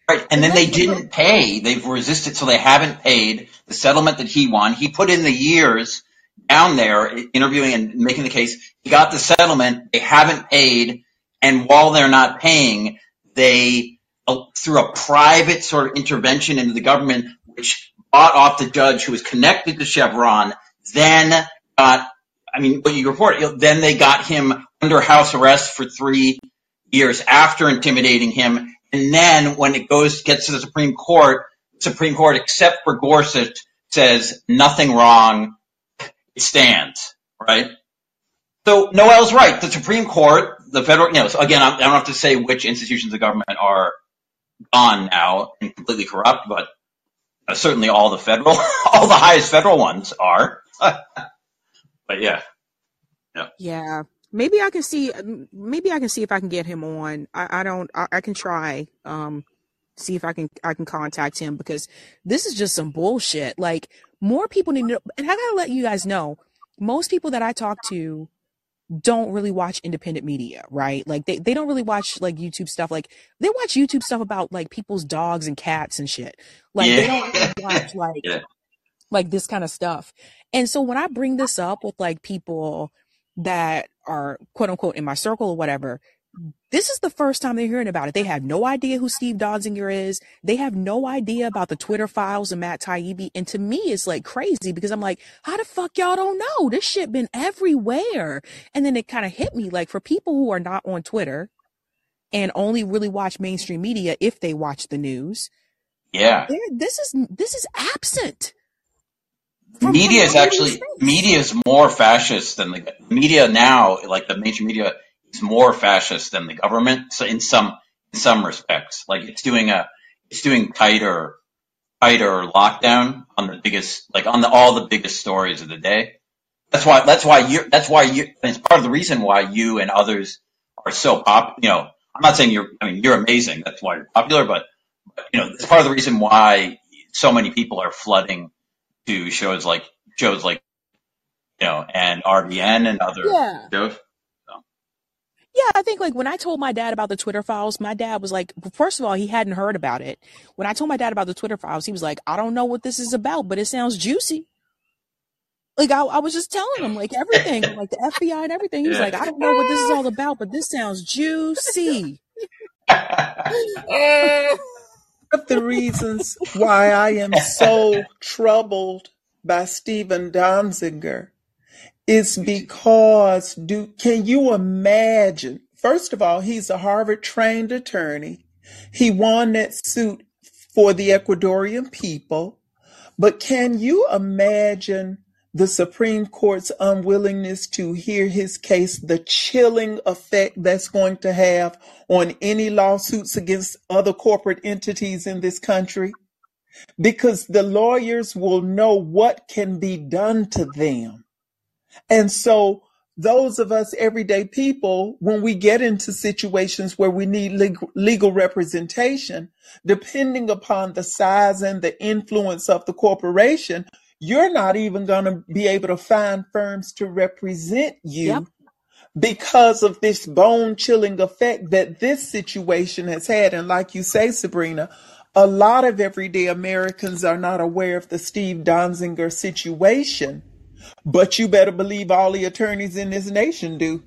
Right, and And then they didn't pay. They've resisted, so they haven't paid the settlement that he won. He put in the years down there interviewing and making the case. He got the settlement. They haven't paid, and while they're not paying, they uh, through a private sort of intervention into the government, which bought off the judge who was connected to Chevron, then got. I mean, what you report, then they got him under house arrest for three years after intimidating him. And then when it goes, gets to the Supreme Court, Supreme Court, except for Gorsuch, says nothing wrong. It stands, right? So Noel's right. The Supreme Court, the federal, you know, so again, I don't have to say which institutions of government are gone now and completely corrupt, but uh, certainly all the federal, <laughs> all the highest federal ones are. <laughs> but yeah, yeah. yeah, maybe I can see, maybe I can see if I can get him on. I, I don't, I, I can try, um, see if I can, I can contact him because this is just some bullshit. Like more people need to and I gotta let you guys know, most people that I talk to don't really watch independent media, right? Like they, they don't really watch like YouTube stuff. Like they watch YouTube stuff about like people's dogs and cats and shit. Like they don't really <laughs> watch like yeah. like this kind of stuff. And so when I bring this up with like people that are quote unquote in my circle or whatever, this is the first time they're hearing about it. They have no idea who Steve Donziger is. They have no idea about the Twitter files of Matt Taibbi. And to me, it's like crazy because I'm like, how the fuck y'all don't know? This shit been everywhere. And then it kind of hit me like for people who are not on Twitter and only really watch mainstream media if they watch the news, Yeah. this is this is absent media is actually media is more fascist than the media now like the mainstream media is more fascist than the government so in some in some respects like it's doing a it's doing tighter tighter lockdown on the biggest like on the all the biggest stories of the day that's why that's why you that's why you it's part of the reason why you and others are so pop you know i'm not saying you're i mean you're amazing that's why you're popular but, but you know it's part of the reason why so many people are flooding to shows like shows like you know and RBN and other Yeah. shows. Yeah, I think like when I told my dad about the Twitter files, my dad was like, first of all, he hadn't heard about it. When I told my dad about the Twitter files, he was like, I don't know what this is about, but it sounds juicy. Like I, I was just telling him like everything, like the FBI and everything. He was like, I don't know what this is all about, but this sounds juicy. <laughs> Of the reasons why I am so troubled by Stephen Donziger is because do can you imagine? First of all, he's a Harvard trained attorney. He won that suit for the Ecuadorian people. But can you imagine the Supreme Court's unwillingness to hear his case, the chilling effect that's going to have on any lawsuits against other corporate entities in this country? Because the lawyers will know what can be done to them. And so those of us everyday people, when we get into situations where we need legal, legal representation, depending upon the size and the influence of the corporation, you're not even going to be able to find firms to represent you Yep. because of this bone chilling effect that this situation has had. And like you say, Sabrina, a lot of everyday Americans are not aware of the Steve Donziger situation, but you better believe all the attorneys in this nation do.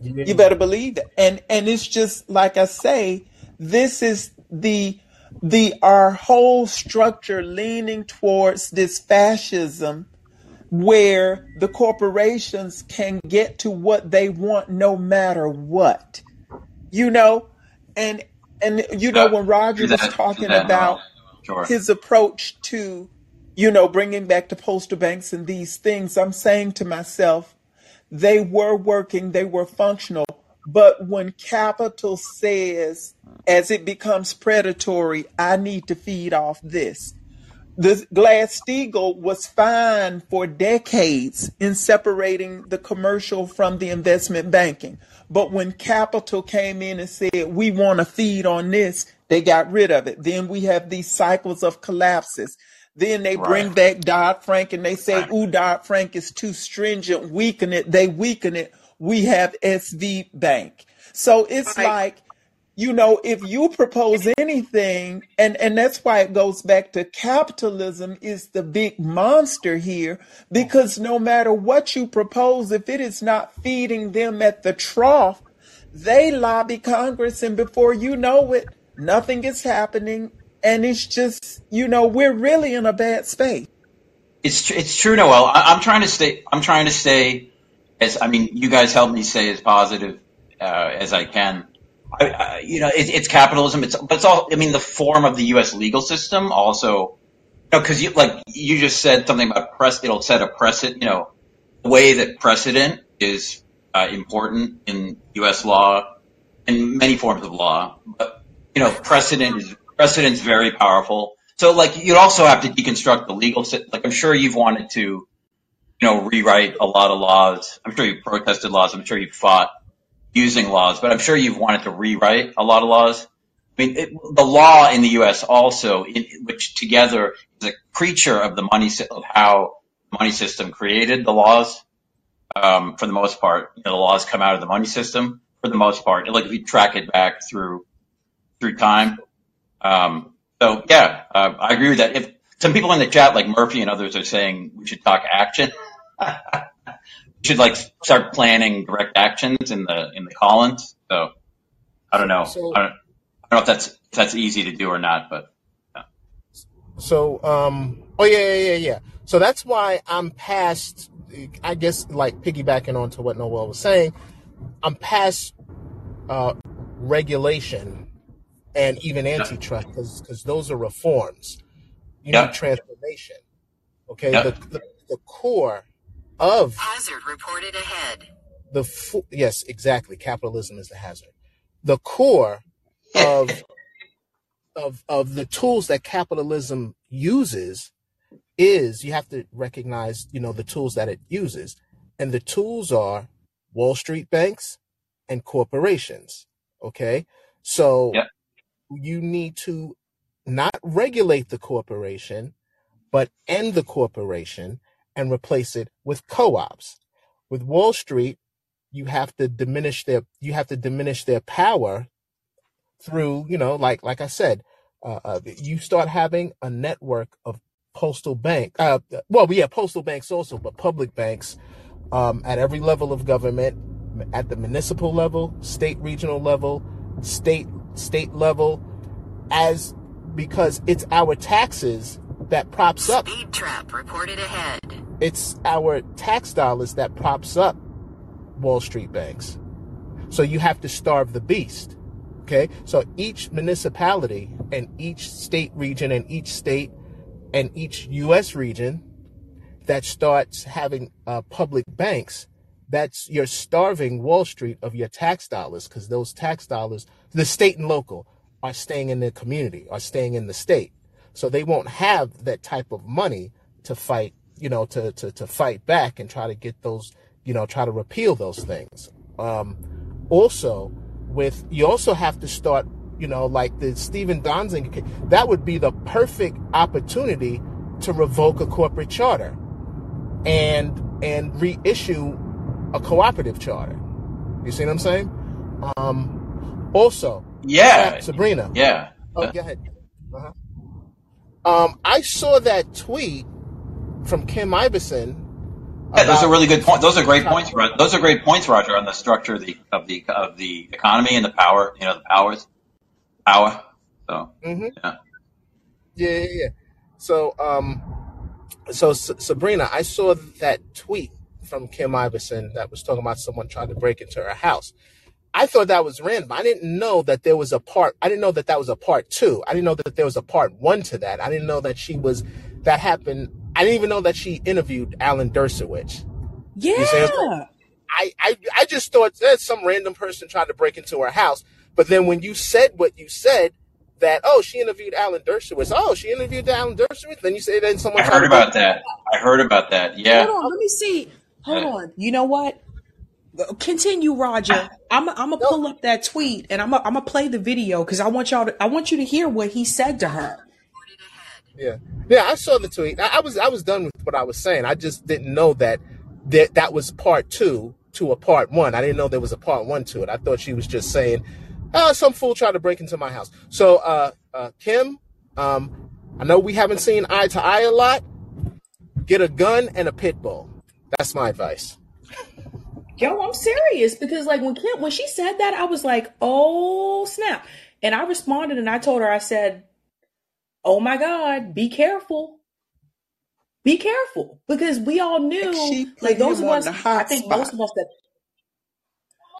You better believe it. And and it's just like I say, this is the the our whole structure leaning towards this fascism where the corporations can get to what they want no matter what. You know? And and you know when Roger do was talking about. Sure. his approach to, you know, bringing back the postal banks and these things, I'm saying to myself, they were working, they were functional. But when capital says, as it becomes predatory, I need to feed off this, the Glass-Steagall was fine for decades in separating the commercial from the investment banking. But when capital came in and said, we want to feed on this, they got rid of it. Then we have these cycles of collapses. Then they Right. bring back Dodd-Frank and they say, Right. ooh, Dodd-Frank is too stringent, weaken it. They weaken it. We have SV Bank. So it's Right. like, you know, if you propose anything, and, and that's why it goes back to capitalism is the big monster here, because no matter what you propose, if it is not feeding them at the trough, they lobby Congress, and before you know it, nothing is happening. And it's just, you know, we're really in a bad space. It's tr- it's true, Noel. I, I'm trying to stay. I'm trying to stay as. I mean, you guys help me stay as positive uh, as I can. I, I, you know, it, it's capitalism. It's but it's all. I mean, the form of the U.S. legal system also. You know, because you like you just said something about press. It'll set a precedent. You know, the way that precedent is uh, important in U.S. law and many forms of law. But you know, precedent is precedent's very powerful. So like you'd also have to deconstruct the legal system. Like I'm sure you've wanted to, you know, rewrite a lot of laws. I'm sure you've protested laws. I'm sure you've fought using laws, but I'm sure you've wanted to rewrite a lot of laws. I mean, it, the law in the U.S. also, in, which together is a creature of the money of how the money system created the laws. Um, for the most part, you know, the laws come out of the money system for the most part. Like if you track it back through through time. Um, so yeah, uh, I agree with that. If some people in the chat, like Murphy and others, are saying we should talk action, <laughs> we should like start planning direct actions in the in the Collins. So I don't know. So I don't, I don't know if that's if that's easy to do or not, but So, um, oh yeah, yeah, yeah, yeah. So that's why I'm past. I guess like piggybacking onto what Noel was saying, I'm past uh, regulation and even antitrust because those are reforms. You need transformation. Okay, yeah, the the, the core of Hazard reported ahead. the fu- yes, exactly. Capitalism is the hazard. The core of <laughs> of of the tools that capitalism uses is you have to recognize you know the tools that it uses and the tools are wall street banks and corporations okay so yeah, you need to not regulate the corporation but end the corporation and replace it with co-ops. With wall street you have to diminish their you have to diminish their power through you know like like i said uh, uh, you start having a network of postal bank uh, well yeah postal banks also but public banks um, at every level of government at the municipal level state regional level state state level as because it's our taxes that props up Speed trap reported ahead. it's our tax dollars that props up wall street banks so you have to starve the beast Okay, so each municipality and each state region and each state and each U.S. region that starts having uh, public banks, that's you're starving Wall Street of your tax dollars because those tax dollars, the state and local, are staying in the community, are staying in the state. So they won't have that type of money to fight, you know, to to to fight back and try to get those, you know, try to repeal those things. Um, also, with you also have to start, you know, like the Stephen Donziger, that would be the perfect opportunity to revoke a corporate charter and and reissue a cooperative charter. You see what I'm saying? Um, also, Yeah, Sabrina. yeah. Oh, go ahead. Uh-huh. Um, I saw that tweet from Kim Iversen Yeah, those are really good points. Those are great points. Ro- Those are great points, Roger, on the structure of the of the of the economy and the power. You know, the powers, power. So hmm yeah, Yeah, yeah, yeah. So, um, so S- Sabrina, I saw that tweet from Kim Iversen that was talking about someone trying to break into her house. I thought that was random. I didn't know that there was a part. I didn't know that that was a part two. I didn't know that there was a part one to that. I didn't know that she was that happened. I didn't even know that she interviewed Alan Dershowitz. You see what I'm? Yeah. I, I I just thought that some random person tried to break into her house. But then when you said what you said, that oh she interviewed Alan Dershowitz, oh she interviewed Alan Dershowitz, then you say then someone tried heard about that. I heard about that. Yeah. Hold on, let me see. Hold Uh, on. You know what? Continue, Roger. I'm I'm gonna pull up that tweet and I'm gonna, I'm gonna play the video because I want y'all to I want you to hear what he said to her. yeah yeah I saw the tweet. I, I was I was done with what I was saying. I just didn't know that that that was part two to a part one. I didn't know there was a part one to it. I thought she was just saying, oh some fool tried to break into my house. So uh uh Kim, um I know we haven't seen eye to eye a lot. Get a gun and a pit bull. That's my advice. Yo, I'm serious because like when Kim when she said that, I was like, oh snap. And I responded and I told her, I said, Oh my God, be careful. Be careful. Because we all knew, like those of us, I think most of us that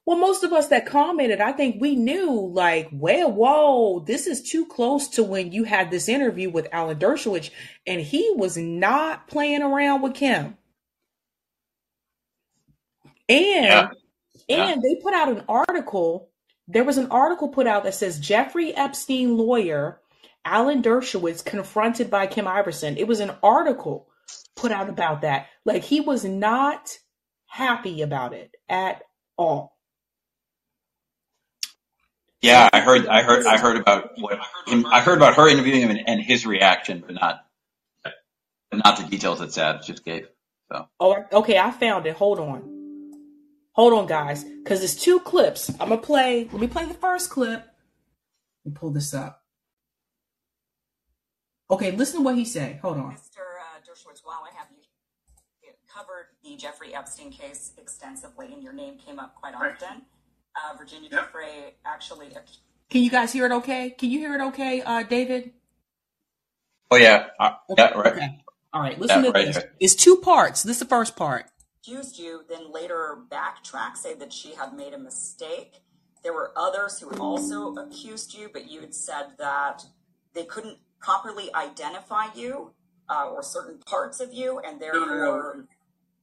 well, most of us that commented, I think we knew, like, well, whoa, this is too close to when you had this interview with Alan Dershowitz, and he was not playing around with Kim. And Yeah. and they put out an article. There was an article put out that says Jeffrey Epstein lawyer Alan Dershowitz confronted by Kim Iversen. It was an article put out about that. Like he was not happy about it at all. Yeah. I heard. I heard. I heard about what him. I heard about her interviewing him and, and his reaction, but not but not the details that Sad just gave. So Oh, okay, I found it. Hold on. Hold on, guys, because it's two clips. I'm gonna play. Let me play the first clip. Let me pull this up. Okay, listen to what he said. Hold on. Mr. Uh, Dershowitz, while I have you, you covered the Jeffrey Epstein case extensively, and your name came up quite Right. often. Uh, Virginia Yep. Giuffre actually Can you guys hear it? Okay. Can you hear it? Okay, uh, David. oh yeah. Uh, yeah. Right. Okay. All right. Listen Yeah. to Right. this. right. It's two parts. This is the first part. You, then later backtrack, say that she had made a mistake. There were others who also accused you, but you had said that they couldn't properly identify you uh, or certain parts of you, and No, no, therefore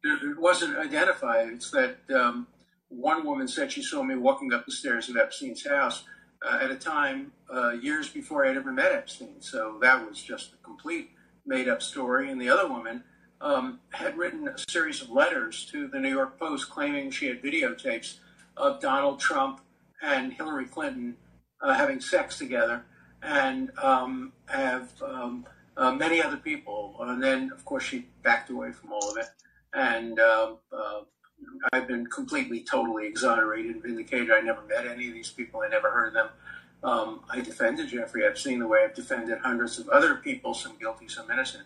no. It wasn't identified. It's that um, one woman said she saw me walking up the stairs of Epstein's house uh, at a time uh, years before I'd ever met Epstein. So that was just a complete made up story. And the other woman um, had written a series of letters to the New York Post claiming she had videotapes of Donald Trump and Hillary Clinton uh, having sex together and um, have um, uh, many other people. And then, of course, she backed away from all of it. And um uh, I've been completely, totally exonerated and vindicated. I never met any of these people. I never heard of them. Um, I defended Jeffrey Epstein the way I've defended hundreds of other people, some guilty, some innocent.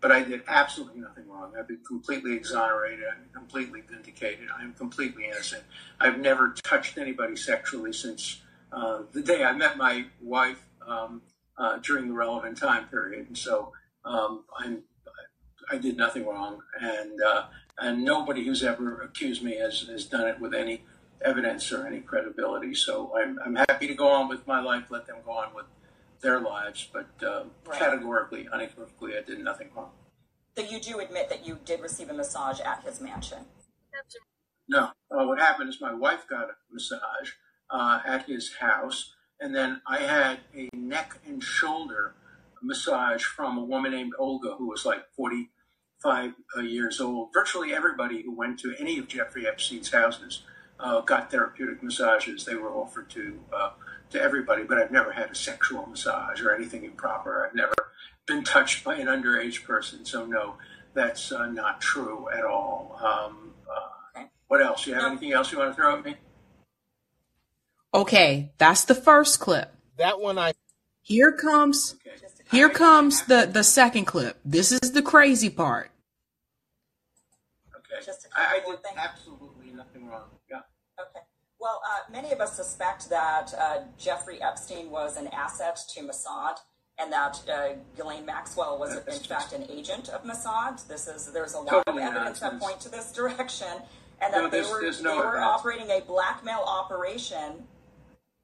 But I did absolutely nothing wrong. I've been completely exonerated. I'm completely vindicated. I'm completely innocent. I've never touched anybody sexually since uh, the day I met my wife um, uh, during the relevant time period. And so um, I'm, I did nothing wrong, and uh, and nobody who's ever accused me has, has done it with any evidence or any credibility. So I'm I'm happy to go on with my life. Let them go on with their lives, but uh, right. categorically, unequivocally, I did nothing wrong. So you do admit that you did receive a massage at his mansion. No. Uh, what happened is my wife got a massage uh, at his house, and then I had a neck and shoulder massage from a woman named Olga, who was like 45 uh, years old. Virtually everybody who went to any of Jeffrey Epstein's houses uh, got therapeutic massages. They were offered to uh, to everybody, but I've never had a sexual massage or anything improper. I've never been touched by an underage person, so no, that's uh, not true at all. Um, uh, what else? You have No. anything else you want to throw at me? Okay, that's the first clip. That one I Here comes here comes the the second clip. This is the crazy part. Okay. Just to I, I clarify, did absolutely nothing wrong. Yeah. Okay. Well, uh, many of us suspect that uh, Jeffrey Epstein was an asset to Mossad, and that uh, Ghislaine Maxwell was in fact an agent of Mossad. This is there's a lot Totally of evidence that point to this <laughs> direction, and that No, they were no they were operating a blackmail operation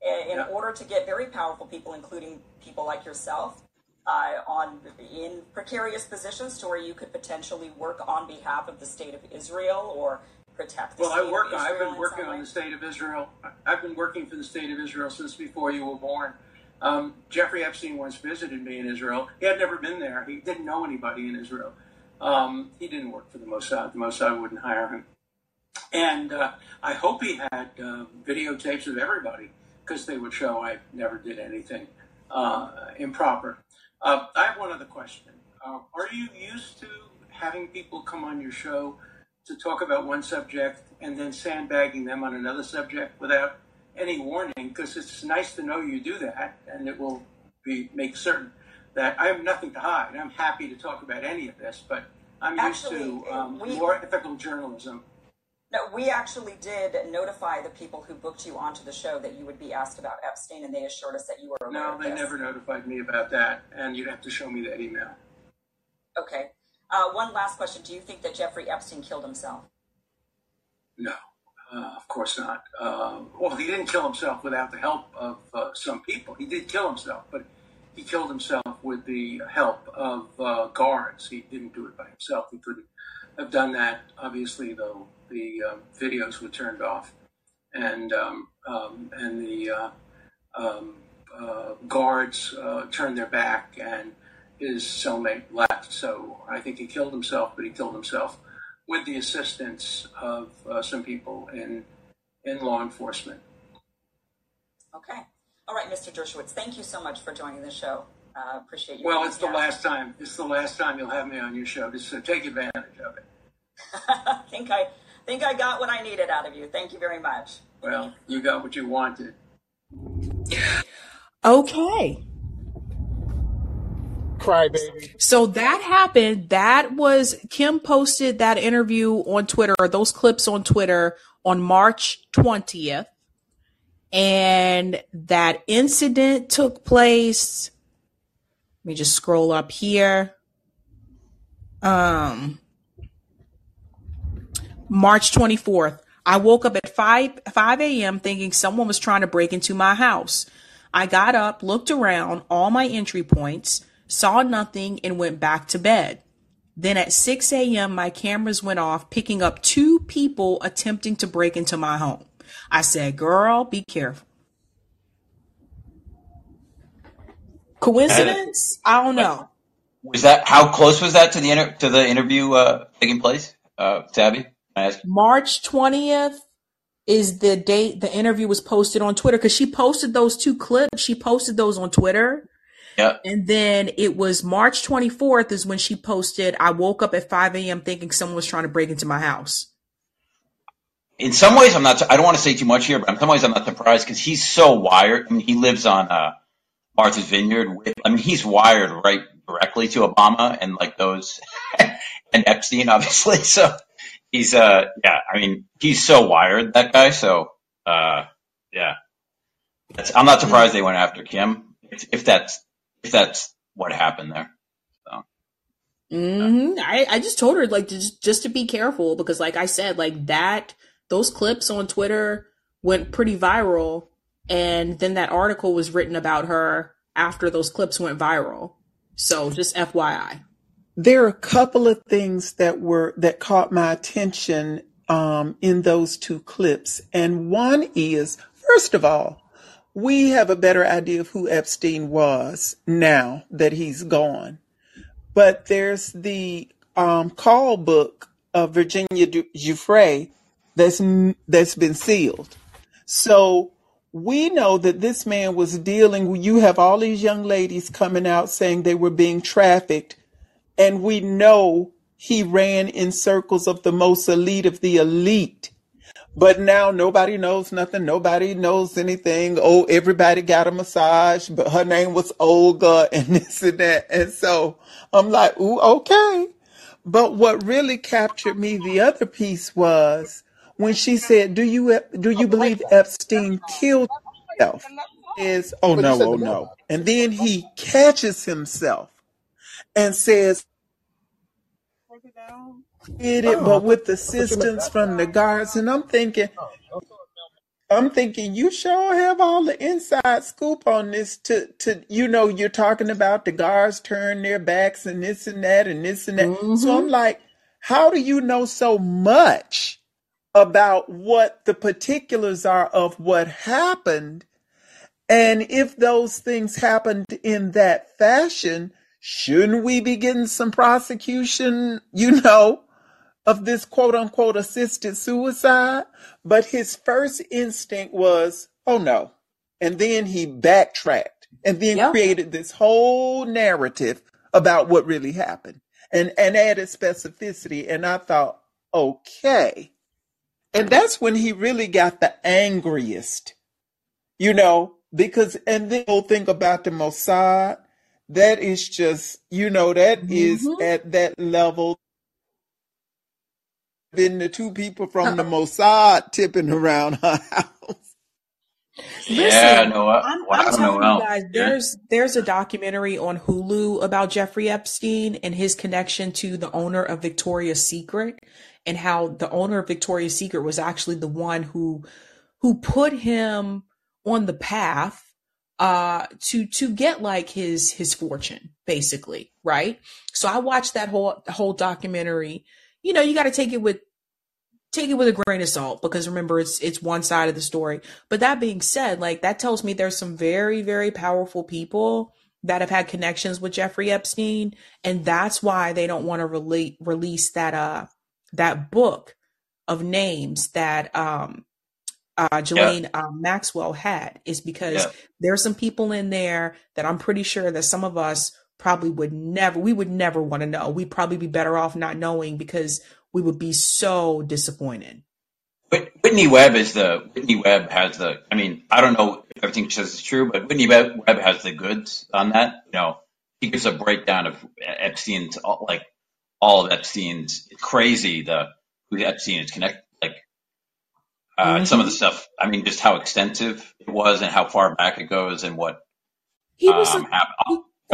i- in Yeah. order to get very powerful people, including people like yourself. Uh, on in precarious positions to where you could potentially work on behalf of the state of Israel or protect the Well, I work. I've been working on the state of Israel. I've been working for the state of Israel since before you were born. Um, Jeffrey Epstein once visited me in Israel. He had never been there. He didn't know anybody in Israel. Um, he didn't work for the Mossad. The Mossad wouldn't hire him. And uh, I hope he had uh, videotapes of everybody because they would show I never did anything uh, improper. Uh, I have one other question. Uh, are you used to having people come on your show to talk about one subject and then sandbagging them on another subject without any warning? Because it's nice to know you do that, and it will be make certain that I have nothing to hide. I'm happy to talk about any of this, but I'm Actually, used to um, we- more ethical journalism. No, we actually did notify the people who booked you onto the show that you would be asked about Epstein, and they assured us that you were aware No, of they this. never notified me about that, and you'd have to show me that email. Okay. Uh, one last question: Do you think that Jeffrey Epstein killed himself? No, uh, of course not. Uh, well, he didn't kill himself without the help of uh, some people. He did kill himself, but he killed himself with the help of uh, guards. He didn't do it by himself. He couldn't have done that. Obviously, though, the um, videos were turned off, and um, um, and the uh, um, guards turned their back, and his cellmate left. So I think he killed himself, but he killed himself with the assistance of uh, some people in in law enforcement. Okay. All right, Mr. Dershowitz, thank you so much for joining the show. Uh, appreciate you. Well, it's the here. last time. It's the last time you'll have me on your show. Just uh, take advantage of it. I <laughs> think I think I got what I needed out of you. Thank you very much. Well, you got what you wanted. Okay. Cry baby. So that happened. That was Kim posted that interview on Twitter, or those clips on Twitter on March 20th. And that incident took place. Let me just scroll up here. Um, March 24th. I woke up at 5 5 a.m. thinking someone was trying to break into my house. I got up, looked around all my entry points, saw nothing, and went back to bed. Then at 6 a.m., my cameras went off, picking up two people attempting to break into my home. I said, Girl, be careful. Coincidence? I don't know. Was that how close was that to the inter- to the interview uh, taking place, uh, Sabby? March 20th is the date the interview was posted on Twitter because she posted those two clips. She posted those on Twitter. Yeah. And then it was March 24th is when she posted, I woke up at 5 a.m. thinking someone was trying to break into my house. In some ways, I'm not. I don't want to say too much here, but in some ways, I'm not surprised because he's so wired. I mean, he lives on uh, Martha's Vineyard. With, I mean, he's wired right directly to Obama and like those <laughs> and Epstein, obviously. <laughs> So he's uh, yeah. I mean, he's so wired that guy. So uh, yeah, that's, I'm not surprised they went after Kim if, if that's if that's what happened there. hmm I, I just told her like to just, just to be careful because like I said, like that those clips on Twitter went pretty viral and then that article was written about her after those clips went viral. So just FYI. there are a couple of things that were that caught my attention um, in those two clips, and one is first of all, we have a better idea of who Epstein was now that he's gone. But there's the um, call book of Virginia Giuffre that's that's been sealed. So we know that this man was dealing. You have all these young ladies coming out saying they were being trafficked, and we know he ran in circles of the most elite of the elite. But now nobody knows nothing. Nobody knows anything. Oh, everybody got a massage, but her name was Olga <laughs> and this and that. And so I'm like, ooh, okay. But what really captured me, the other piece was when she said, "Do you do you believe Epstein killed himself?" Is oh no, oh no, and then he catches himself and says, "Did it, Oh, but with I thought you meant assistance from the guards." And I'm thinking, Oh. I'm thinking you sure have all the inside scoop on this to to you know you're talking about the guards turn their backs and this and that and this and that. So I'm Mm-hmm. like, how do you know so much about what the particulars are of what happened? And if those things happened in that fashion, shouldn't we be getting some prosecution, you know, of this quote unquote assisted suicide? But his first instinct was, oh no. And then he backtracked and then Yep. created this whole narrative about what really happened and, and added specificity. And I thought, okay. And that's when he really got the angriest, you know, because, and then the whole thing about the Mossad, that is just, you know, that is Mm-hmm. at that level. Been the two people from the Mossad tipping around her house. Yeah, Listen, Noel. I'm Wow, I'm telling you Noel. guys, Yeah. there's there's a documentary on Hulu about Jeffrey Epstein and his connection to the owner of Victoria's Secret and how the owner of Victoria's Secret was actually the one who who put him on the path uh to to get like his his fortune basically, right? So I watched that whole whole documentary. You know, you got to take it with take it with a grain of salt because remember it's it's one side of the story but that being said like that tells me there's some very very powerful people that have had connections with Jeffrey Epstein and that's why they don't want to rele- release that uh that book of names that um uh Yeah. Ghislaine um, Maxwell had is because Yeah. there's some people in there that I'm pretty sure that some of us probably would never we would never want to know we'd probably be better off not knowing because we would be so disappointed Whit- Whitney Webb is the Whitney Webb has the. I mean, I don't know if everything she says is true, but Whitney Webb Webb has the goods on that. You know, he gives a breakdown of Epstein's all- like all of Epstein's. It's crazy the who Epstein is connected. Like uh, some of the stuff. I mean, just how extensive it was and how far back it goes and what He was um.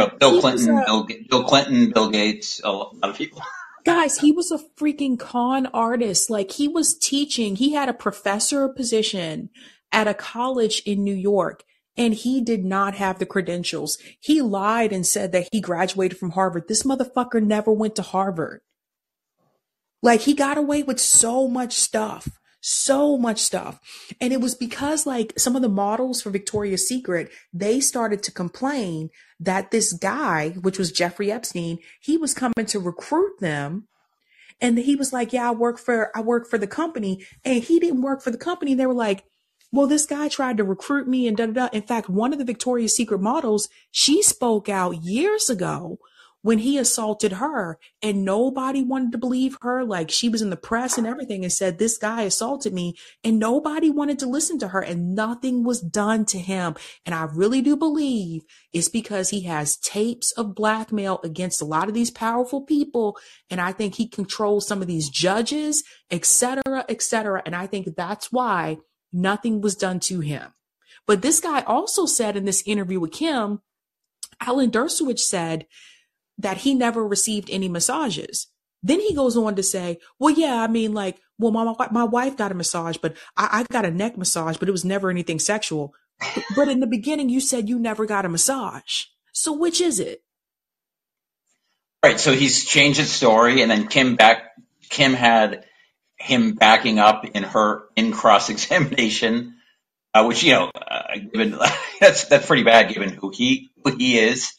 Bill Clinton, a Bill Bill Clinton, Bill Gates, a lot of people. <laughs> guys, he was a freaking con artist. Like he was teaching, he had a professor position at a college in New York and he did not have the credentials. He lied and said that he graduated from Harvard. This motherfucker never went to Harvard. Like he got away with so much stuff, so much stuff. And it was because like some of the models for Victoria's Secret, they started to complain that this guy, which was Jeffrey Epstein, he was coming to recruit them and he was like, "Yeah, I work for I work for the company," and he didn't work for the company. And They were like, "Well, this guy tried to recruit me," and da da da. In fact, one of the Victoria's Secret models, she spoke out years ago when he assaulted her, and nobody wanted to believe her. Like she was in the press and everything, and said this guy assaulted me, and nobody wanted to listen to her, and nothing was done to him. And I really do believe it's because he has tapes of blackmail against a lot of these powerful people and I think he controls some of these judges, et cetera, et cetera. And I think that's why nothing was done to him. But this guy also said in this interview with Kim, Alan Dershowitz said that he never received any massages. Then he goes on to say, well, yeah, I mean, like, well, my, my wife got a massage, but I, I got a neck massage, but it was never anything sexual. But in the beginning, you said you never got a massage. So which is it? Right. So he's changed his story, and then Kim back. Kim had him backing up in her in cross examination, uh, which you know, uh, given <laughs> that's that's pretty bad given who he who he is.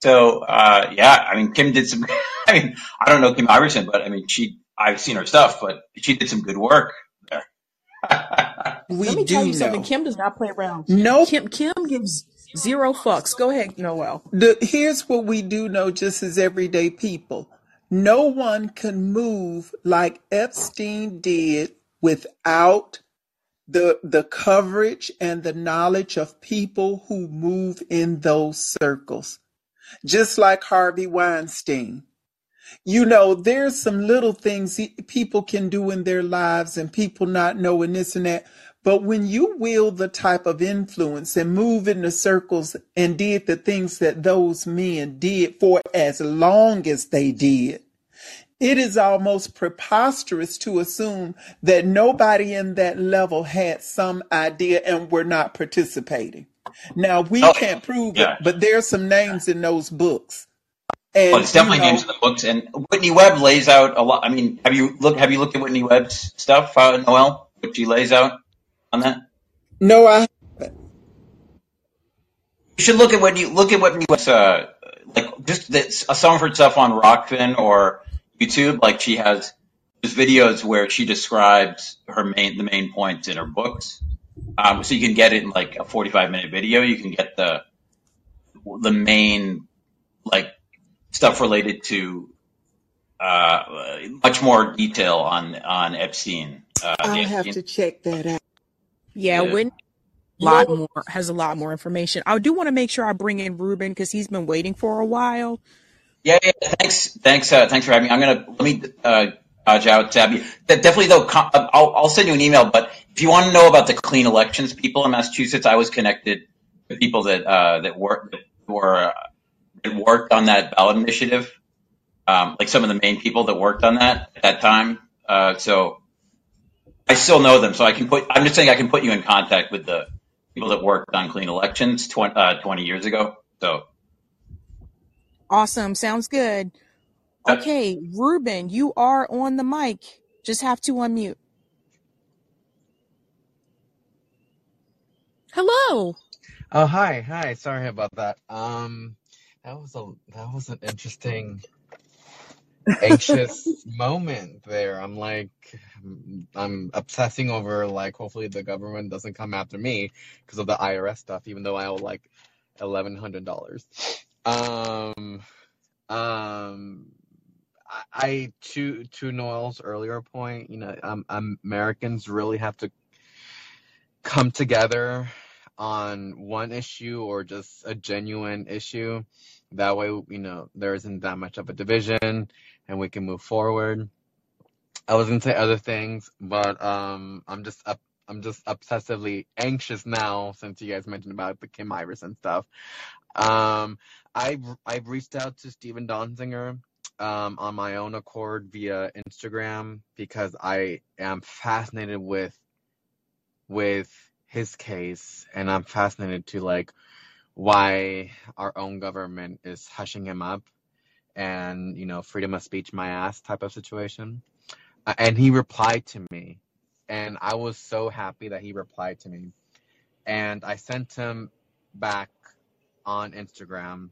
So uh, yeah, I mean, Kim did some. <laughs> I mean, I don't know Kim Iversen, but I mean, she I've seen her stuff, but she did some good work there. <laughs> We Let me tell do you something. Kim does not play around. No, Kim Kim gives zero fucks. Go ahead, Noel. the, here's what we do know just as everyday people. No one can move like Epstein did without the the coverage and the knowledge of people who move in those circles. Just like Harvey Weinstein. You know, there's some little things people can do in their lives and people not knowing this and that. But when you wield the type of influence and move in the circles and did the things that those men did for as long as they did, it is almost preposterous to assume that nobody in that level had some idea and were not participating. Now, we Oh can't prove it, yeah. but there's some names in those books. Well, And, it's you definitely names in the books, and Whitney Webb lays out a lot. I mean, have you look? Have you looked at Whitney Webb's stuff, uh, Noel? What she lays out on that? no, I You should look at Whitney. Look at Whitney Webb's uh, like just this, uh, some of her stuff on Rokfin or YouTube. Like she has there's videos where she describes her main the main points in her books. Um, so you can get it in like a 45 minute video. You can get the the main like stuff related to uh, much more detail on on Epstein. Uh, I'll have Epstein. to check that out. Yeah, Yeah. Whitney a lot more has a lot more information. I do want to make sure I bring in Ruben because he's been waiting for a while. Yeah, yeah. Thanks, thanks, uh, thanks for having me. I'm gonna let me uh, dodge out, Sabby. That definitely though. com- uh, I'll, I'll send you an email. But if you want to know about the clean elections people in Massachusetts, I was connected to people that uh, that worked that were uh, that worked on that ballot initiative. Um, like some of the main people that worked on that at that time. Uh, so I still know them. So I can put. I'm just saying I can put you in contact with the people that worked on clean elections 20, uh, 20 years ago. So Awesome, sounds good. Okay, Ruben, you are on the mic. Just have to unmute. Hello. Oh hi, hi. Sorry about that. Um, that was a that was an interesting, anxious <laughs> moment there. I'm like, I'm obsessing over like hopefully the government doesn't come after me because of the IRS stuff, even though I owe like eleven hundred dollars. Um, um, I, I to to Noel's earlier point, you know, um, Americans really have to come together on one issue or just a genuine issue. That way, you know, there isn't that much of a division and we can move forward. I was gonna say other things, but um, I'm just up. I'm just obsessively anxious now since you guys mentioned about the Kim Iversen stuff. Um, I've I've reached out to Stephen Donziger um, on my own accord via Instagram because I am fascinated with with his case, and I'm fascinated to like why our own government is hushing him up and you know freedom of speech my ass type of situation. Uh, And he replied to me, and I was so happy that he replied to me. And I sent him back on Instagram,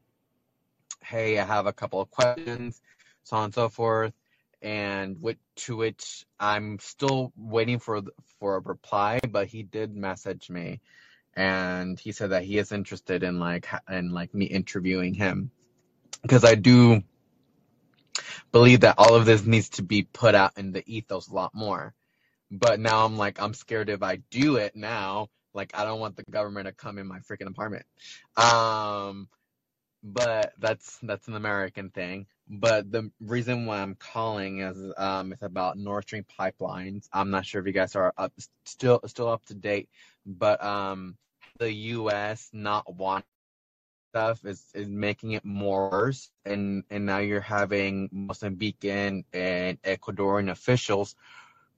hey, I have a couple of questions, so on and so forth. And to which I'm still waiting for for a reply, but he did message me, and he said that he is interested in like in like me interviewing him because I do believe that all of this needs to be put out in the ethos a lot more. But now I'm like, I'm scared if I do it now, like I don't want the government to come in my freaking apartment. Um, but that's that's an American thing. But the reason why I'm calling is um it's about Nord Stream pipelines. I'm not sure if you guys are up still still up to date, but um the US not wanting stuff is is making it more worse and and now you're having Mozambican and Ecuadorian officials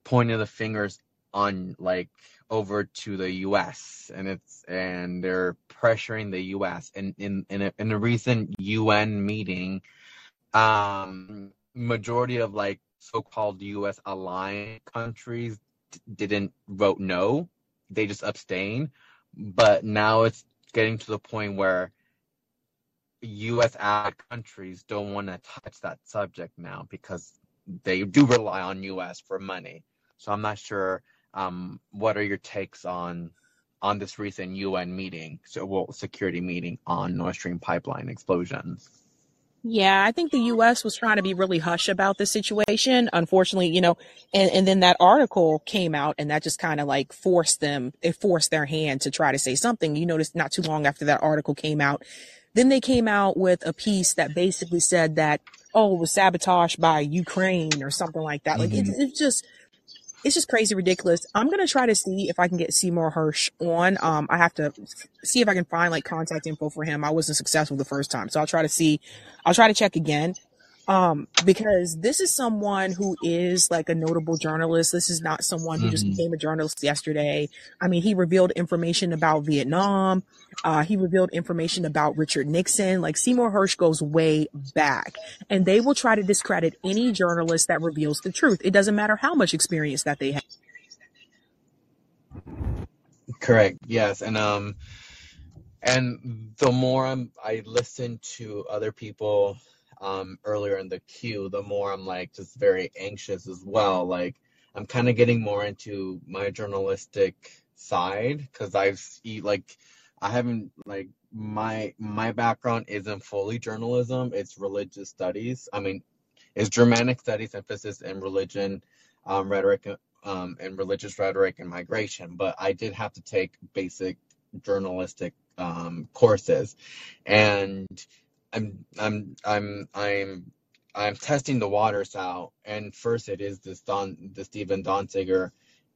pointing the fingers on like over to the U.S. and it's and they're pressuring the U.S. and in in a, in a recent UN meeting, um, majority of like so-called U.S. aligned countries d- didn't vote no; they just abstained. But now it's getting to the point where U.S. allied countries don't want to touch that subject now because they do rely on U.S. for money. So I'm not sure. Um, what are your takes on on this recent UN meeting, so well, security meeting on Nord Stream pipeline explosions? Yeah, I think the US was trying to be really hush about the situation. Unfortunately, you know, and, and then that article came out and that just kind of like forced them, it forced their hand to try to say something. You noticed not too long after that article came out, then they came out with a piece that basically said that, oh, it was sabotaged by Ukraine or something like that. Like it's, hmm it's just, it's just crazy ridiculous. I'm gonna try to see if I can get Seymour Hersh on. Um, I have to see if I can find like contact info for him. I wasn't successful the first time, so I'll try to see. I'll try to check again. Um, because this is someone who is like a notable journalist. This is not someone who just hmm became a journalist yesterday. I mean, he revealed information about Vietnam. Uh, he revealed information about Richard Nixon. Like Seymour Hersh goes way back and they will try to discredit any journalist that reveals the truth. It doesn't matter how much experience that they have. Correct. Yes, and um, and the more I'm, I listen to other people um earlier in the queue, the more I'm like just very anxious as well. Like I'm kind of getting more into my journalistic side because I've like I haven't like my my background isn't fully journalism. It's religious studies. I mean, it's Germanic studies, emphasis in religion, um, rhetoric, um, and religious rhetoric and migration. But I did have to take basic journalistic um, courses, and I'm I'm I'm I'm I'm testing the waters out. And first, it is this Don the Stephen Donziger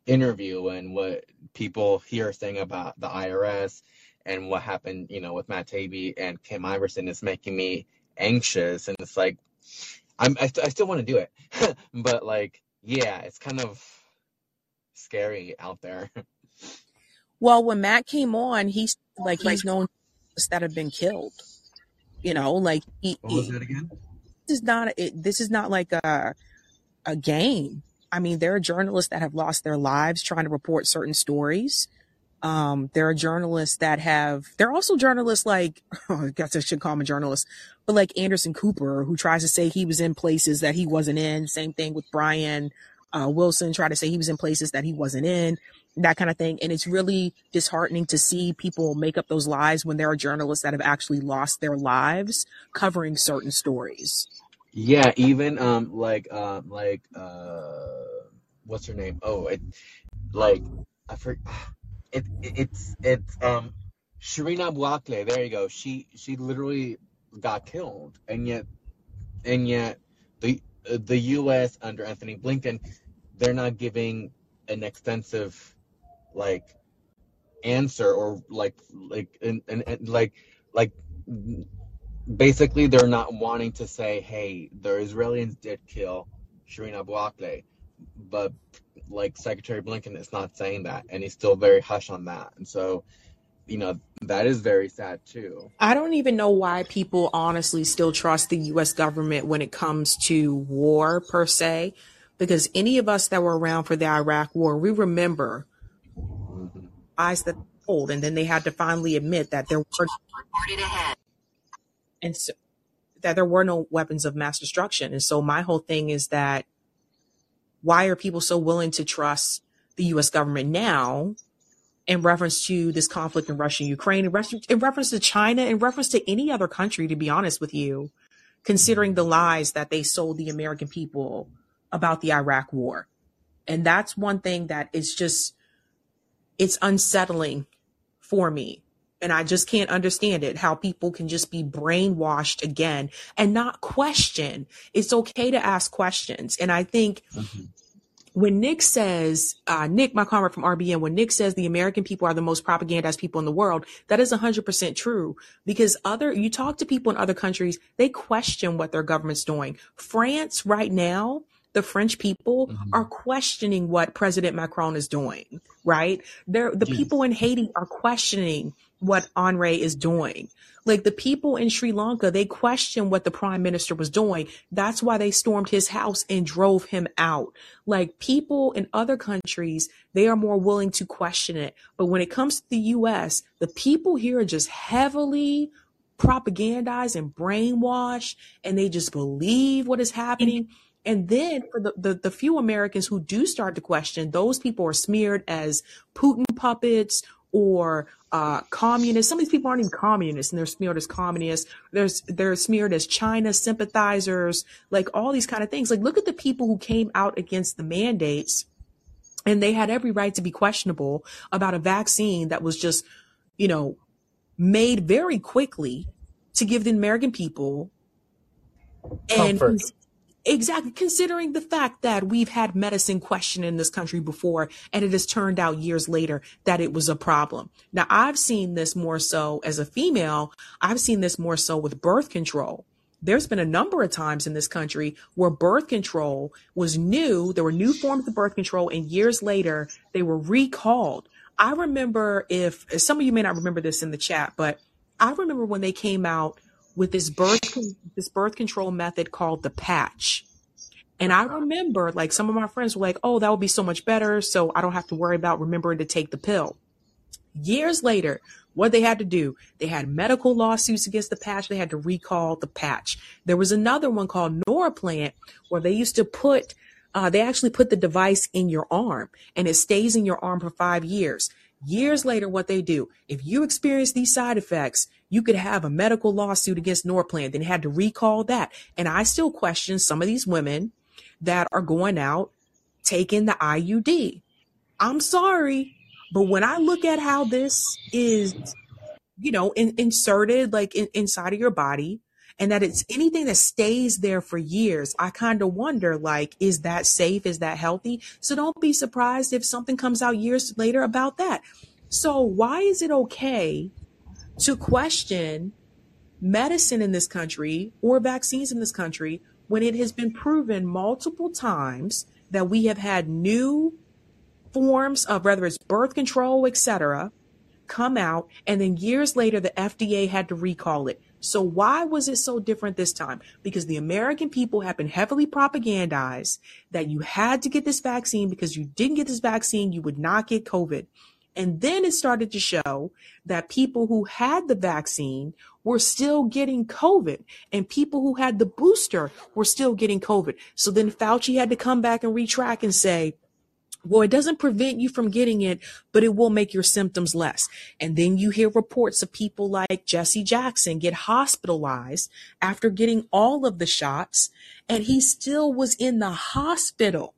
interview and what people here saying about the IRS and what happened, you know, with Matt Taibbi and Kim Iversen is making me anxious. And it's like I'm I, st- I still want to do it, <laughs> but like yeah, it's kind of scary out there. <laughs> Well, when Matt came on, he's like he's known that have been killed. You know, like What was that again? this is not it, this is not like a a game. I mean, there are journalists that have lost their lives trying to report certain stories. Um, there are journalists that have, there are also journalists like, <laughs> I guess I should call him a journalist, but like Anderson Cooper, who tries to say he was in places that he wasn't in. Same thing with Brian uh, Wilson, try to say he was in places that he wasn't in, that kind of thing. And it's really disheartening to see people make up those lies when there are journalists that have actually lost their lives covering certain stories. Yeah, even um like um like uh what's her name? Oh, it like I forget <sighs> it, it it's it's um Shireen Abu Akleh. There you go. She she literally got killed, and yet and yet the the U.S. under Anthony Blinken, they're not giving an extensive like answer or like like and, and, and like like basically they're not wanting to say, hey, the Israelis did kill Shireen Abu Akleh, but like Secretary Blinken is not saying that, and he's still very hush on that, and so you know that is very sad too. I don't even know why people honestly still trust the US government when it comes to war per se, because any of us that were around for the Iraq war, we remember eyes that told, and then they had to finally admit that there were and so, that there were no weapons of mass destruction. And so my whole thing is that why are people so willing to trust the US government now in reference to this conflict in Russia and Ukraine, in, in reference to China, in reference to any other country, to be honest with you, considering the lies that they sold the American people about the Iraq war. And that's one thing that is just, it's unsettling for me. And I just can't understand it how people can just be brainwashed again and not question. It's okay to ask questions. And I think hmm when Nick says, uh, Nick, my comrade from RBN, when Nick says the American people are the most propagandized people in the world, that is 100% true because other, you talk to people in other countries, they question what their government's doing. France right now, the French people Mhm. are questioning what President Macron is doing, right? They're, the people in Haiti are questioning what Henry is doing. Like the people in Sri Lanka, they question what the prime minister was doing. That's why they stormed his house and drove him out. Like people in other countries, they are more willing to question it. But when it comes to the US, the people here are just heavily propagandized and brainwashed and they just believe what is happening. And then for the, the, the few Americans who do start to question, those people are smeared as Putin puppets or uh, communists. Some of these people aren't even communists and they're smeared as communists. There's, they're smeared as China sympathizers, like all these kind of things. Like look at the people who came out against the mandates and they had every right to be questionable about a vaccine that was just, you know, made very quickly to give the American people and Comfort. Exactly considering the fact that we've had medicine question in this country before and it has turned out years later that it was a problem. Now I've seen this more so as a female, I've seen this more so with birth control. There's been a number of times in this country where birth control was new. There were new forms of birth control and years later they were recalled. I remember if some of you may not remember this in the chat, but I remember when they came out with this birth this birth control method called the patch. And I remember like some of my friends were like, "Oh, that would be so much better, so I don't have to worry about remembering to take the pill." Years later, what they had to do, they had medical lawsuits against the patch. They had to recall the patch. There was another one called Norplant where they used to put, uh, they actually put the device in your arm and it stays in your arm for five years. Years later, what they do, if you experience these side effects, you could have a medical lawsuit against Norplant. They had to recall that. And I still question some of these women that are going out taking the IUD. I'm sorry, but when I look at how this is, you know, in, inserted like in, inside of your body, and that it's anything that stays there for years, I kind of wonder like, is that safe? Is that healthy? So don't be surprised if something comes out years later about that. So why is it okay to question medicine in this country or vaccines in this country when it has been proven multiple times that we have had new forms of whether it's birth control, etc., come out, and then years later the FDA had to recall it. So why was it so different this time? Because the American people have been heavily propagandized that you had to get this vaccine because you didn't get this vaccine, you would not get COVID. And then it started to show that people who had the vaccine were still getting COVID and people who had the booster were still getting COVID. So then Fauci had to come back and retract and say, well, it doesn't prevent you from getting it, but it will make your symptoms less. And then you hear reports of people like Jesse Jackson get hospitalized after getting all of the shots and he still was in the hospital.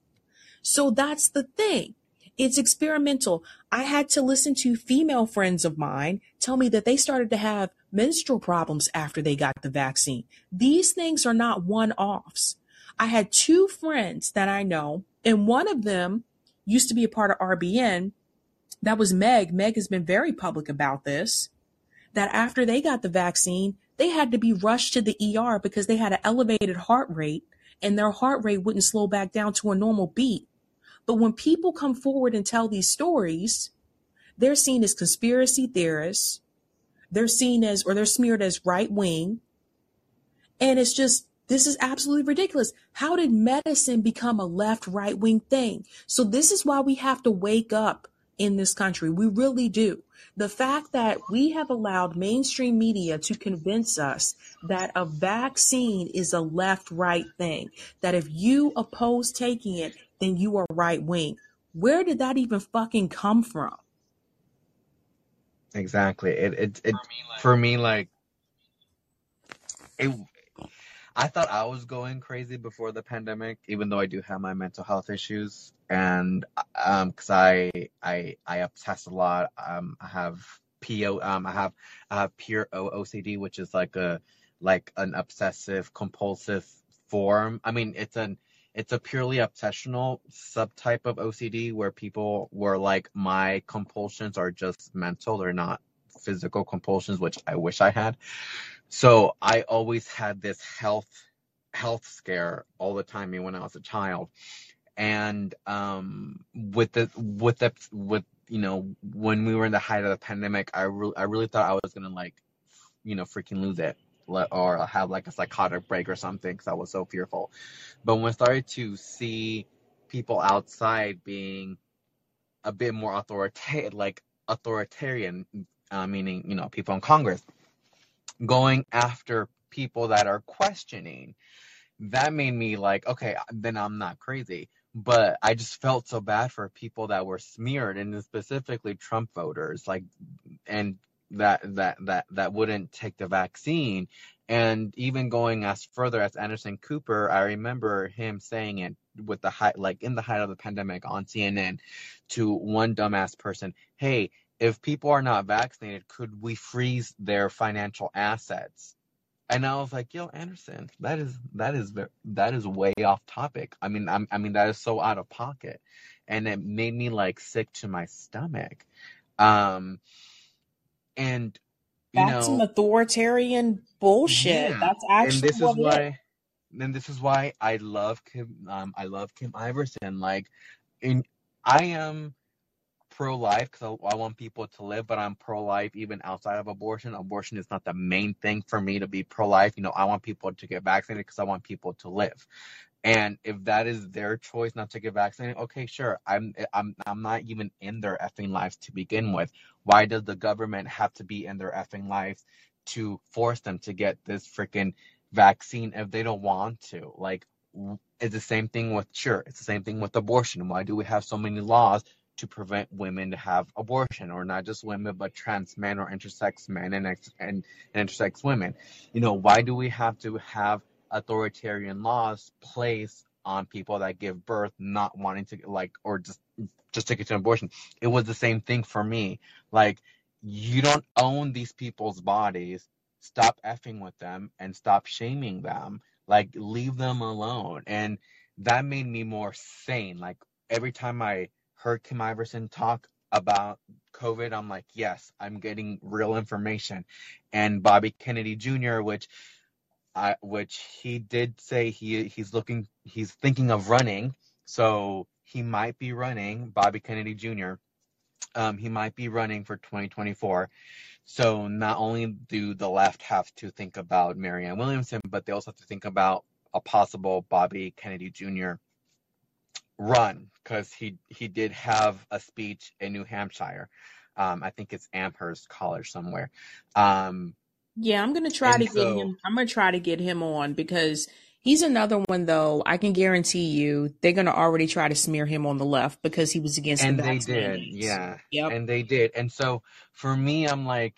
So that's the thing. It's experimental. I had to listen to female friends of mine tell me that they started to have menstrual problems after they got the vaccine. These things are not one offs. I had two friends that I know, and one of them used to be a part of RBN. That was Meg. Meg has been very public about this. That after they got the vaccine, they had to be rushed to the ER because they had an elevated heart rate and their heart rate wouldn't slow back down to a normal beat. But when people come forward and tell these stories, they're seen as conspiracy theorists. They're seen as, or they're smeared as right wing. And it's just, this is absolutely ridiculous. How did medicine become a left right wing thing? So this is why we have to wake up in this country. We really do. The fact that we have allowed mainstream media to convince us that a vaccine is a left right thing, that if you oppose taking it, then you are right wing. Where did that even fucking come from? Exactly. It it it for me like it I thought I was going crazy before the pandemic, even though I do have my mental health issues, and um, cause I I I obsess a lot. Um, I have PO. Um, I have I have pure O- OCD, which is like a like an obsessive compulsive form. I mean, it's an it's a purely obsessional subtype of OCD where people were like my compulsions are just mental, they're not physical compulsions, which I wish I had. So I always had this health health scare all the time when I was a child. And um, with the with the with you know when we were in the height of the pandemic, I really I really thought I was gonna like you know freaking lose it or have like a psychotic break or something because I was so fearful. But when I started to see people outside being a bit more authoritarian, like authoritarian, uh, meaning you know people in Congress going after people that are questioning, that made me like, okay, then I'm not crazy. But I just felt so bad for people that were smeared, and specifically Trump voters, like, and that that that that wouldn't take the vaccine. And even going as further as Anderson Cooper, I remember him saying it with the height, like in the height of the pandemic on CNN, to one dumbass person, "Hey, if people are not vaccinated, could we freeze their financial assets?" And I was like, "Yo, Anderson, that is that is that is way off topic. I mean, I'm, I mean that is so out of pocket, and it made me like sick to my stomach." Um, and you That's some authoritarian bullshit. yeah, That's and actually this is what it is. why, and this is why I love Kim. Um, I love Kim Iversen. Like, in I am pro-life because I, I want people to live, but I'm pro-life even outside of abortion. Abortion is not the main thing for me to be pro-life. You know, I want people to get vaccinated because I want people to live. And if that is their choice not to get vaccinated, okay, sure. I'm I'm I'm not even in their effing lives to begin with. Why does the government have to be in their effing lives to force them to get this freaking vaccine if they don't want to? Like it's the same thing with sure, it's the same thing with abortion. Why do we have so many laws to prevent women to have abortion or not just women but trans men or intersex men and ex- and, and intersex women? You know, why do we have to have authoritarian laws placed on people that give birth not wanting to like or just just to get to an abortion. It was the same thing for me. Like you don't own these people's bodies. Stop effing with them and stop shaming them. Like leave them alone. And that made me more sane. Like every time i heard kim iversen talk about covid i'm like yes i'm getting real information. And bobby kennedy jr which Which he did say he he's looking he's thinking of running. So he might be running bobby kennedy jr um, he might be running for 2024 so not only do the left have to think about marianne williamson but they also have to think about a possible bobby kennedy jr run because he he did have a speech in new hampshire. Um, i think it's amherst college somewhere. Um, Yeah, I'm gonna try to and get him. I'm gonna try to get him on because he's another one though. I can guarantee you they're gonna already try to smear him on the left because he was against the And they did, mandates. yeah. Yep. And they did. And so for me, I'm like,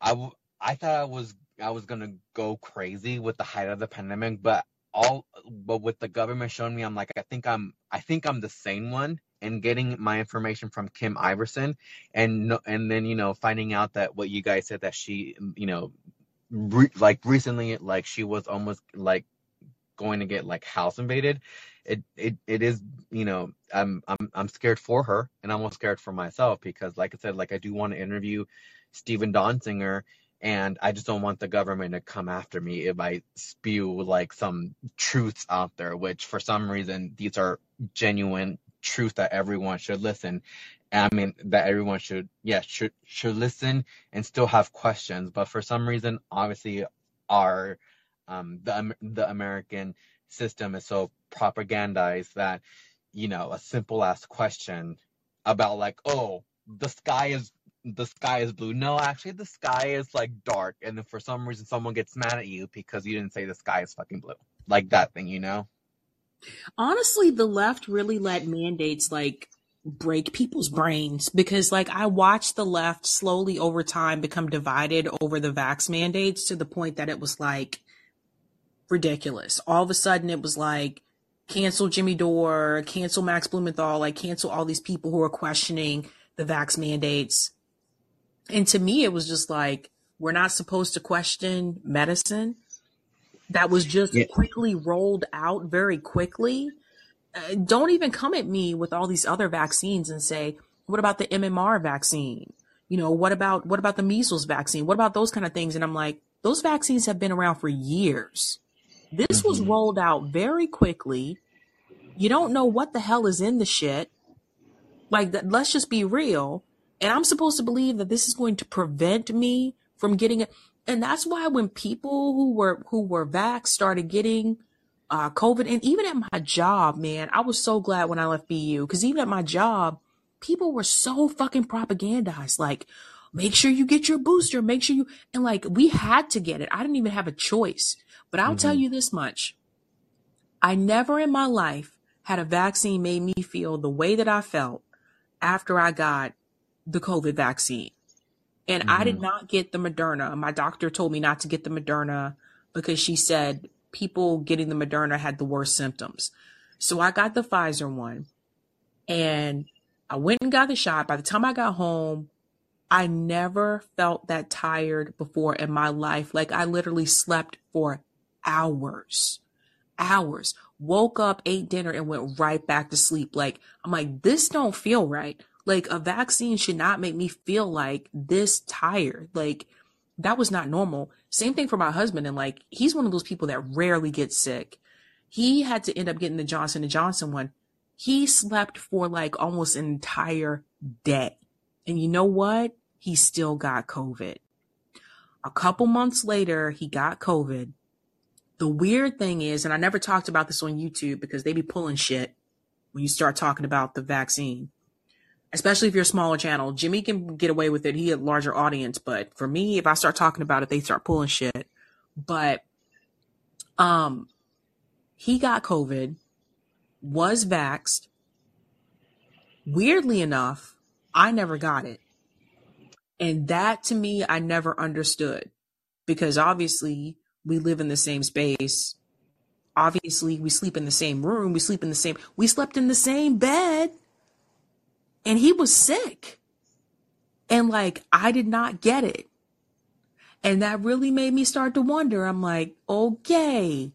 I, w- I thought I was I was gonna go crazy with the height of the pandemic, but all but with the government showing me, I'm like, I think I'm I think I'm the sane one and getting my information from Kim Iversen and and then you know finding out that what you guys said that she mm, you know re- like recently like she was almost like going to get like house invaded it it it is you know i'm i'm i'm scared for her and i'm also scared for myself because like i said like i do want to interview Steven Donziger and I just don't want the government to come after me if I spew like some truths out there which for some reason these are genuine truth that everyone should listen. I mean that everyone should yeah should should listen and still have questions. But for some reason obviously our um the the American system is so propagandized that you know a simple ass question about like oh the sky is the sky is blue. No actually the sky is like dark. And then for some reason someone gets mad at you because you didn't say the sky is fucking blue. Like that thing you know Honestly, the left really let mandates like break people's brains because like I watched the left slowly over time become divided over the vax mandates to the point that it was like ridiculous. All of a sudden it was like cancel Jimmy Dore, cancel Max Blumenthal, like cancel all these people who are questioning the vax mandates. And to me it was just like we're not supposed to question medicine that was just yeah quickly rolled out very quickly. Uh, don't even come at me with all these other vaccines and say, what about the MMR vaccine? You know, what about what about the measles vaccine? What about those kind of things? And I'm like, those vaccines have been around for years. This was hmm rolled out very quickly. You don't know what the hell is in the shit. Like that, let's just be real. And I'm supposed to believe that this is going to prevent me from getting it. And that's why when people who were who were vax started getting uh COVID, and even at my job, man, I was so glad when I left BU because even at my job, people were so fucking propagandized. Like, make sure you get your booster, make sure you and like we had to get it. I didn't even have a choice. But I'll tell hmm you this much. I never in my life had a vaccine made me feel the way that I felt after I got the COVID vaccine. And I did hmm not get the Moderna. My doctor told me not to get the Moderna because she said people getting the Moderna had the worst symptoms. So I got the Pfizer one and I went and got the shot. By the time I got home, I never felt that tired before in my life. Like I literally slept for hours hours woke up ate dinner and went right back to sleep like i'm like this don't feel right like a vaccine should not make me feel like this tired. Like that was not normal. Same thing for my husband and like he's one of those people that rarely gets sick. He had to end up getting the johnson and johnson one. He slept for like almost an entire day. And you know what? He still got covid. A couple months later he got covid. The weird thing is, and I never talked about this on YouTube because they be pulling shit when you start talking about the vaccine, especially if you're a smaller channel. Jimmy can get away with it. He had a larger audience, but for me, if I start talking about it, they start pulling shit. But um he got COVID, was vaxxed. Weirdly enough, I never got it. And that to me, I never understood because obviously we live in the same space. Obviously, we sleep in the same room. We sleep in the same, we slept in the same bed. And he was sick. And like, I did not get it. And that really made me start to wonder. I'm like, okay,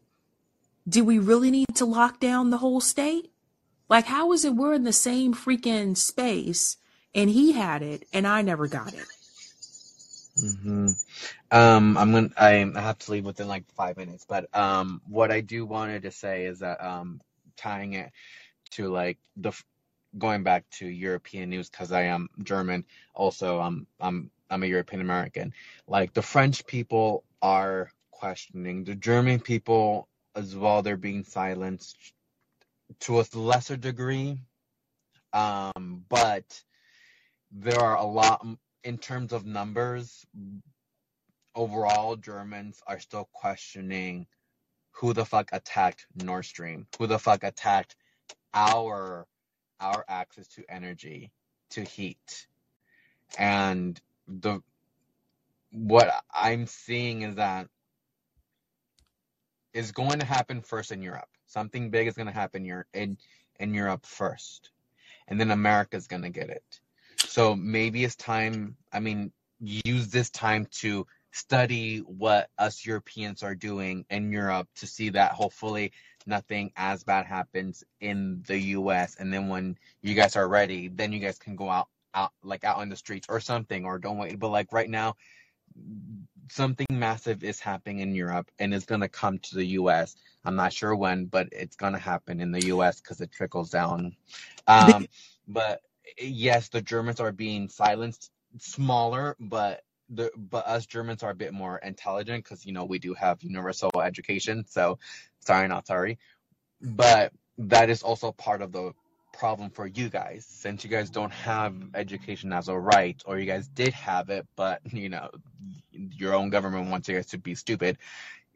do we really need to lock down the whole state? Like, how is it we're in the same freaking space and he had it and I never got it? hmm Um, I'm gonna, I have to leave within like five minutes, but um, what I do wanted to say is that um, tying it to like the going back to European news because I am German. Also, I'm I'm I'm a European American. Like the French people are questioning the German people as well. They're being silenced to a lesser degree. Um, but there are a lot in terms of numbers. Overall, Germans are still questioning who the fuck attacked Nord Stream, who the fuck attacked our our access to energy, to heat, and the what I'm seeing is that is going to happen first in Europe. Something big is going to happen in in Europe first, and then America's going to get it. So maybe it's time. I mean, use this time to study what us Europeans are doing in Europe to see that hopefully nothing as bad happens in the US and then when you guys are ready then you guys can go out out like out on the streets or something or don't wait but like right now something massive is happening in Europe and it's going to come to the US. I'm not sure when but it's going to happen in the US cuz it trickles down. Um but yes the Germans are being silenced smaller but the but us Germans are a bit more intelligent because you know we do have universal education. So sorry, not sorry, but that is also part of the problem for you guys since you guys don't have education as a right, or you guys did have it, but <laughs> you know your own government wants you guys to be stupid.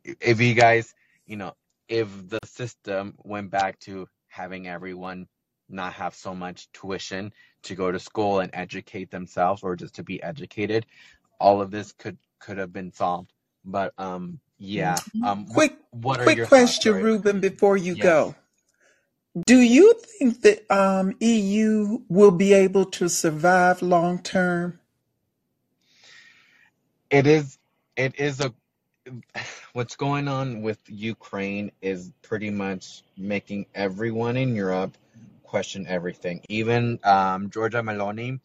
If you guys, you know, if the system went back to having everyone not have so much tuition to go to school and educate themselves or just to be educated all of this could could have been solved. But um, yeah. Um, Quick, what are quick your thoughts? question, Sorry. Ruben, before you Yes, go. Do you think that um, EU will be able to survive long term? it is. It is a. What's going on with Ukraine is pretty much making everyone in Europe question everything. Even um, Giorgia Meloni,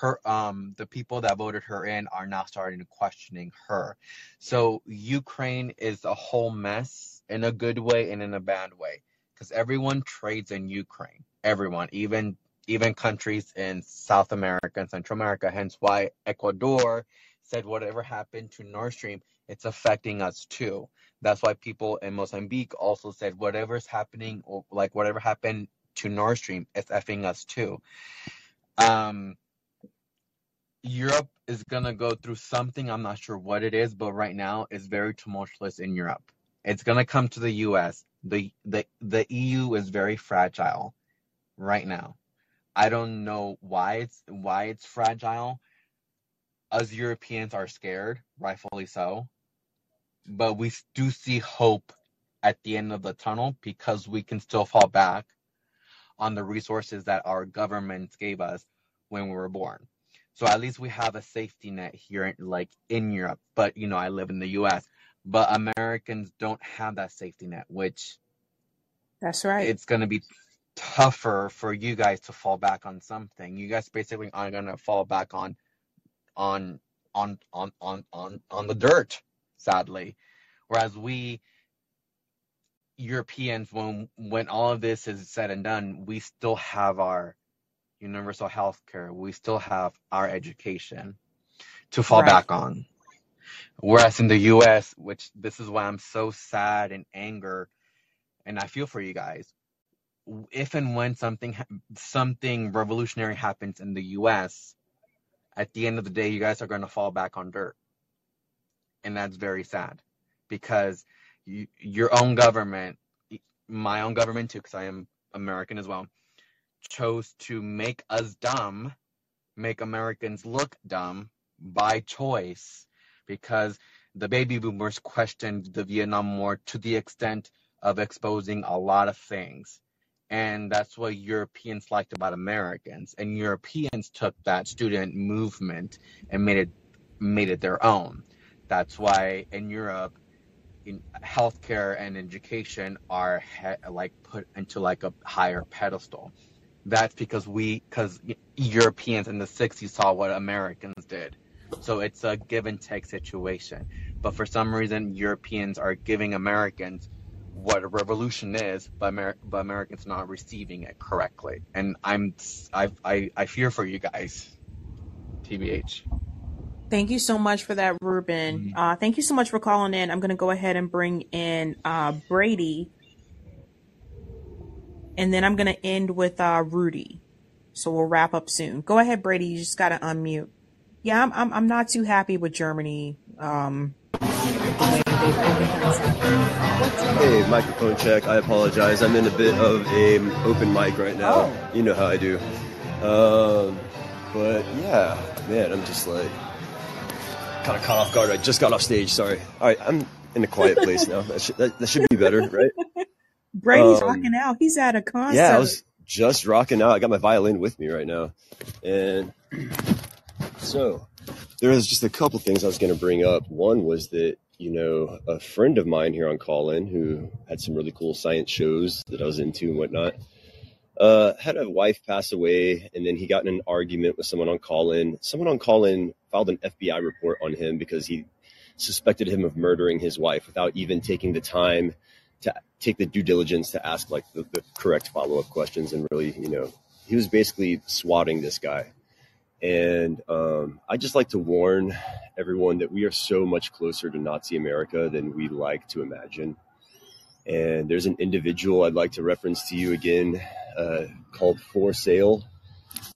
her um the people that voted her in are now starting to questioning her. So Ukraine is a whole mess in a good way and in a bad way because everyone trades in Ukraine. Everyone, even even countries in South America and Central America. Hence why Ecuador said whatever happened to Nord Stream, it's affecting us too. That's why people in Mozambique also said whatever's happening or like whatever happened to Nord Stream, it's effing us too. Um, Europe is gonna go through something. I'm not sure what it is, but right now it's very tumultuous in Europe. It's gonna come to the U.S. the the The EU is very fragile right now. I don't know why it's why it's fragile. Us Europeans are scared, rightfully so, but we do see hope at the end of the tunnel because we can still fall back on the resources that our governments gave us when we were born. So at least we have a safety net here, like in Europe. But you know, I live in the U.S. But Americans don't have that safety net, which That's right. it's going to be tougher for you guys to fall back on something. You guys basically are going to fall back on on on on on on on the dirt, sadly. Whereas we Europeans, when when all of this is said and done, we still have our universal health care. We still have our education to fall Right. back on. Whereas in the US, which this is why I'm so sad and anger, and I feel for you guys. If and when something something revolutionary happens in the US, at the end of the day, you guys are going to fall back on dirt, and that's very sad because you, your own government, my own government too, because I am American as well, chose to make us dumb, make Americans look dumb by choice, because the baby boomers questioned the Vietnam War to the extent of exposing a lot of things. And that's what Europeans liked about Americans. And Europeans took that student movement and made it made it their own. That's why in Europe, in healthcare and education are he- like put into like a higher pedestal. That's because we, because Europeans in the 60s saw what Americans did. So it's a give and take situation. But for some reason, Europeans are giving Americans what a revolution is, but, Amer- but Americans not receiving it correctly. And I'm, I, I, I fear for you guys, TBH. Thank you so much for that, Ruben. Uh, thank you so much for calling in. I'm going to go ahead and bring in uh, Brady, and then I'm going to end with uh, Rudy. So we'll wrap up soon. Go ahead, Brady. You just got to unmute. Yeah, I'm, I'm I'm not too happy with Germany. Um, the way they've opened things up. Hey, microphone check. I apologize. I'm in a bit of a open mic right now. Oh. You know how I do. Um, but yeah, man, I'm just like kind of caught off guard. I just got off stage. Sorry. All right, I'm in a quiet place now. That should, that, that should be better, right? Brady's Um, rocking out. He's at a concert. yeah, I was just rocking out. I got my violin with me right now, and so there was just a couple things I was going to bring up. One was that you know a friend of mine here on Callin who had some really cool science shows that I was into and whatnot. Uh, had a wife pass away, and then he got in an argument with someone on Callin. Someone on Callin filed an FBI report on him because he suspected him of murdering his wife without even taking the time to take the due diligence to ask like the, the correct follow-up questions and really you know he was basically swatting this guy. And um, i just like to warn everyone that we are so much closer to nazi america than we like to imagine. And there's an individual i'd like to reference to you again uh, called for sale.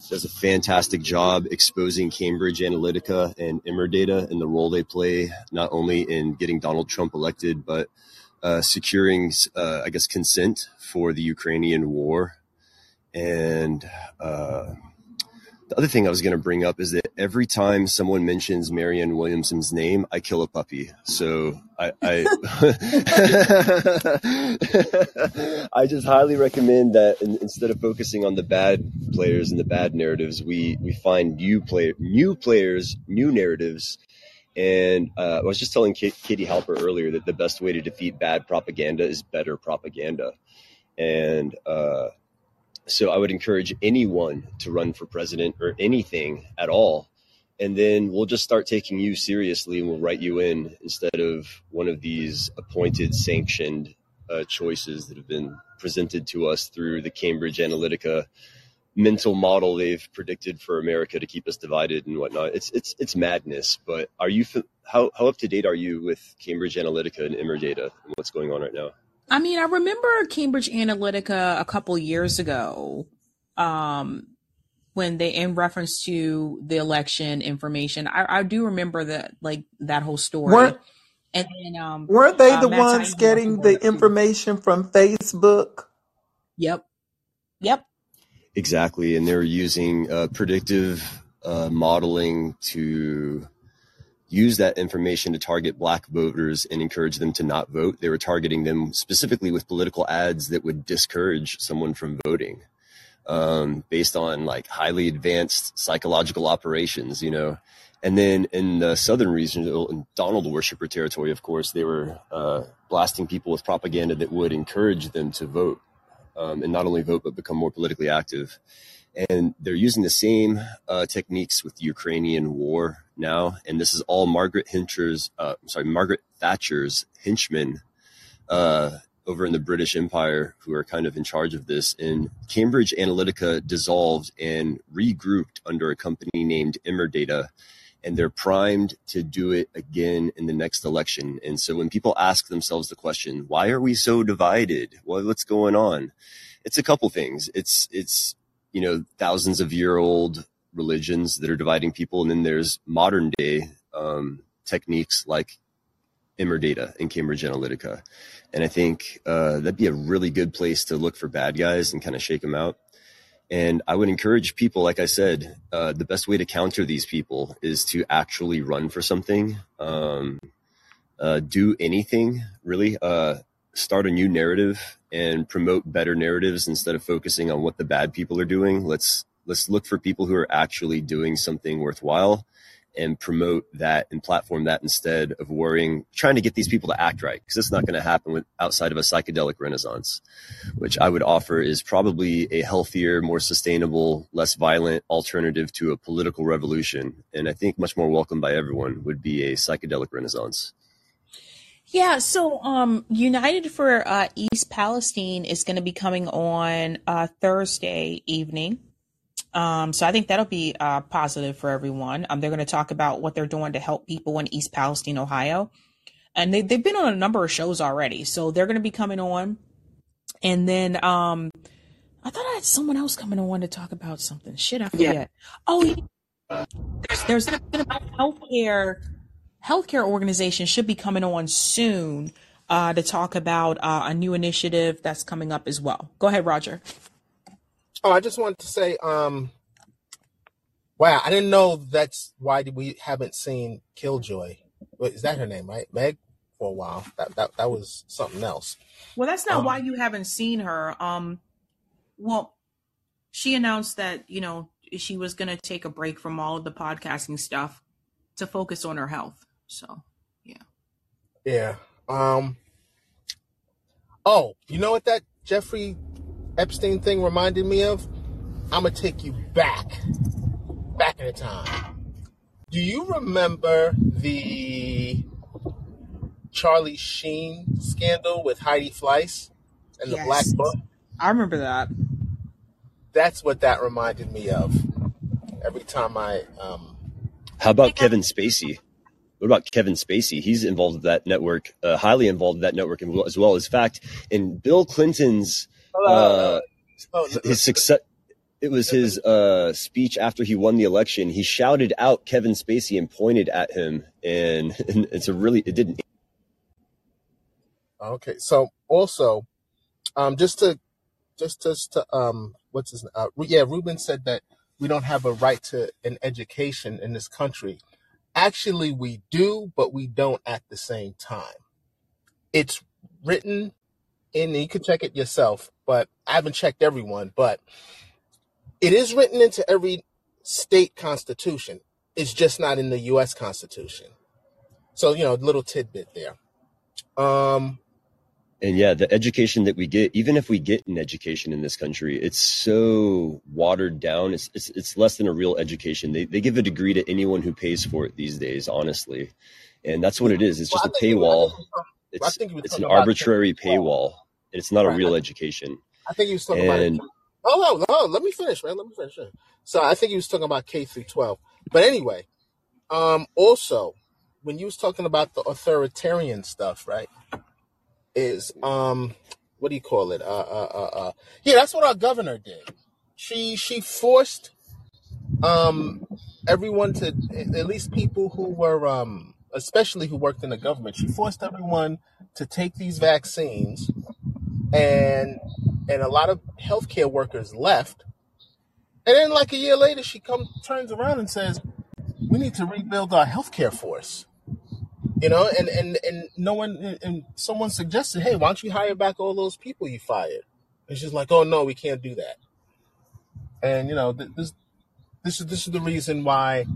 Does a fantastic job exposing Cambridge Analytica and Emerdata and the role they play not only in getting Donald Trump elected, but uh, securing, uh, I guess, consent for the Ukrainian war. And uh, the other thing I was going to bring up is that every time someone mentions Marianne Williamson's name, I kill a puppy. So I, I, <laughs> I just highly recommend that in, instead of focusing on the bad players and the bad narratives, we we find new play new players, new narratives. And uh, I was just telling Kate, Katie Halper earlier that the best way to defeat bad propaganda is better propaganda. And uh, so I would encourage anyone to run for president or anything at all. And then we'll just start taking you seriously and we'll write you in instead of one of these appointed, sanctioned uh, choices that have been presented to us through the Cambridge Analytica mental model they've predicted for America to keep us divided and whatnot. It's it's it's madness. But are you how how up to date are you with Cambridge Analytica and Emerdata and what's going on right now? I mean, I remember Cambridge Analytica a couple years ago, um, when they in reference to the election information. I, I do remember that like that whole story. Weren't And then um, weren't they uh, the Matt ones Taibbi getting the information from Facebook? Yep. Yep. Exactly, and they were using uh, predictive uh, modeling to use that information to target black voters and encourage them to not vote. They were targeting them specifically with political ads that would discourage someone from voting um, based on like highly advanced psychological operations, you know. And then in the southern region, in Donald worshiper territory, of course, they were uh, blasting people with propaganda that would encourage them to vote um, and not only vote but become more politically active. And they're using the same uh, techniques with the Ukrainian war now. And this is all Margaret Hincher's, uh, sorry, Margaret Thatcher's henchmen uh, over in the British Empire who are kind of in charge of this. And Cambridge Analytica dissolved and regrouped under a company named Emerdata. And they're primed to do it again in the next election. And so when people ask themselves the question, why are we so divided? Well, what's going on? It's a couple things. It's, it's, you know, thousands of year old religions that are dividing people. And then there's modern day um, techniques like Emerdata and Cambridge Analytica. And I think uh, that'd be a really good place to look for bad guys and kind of shake them out. And I would encourage people, like I said, uh, the best way to counter these people is to actually run for something, um, uh, do anything really, uh, start a new narrative and promote better narratives instead of focusing on what the bad people are doing. Let's let's look for people who are actually doing something worthwhile and promote that and platform that instead of worrying trying to get these people to act right because it's not going to happen with, outside of a psychedelic renaissance which i would offer is probably a healthier more sustainable less violent alternative to a political revolution and i think much more welcomed by everyone would be a psychedelic renaissance Yeah, so um United for uh East Palestine is going to be coming on uh Thursday evening. Um so I think that'll be uh positive for everyone. Um they're going to talk about what they're doing to help people in East Palestine, Ohio. And they they've been on a number of shows already. So they're going to be coming on. And then um I thought I had someone else coming on to talk about something. Shit, I Yeah. forget. Oh, yeah. there's there's going to be a healthcare healthcare organization should be coming on soon uh, to talk about uh, a new initiative that's coming up as well. Go ahead, Roger. Oh, I just wanted to say, um, wow, I didn't know that's why we haven't seen Killjoy. Wait, is that her name, right? Meg? For a while. That that that was something else. Well, that's not why Um, you haven't seen her. Um, well, she announced that you know she was going to take a break from all of the podcasting stuff to focus on her health. So, yeah. yeah. Um. Oh, you know what that Jeffrey Epstein thing reminded me of? I'm gonna take you back, back in the time. Do you remember the Charlie Sheen scandal with Heidi Fleiss and the black book? I remember that. That's what that reminded me of. Every time I um how about kevin spacey what about Kevin Spacey? He's involved with that network, uh, highly involved with that network as well. As fact, in Bill Clinton's uh, oh, his success, it was his uh, speech after he won the election. He shouted out Kevin Spacey and pointed at him, and, <laughs> and it's a really it didn't. Okay, so also, um, just to, just just to, um, what's his, uh, yeah, Ruben said that we don't have a right to an education in this country. Actually, we do, but we don't at the same time. It's written and you can check it yourself, but I haven't checked everyone, but it is written into every state constitution. It's just not in the U.S. Constitution. So, you know, little tidbit there. Um, and yeah, the education that we get, even if we get an education in this country, it's so watered down. It's it's, it's less than a real education. They they give a degree to anyone who pays for it these days, honestly, and that's what it is. It's Well, just a paywall. think you, I It's think you were it's an arbitrary paywall. It's not a real education. I think he was talking about it. Oh, no, no, let me finish, man. Let me finish. So I think he was talking about K through twelve. But anyway, um, also when you was talking about the authoritarian stuff, right? Is um, what do you call it? Uh, uh, uh, uh yeah, that's what our governor did. She she forced um everyone to at least people who were um especially who worked in the government she forced everyone to take these vaccines and and a lot of healthcare workers left. And then like a year later she comes turns around and says we need to rebuild our healthcare force. You know and and and no one and someone suggested hey why don't you hire back all those people you fired? And she's like oh no we can't do that. And you know th- this this is this is the reason why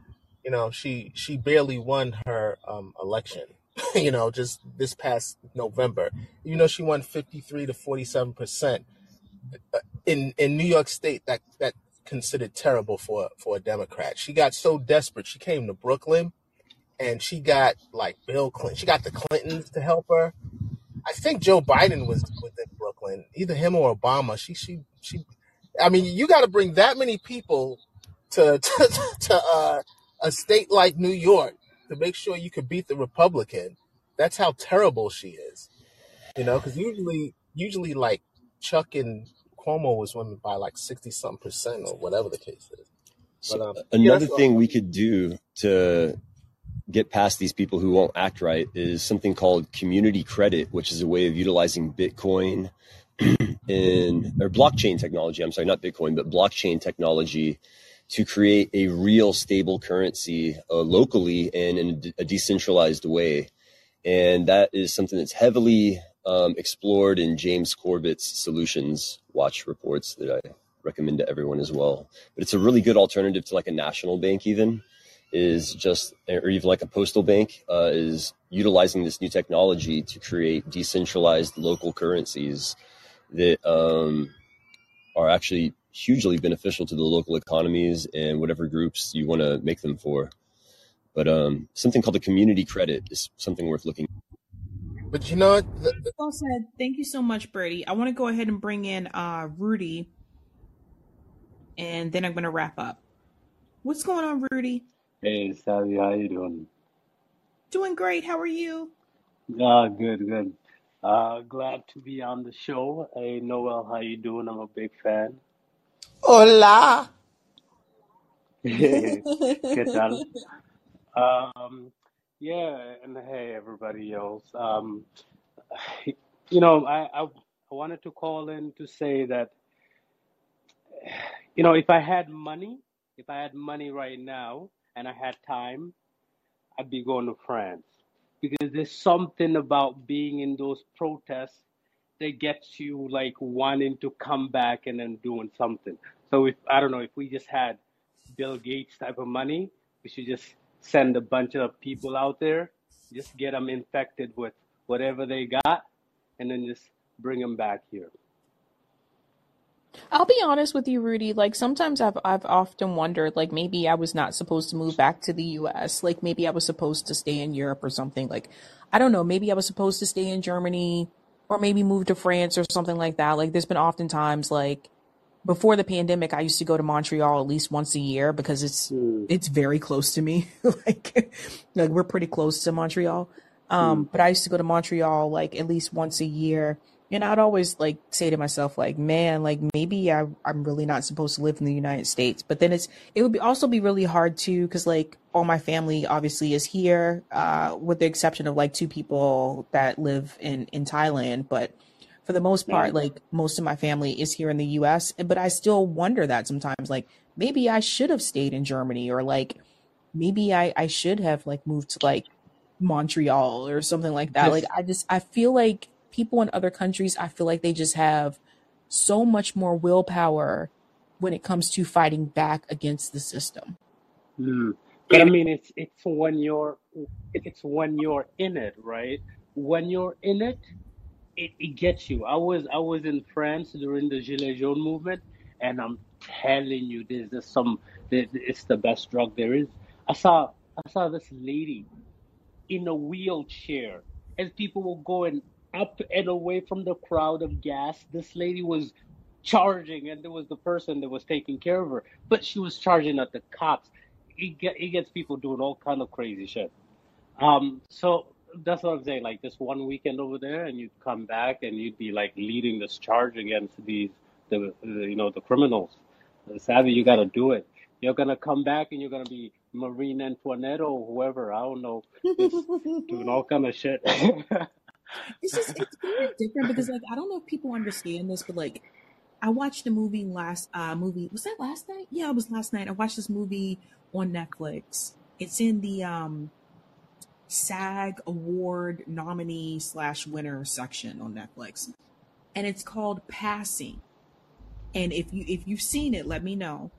you know she she barely won her um election <laughs> you know just this past november. You know she won 53 to 47 percent in in new york state that that considered terrible for for a democrat. She got so desperate she came to brooklyn and she got like bill clinton she got the clintons to help her. I think joe biden was within brooklyn either him or obama. She she she i mean you got to bring that many people <laughs> to to, to uh, a state like New York to make sure you could beat the Republican. That's how terrible she is, you know. Because usually, usually like Chuck and Cuomo was winning by like sixty something percent or whatever the case is. so But um, yeah, another all. thing we could do to get past these people who won't act right is something called community credit, which is a way of utilizing Bitcoin <clears throat> in or blockchain technology. I'm sorry, not Bitcoin, but blockchain technology to create a real stable currency uh, locally and in a, de- a decentralized way. And that is something that's heavily um, explored in James Corbett's Solutions Watch reports that I recommend to everyone as well. But it's a really good alternative to like a national bank, even is just, or even like a postal bank, uh, is utilizing this new technology to create decentralized local currencies that um, are actually hugely beneficial to the local economies and whatever groups you want to make them for. But um, something called a community credit is something worth looking. But you know what? The, the, Well said. Thank you so much, Birdie. I want to go ahead and bring in uh, Rudy, and then I'm going to wrap up. What's going on, Rudy? Hey, Sabby, how you doing? Doing great. How are you? Ah, good, good. Uh, glad to be on the show. Hey, Noel, how you doing? I'm a big fan. Hola. <laughs> ¿Qué tal? <laughs> Um, yeah, and hey, everybody else. Um, you know, I, I, I wanted to call in to say that, you know, if I had money, if I had money right now and I had time, I'd be going to France because there's something about being in those protests that gets you like wanting to come back and then doing something. So if I don't know if we just had Bill Gates type of money, we should just send a bunch of people out there, just get them infected with whatever they got, and then just bring them back here. I'll be honest with you, Rudy. Like sometimes I've I've often wondered, like maybe I was not supposed to move back to the U.S. Like maybe I was supposed to stay in Europe or something. Like I don't know. Maybe I was supposed to stay in Germany or maybe move to France or something like that. Like there's been oftentimes like before the pandemic, I used to go to Montreal at least once a year because it's Hmm. it's very close to me. <laughs> like like we're pretty close to Montreal. Um, but I used to go to Montreal like at least once a year. And I'd always like say to myself, like, man, like maybe I, I'm really not supposed to live in the United States. But then it's it would be also be really hard too, because like all my family obviously is here, uh, with the exception of like two people that live in in Thailand. But for the most part, like most of my family is here in the US. But I still wonder that sometimes, like maybe I should have stayed in Germany or like maybe I, I should have like moved to like Montreal or something like that. Like I just I feel like people in other countries, I feel like they just have so much more willpower when it comes to fighting back against the system. Hmm. But I mean, it's it's when you're it's when you're in it, right? When you're in it, it, it gets you. I was I was in France during the Gilets Jaunes movement, and I'm telling you, there's there's some there- it's the best drug there is. I saw I saw this lady in a wheelchair as people were going up and away from the crowd of gas. This lady was charging, and there was the person that was taking care of her, but she was charging at the cops. It, get, it gets people doing all kind of crazy shit. Um, so that's what I'm saying. Like this one weekend over there, and you'd come back and you'd be like leading this charge against these the, the you know the criminals. Sabby, you got to do it. You're gonna come back and you're gonna be Marine Antoinette or whoever. I don't know, <laughs> doing all kind of shit. <laughs> It's just it's very different because like I don't know if people understand this, but like I watched a movie last uh movie was that last night? Yeah, it was last night. I watched this movie on Netflix. It's in the um SAG award nominee slash winner section on Netflix. And it's called Passing. And if you if you've seen it, let me know.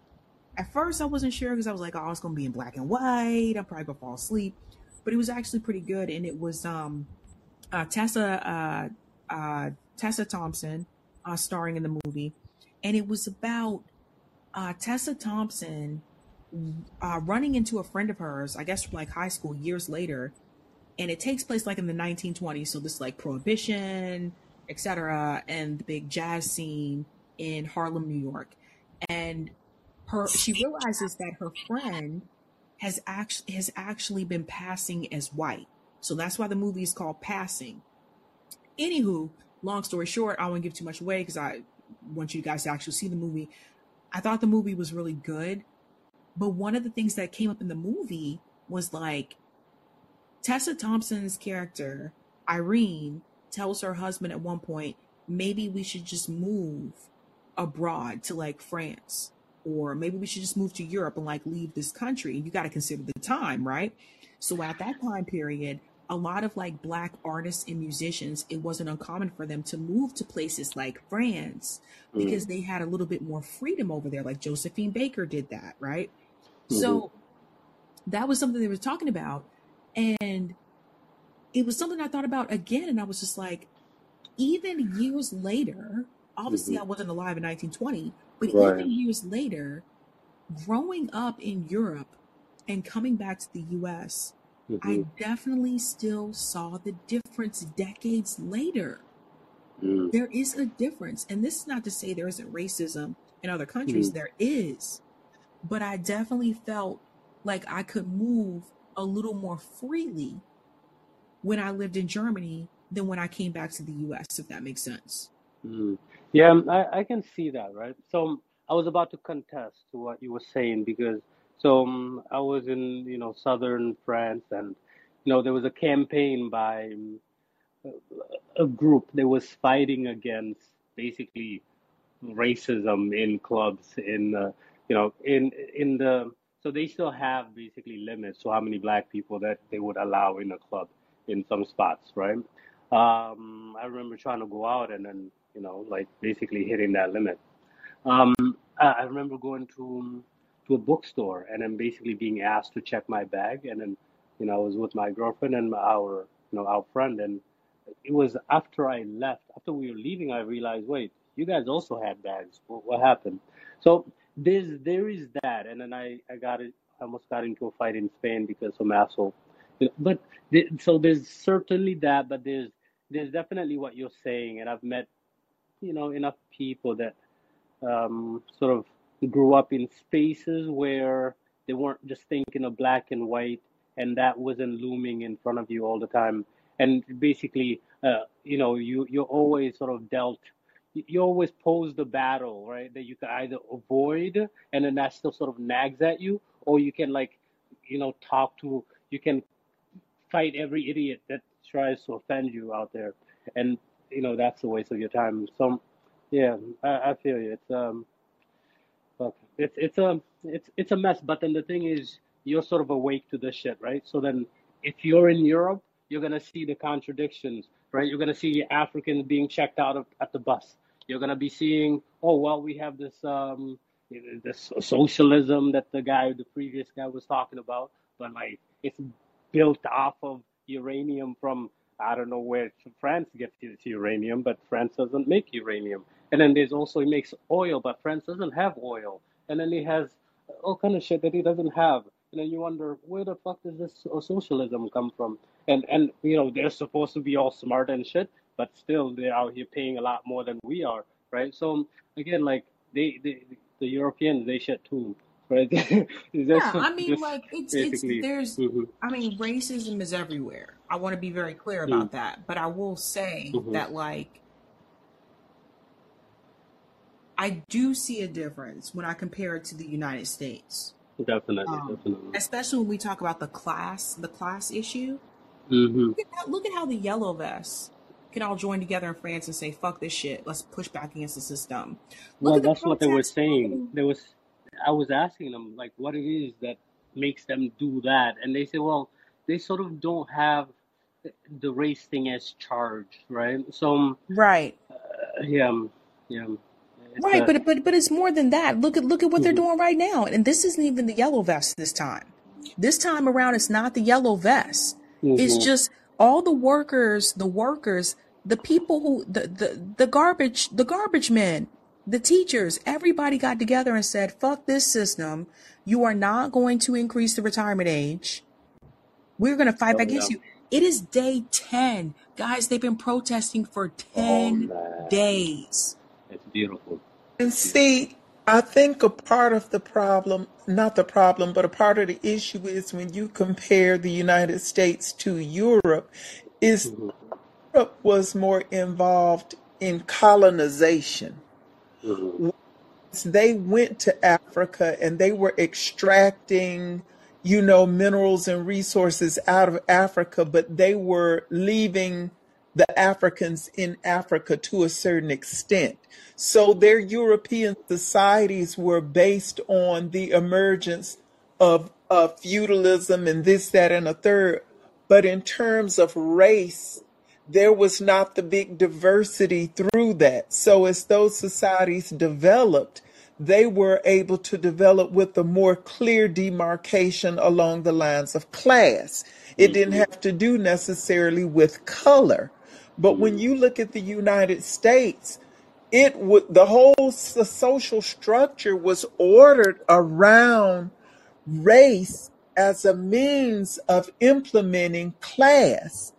At first I wasn't sure because I was like, oh, it's gonna be in black and white. I'm probably gonna fall asleep. But it was actually pretty good and it was um uh, Tessa uh, uh, Tessa Thompson uh, starring in the movie, and it was about uh, Tessa Thompson running into a friend of hers, I guess from like high school years later, and it takes place like in the 1920s. So this like prohibition, etc., and the big jazz scene in Harlem, New York, and her she realizes that her friend has actually has actually been passing as white. So that's why the movie is called Passing. Anywho, long story short, I won't give too much away because I want you guys to actually see the movie. I thought the movie was really good, but one of the things that came up in the movie was like Tessa Thompson's character, Irene, tells her husband at one point, maybe we should just move abroad to like France, or maybe we should just move to Europe and like leave this country. And You got to consider the time, right? So at that time period, a lot of like black artists and musicians, it wasn't uncommon for them to move to places like France because Mm. they had a little bit more freedom over there. Like Josephine Baker did that, right? hmm So that was something they were talking about. And it was something I thought about again. And I was just like, even years later, obviously hmm I wasn't alive in 1920, but Right. even years later, growing up in Europe and coming back to the US, hmm I definitely still saw the difference decades later. mm There is a difference. And this is not to say there isn't racism in other countries, mm there is. But I definitely felt like I could move a little more freely when I lived in Germany than when I came back to the US, if that makes sense. mm. Yeah, I, I can see that, right? So I was about to contest to what you were saying because so um, I was in, you know, southern France and, you know, there was a campaign by um, a group that was fighting against basically racism in clubs in uh, you know in in the so they still have basically limits to how many black people that they would allow in a club in some spots right? Um i remember trying to go out and then you know like basically hitting that limit. Um i, I remember going to to a bookstore and I'm basically being asked to check my bag and then you know i was with my girlfriend and our you know our friend and it was after I left, after we were leaving, I realized, wait, you guys also had bags. What, what happened? So there's there is that, and then I I got it. I almost got into a fight in Spain because some asshole. But the, so there's certainly that, but there's there's definitely what you're saying, and I've met you know enough people that um, sort of grew up in spaces where they weren't just thinking of black and white, and that wasn't looming in front of you all the time. And basically, uh, you know, you you're always sort of dealt. You always pose the battle, right? That you can either avoid, and then that still sort of nags at you, or you can like, you know, talk to. You can fight every idiot that tries to offend you out there, and you know that's a waste of your time. So, yeah, I, I feel you. It's um, Fuck. It's it's a it's it's a mess. But then the thing is, you're sort of awake to this shit, right? So then, if you're in Europe, you're gonna see the contradictions, right? You're gonna see Africans being checked out of, at the bus. You're gonna be seeing, oh well, we have this um this socialism that the guy, the previous guy, was talking about, but like it's built off of uranium from I don't know where France gets its uranium, but France doesn't make uranium. And then there's also he makes oil, but France doesn't have oil. And then he has all kind of shit that he doesn't have. And then you wonder where the fuck does this uh, socialism come from? And and you know they're supposed to be all smart and shit, but still they're out here paying a lot more than we are, right? So again, like they, they the Europeans they shit too, right? <laughs> Yeah, I mean, like it's it's there's hmm I mean, racism is everywhere. I want to be very clear hmm about that, but I will say hmm that like I do see a difference when I compare it to the United States. Definitely, Um, definitely. especially when we talk about the class, the class issue. hmm Look at how, look at how the yellow vests can all join together in France and say, "Fuck this shit. Let's push back against the system." Look Well, at the that's what they were saying. There was, I was asking them like, what it is that makes them do that, and they say, well, they sort of don't have the race thing as charged, right? So, um, Right. uh, yeah, um, yeah, um, it's Right, a. but but but it's more than that. Look at look at what they're hmm doing right now. And this isn't even the yellow vest this time. This time around it's not the yellow vest. It's hmm just all the workers, the workers, the people who the the, the garbage, the garbage men, the teachers, everybody got together and said, "Fuck this system. You are not going to increase the retirement age. We're going to fight Oh back against you." It is day 10. Guys, they've been protesting for Oh 10 man, days. It's beautiful. And see, I think a part of the problem, not the problem, but a part of the issue is when you compare the United States to Europe, is hmm Europe was more involved in colonization. hmm they went to Africa and they were extracting, you know, minerals and resources out of Africa, but they were leaving the Africans in Africa to a certain extent. So their European societies were based on the emergence of, of feudalism and this, that, and a third. But in terms of race, there was not the big diversity through that. So as those societies developed, they were able to develop with a more clear demarcation along the lines of class. It didn't hmm have to do necessarily with color. But when you look at the United States, it would the whole s- the social structure was ordered around race as a means of implementing class.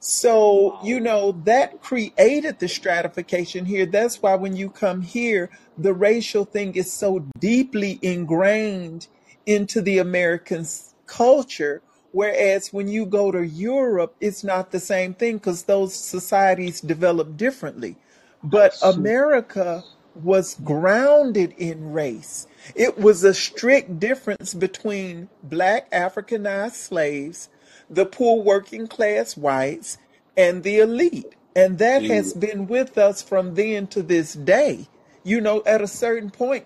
So, you know, that created the stratification here. That's why when you come here, the racial thing is so deeply ingrained into the American s- culture. Whereas when you go to Europe, it's not the same thing because those societies develop differently. But So, America was grounded in race. It was a strict difference between black Africanized slaves, the poor working class whites, and the elite. And that has been with us from then to this day. You know, at a certain point,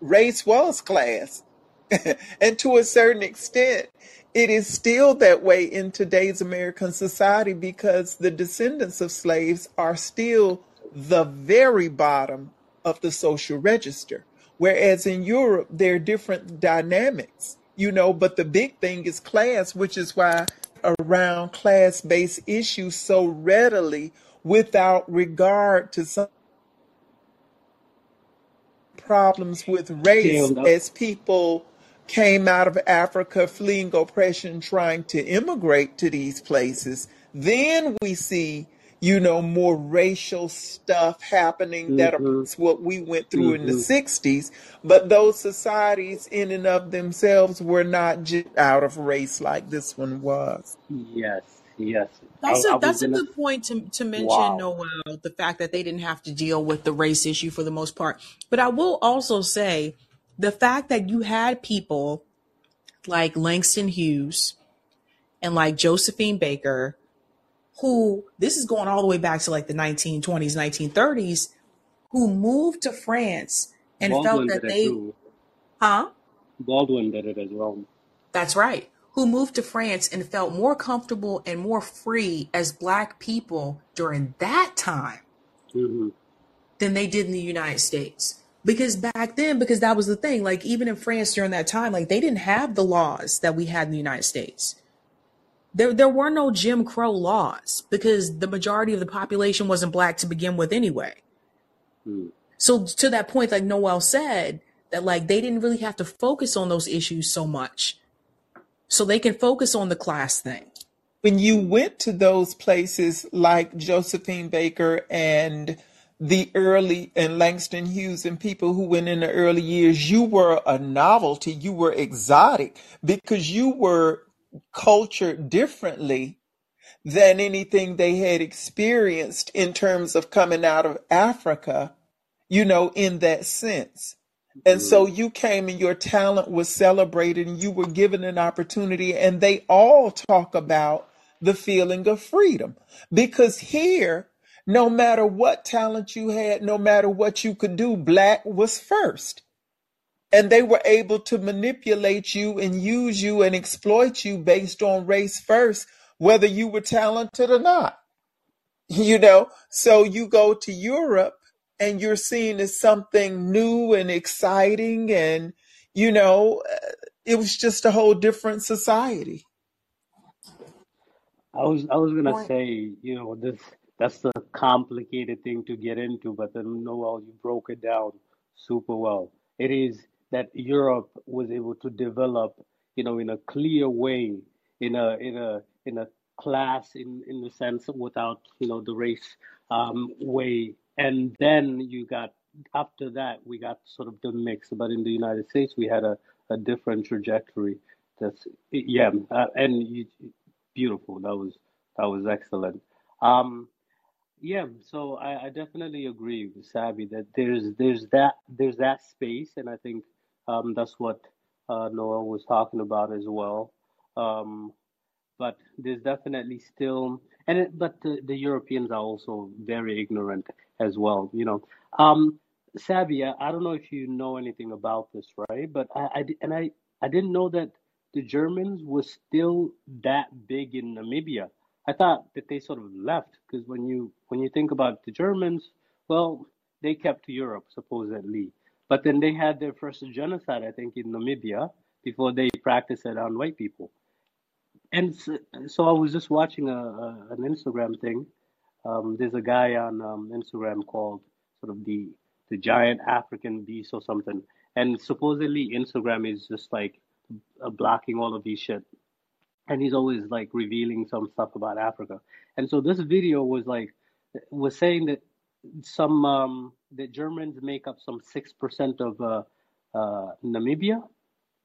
race was class. <laughs> and to a certain extent, it is still that way in today's American society because the descendants of slaves are still the very bottom of the social register. Whereas in Europe, there are different dynamics, you know, but the big thing is class, which is why around class based issues so readily without regard to some problems with race as people came out of Africa fleeing oppression, trying to immigrate to these places. Then we see, you know, more racial stuff happening that hmm is what we went through in the hmm 60s. But those societies, in and of themselves, were not just out of race like this one was. Yes, yes. I, That's I a was that's a gonna. good point to to mention, Wow. Noel, the fact that they didn't have to deal with the race issue for the most part. But I will also say the fact that you had people like Langston Hughes and like Josephine Baker, who this is going all the way back to like the 1920s, 1930s, who moved to France and felt that they, huh? Baldwin did it as well. That's right. Who moved to France and felt more comfortable and more free as black people during that time hmm than they did in the United States. Because back then, because that was the thing, like even in France during that time, like they didn't have the laws that we had in the United States. there there were no Jim Crow laws because the majority of the population wasn't black to begin with anyway. Hmm. So to that point, like Noel said, that like they didn't really have to focus on those issues so much. So they can focus on the class thing. when you went to those places like Josephine Baker and the early and Langston Hughes and people who went in the early years, you were a novelty. You were exotic because you were cultured differently than anything they had experienced in terms of coming out of Africa, you know, in that sense. And so mm-hmm. you came and your talent was celebrated and you were given an opportunity and they all talk about the feeling of freedom because here, no matter what talent you had, no matter what you could do, black was first. And they were able to manipulate you and use you and exploit you based on race first, whether you were talented or not. <laughs> You know, so you go to Europe and you're seen as something new and exciting, and you know, uh, it was just a whole different society. I was I was gonna say, you know, this that's the complicated thing to get into, but then Noel, you broke it down super well. It is that Europe was able to develop, you know, in a clear way, in a in a in a class in in the sense without, you know, the race um way. And then you got after that we got sort of the mix. But in the United States we had a, a different trajectory. That's yeah, uh, and you, beautiful. That was that was excellent. Um, yeah, so I, I definitely agree with Sabby that there's there's that there's that space, and I think um, that's what uh, Noah was talking about as well. Um, but there's definitely still, and it, but the, the Europeans are also very ignorant as well. You know, um, I, I don't know if you know anything about this, right? But I, I and I I didn't know that the Germans were still that big in Namibia. I thought that they sort of left because when you when you think about the Germans, well, they kept to Europe supposedly, but then they had their first genocide, I think, in Namibia before they practiced it on white people. And so, so I was just watching a, a an Instagram thing. Um, there's a guy on um, Instagram called sort of the the giant African beast or something, and supposedly Instagram is just like uh, blocking all of these shit and he's always like revealing some stuff about Africa. And so this video was like was saying that some um Germans make up some six percent of uh, uh Namibia,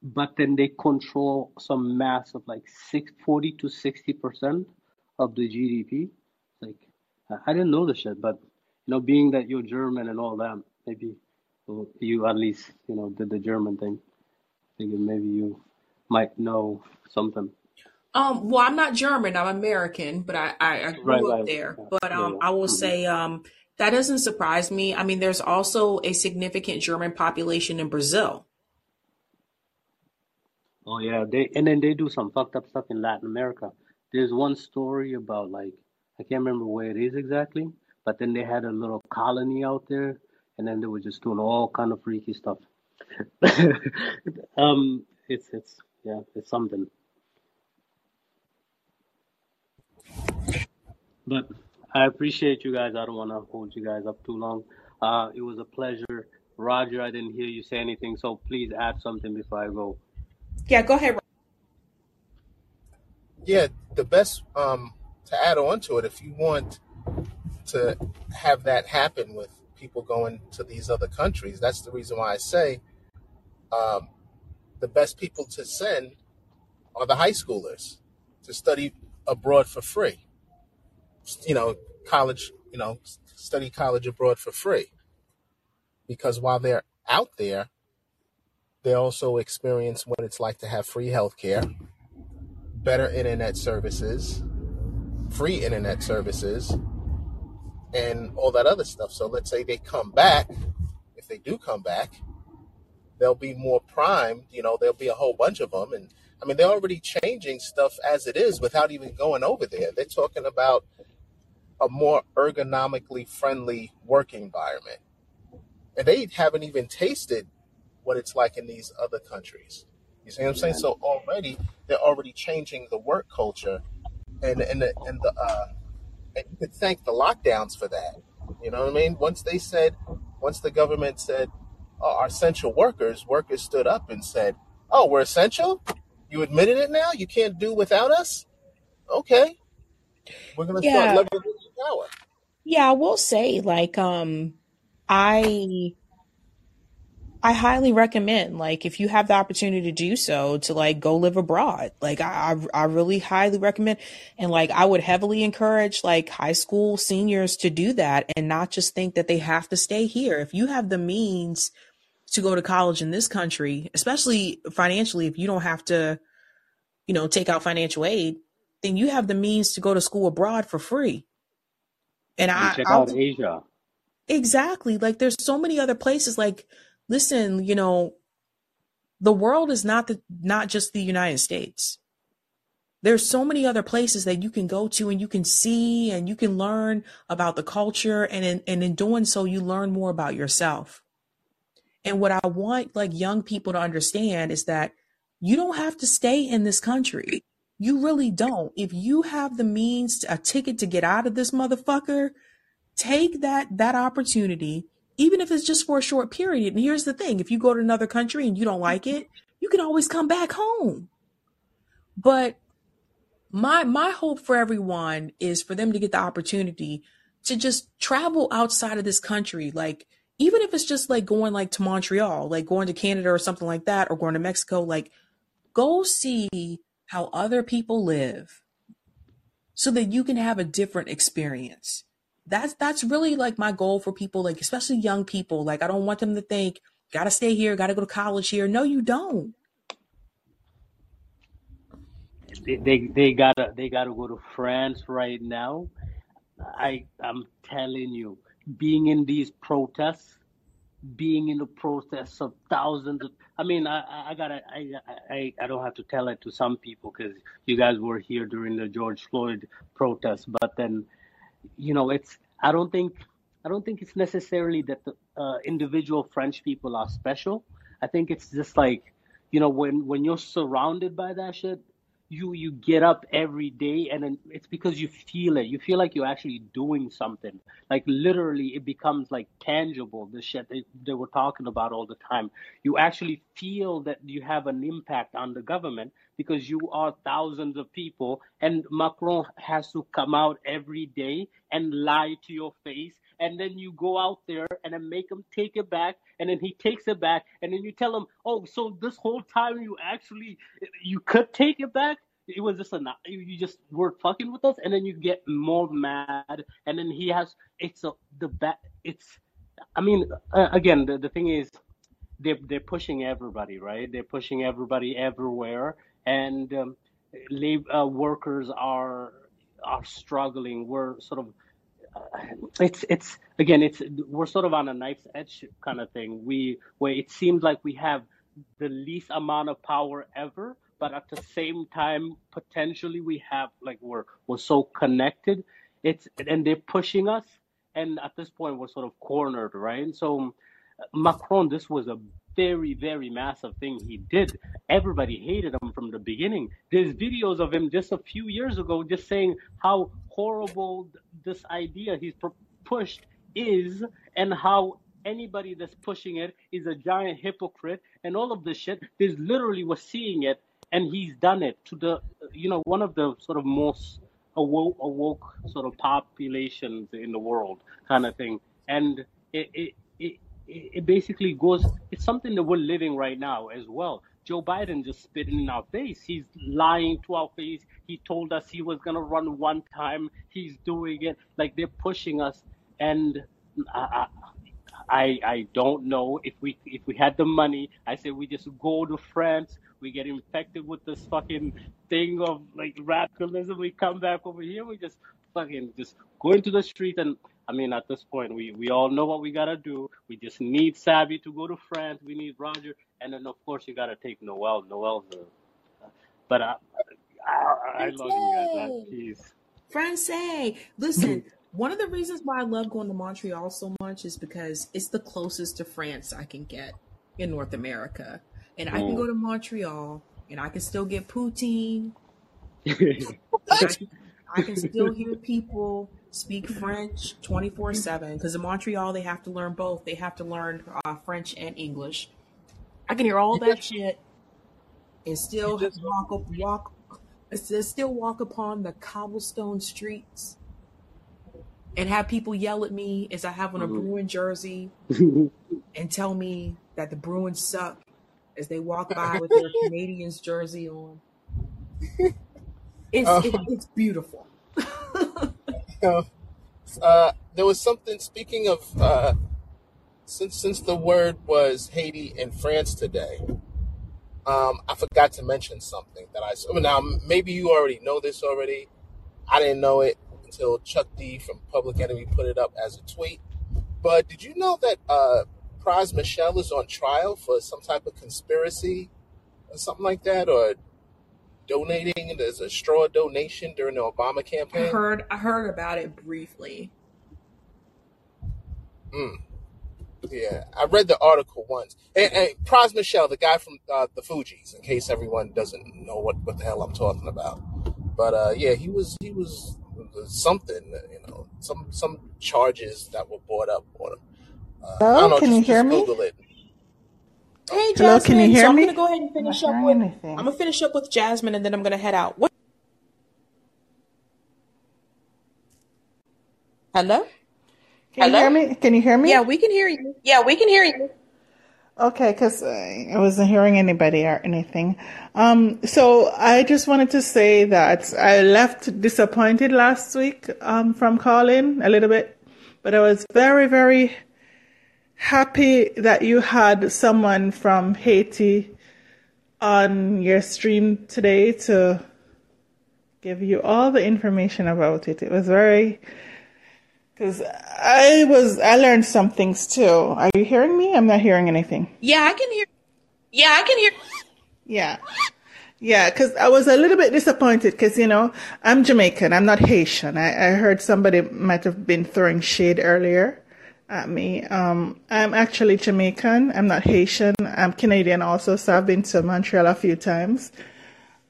but then they control some mass of like six forty to sixty percent of the GDP. Like I I didn't know this shit, but you know, being that you're German and all that, maybe you at least you know did the German thing. Thinking maybe you might know something. Um, well, I'm not German, I'm American, but I, I, I Right, grew up right. there. But um, yeah. I will hmm say um, that doesn't surprise me. I mean, there's also a significant German population in Brazil. Oh yeah, they and then they do some fucked up stuff in Latin America. There's one story about like I can't remember where it is exactly, but then they had a little colony out there, and then they were just doing all kind of freaky stuff. <laughs> um, it's it's yeah, it's something. But I appreciate you guys. I don't want to hold you guys up too long. Uh, it was a pleasure. Roger, I didn't hear you say anything, so please add something before I go. Yeah, go ahead. Yeah, the best um, to add on to it, if you want to have that happen with people going to these other countries, that's the reason why I say um, the best people to send are the high schoolers to study abroad for free. You know, college, you know, study college abroad for free. Because while they're out there, they also experience what it's like to have free healthcare, better internet services, free internet services, and all that other stuff. So let's say they come back, if they do come back, they'll be more primed. You know, there'll be a whole bunch of them. And I mean, they're already changing stuff as it is without even going over there. They're talking about a more ergonomically friendly work environment. And they haven't even tasted what it's like in these other countries. You see what I'm saying? Yeah. So already, they're already changing the work culture and and the, and the uh, and you could thank the lockdowns for that. You know what I mean? Once they said, once the government said, "Oh, our essential workers," workers stood up and said, "Oh, we're essential. You admitted it now. You can't do without us. Okay, we're gonna start leveraging power." Yeah, I will say, like, um, I I highly recommend, like, if you have the opportunity to do so, to like go live abroad. Like, I I I really highly recommend, and like, I would heavily encourage like high school seniors to do that and not just think that they have to stay here. If you have the means to go to college in this country, especially financially, if you don't have to, you know, take out financial aid, then you have the means to go to school abroad for free. And And I, check I out Asia. Exactly. Like there's so many other places like listen, you know, the world is not the not just the United States. There's so many other places that you can go to and you can see and you can learn about the culture and in, and in doing so you learn more about yourself. And what I want like young people to understand is that you don't have to stay in this country. You really don't. If you have the means, a ticket to get out of this motherfucker, take that that opportunity even if it's just for a short period. And here's the thing. If you go to another country and you don't like it you can always come back home. But my my hope for everyone is for them to get the opportunity to just travel outside of this country. Like even if it's just like going like to Montreal like going to Canada or something like that or going to Mexico like go see how other people live so that you can have a different experience. That's that's really like my goal for people like especially young people. Like i don't want them to think gotta stay here gotta go to college here. No you don't. They, they they gotta they gotta go to France right now. I I'm telling you, being in these protests, being in the protests of thousands of I mean I I gotta I I I don't have to tell it to some people because you guys were here during the George Floyd protest. but then you know it's I don't think I don't think it's necessarily that the uh, individual French people are special. I think it's just like you know when when you're surrounded by that shit you you get up every day and then it's because you feel it. You feel like you're actually doing something. Like literally it becomes like tangible the shit they, they were talking about all the time. You actually feel that you have an impact on the government because you are thousands of people and macron has to come out every day and lie to your face and then you go out there and then make him take it back and then he takes it back and then you tell him oh so this whole time you actually you could take it back? It was just a you just were fucking with us? And then you get more mad and then he has it's a the bat it's i mean uh, again the, the thing is they're they're pushing everybody right? They're pushing everybody everywhere and um, lab, uh, workers are are struggling. We're sort of it's it's again it's we're sort of on a knife's edge kind of thing. We where it seems like we have the least amount of power ever but at the same time potentially we have like we're we're so connected. It's and they're pushing us and at this point we're sort of cornered right? So macron this was a very very massive thing he did. Everybody hated him from the beginning. There's videos of him just a few years ago just saying how horrible this idea he's pu- pushed is and how anybody that's pushing it is a giant hypocrite and all of this shit. There's literally we're seeing it and he's done it to the you know one of the sort of most awoke awoke sort of populations in the world kind of thing. And it it, it basically goes it's something that we're living right now as well joe biden just spit in our face he's lying to our face he told us he was going to run one time he's doing it like they're pushing us and I, I I don't know if we if we had the money. I said we just go to France. We get infected with this fucking thing of like radicalism. We come back over here. We just fucking just go into the street and. I mean, at this point, we, we all know what we gotta do. We just need Sabby to go to France. We need Roger, and then of course you gotta take Noel. Noel's a, but I, I, I love you guys. Peace. Francais. Listen, one of the reasons why I love going to Montreal so much is because it's the closest to France I can get in North America. And I can go Mm. to Montreal and I can still get poutine. I, <laughs> I can still hear people speak French 24 7 because in Montreal they have to learn both. They have to learn uh, French and English. I can hear all that <laughs> shit and still walk up, walk, still walk upon the cobblestone streets and have people yell at me as I have on a Mhm. Bruin jersey <laughs> and tell me that the Bruins suck as they walk by with their <laughs> Canadiens jersey on. It's Um, it, it's beautiful. Uh, there was something. Speaking of, uh, since since the word was Haiti and France today, um, I forgot to mention something that I saw. Now maybe you already know this already. I didn't know it until Chuck D from Public Enemy put it up as a tweet. But did you know that uh, Pras Michel is on trial for some type of conspiracy or something like that, or donating? There's a straw donation during the Obama I campaign. heard I heard about it briefly. Mm. Yeah, I read the article once. And, and Pras Michel, the guy from uh, the Fugees, in case everyone doesn't know what, what the hell I'm talking about. But uh, yeah, he was he was something, you know, some some charges that were brought up on him. Uh, I don't know, can just you hear just me? Google it. Hey Hello, can you hear so hear I'm gonna go ahead and finish up hearing with I'm gonna finish up with Jasmine and then I'm gonna head out. What? Hello? Can you Hello? hear me? Can you hear me? Yeah, we can hear you. Yeah, we can hear you. Okay, because I wasn't hearing anybody or anything. Um, so I just wanted to say that I left disappointed last week um, from calling a little bit, but I was very, very happy that you had someone from Haiti on your stream today to give you all the information about it. It was very because I was I learned some things too. Are you hearing me? I'm not hearing anything. Yeah, I can hear Yeah, I can hear. Yeah. Yeah, because I was a little bit disappointed because, you know, I'm Jamaican. I'm not Haitian. I, I heard somebody might have been throwing shade earlier at me. Um, I'm actually Jamaican. I'm not Haitian. I'm Canadian also, so I've been to Montreal a few times.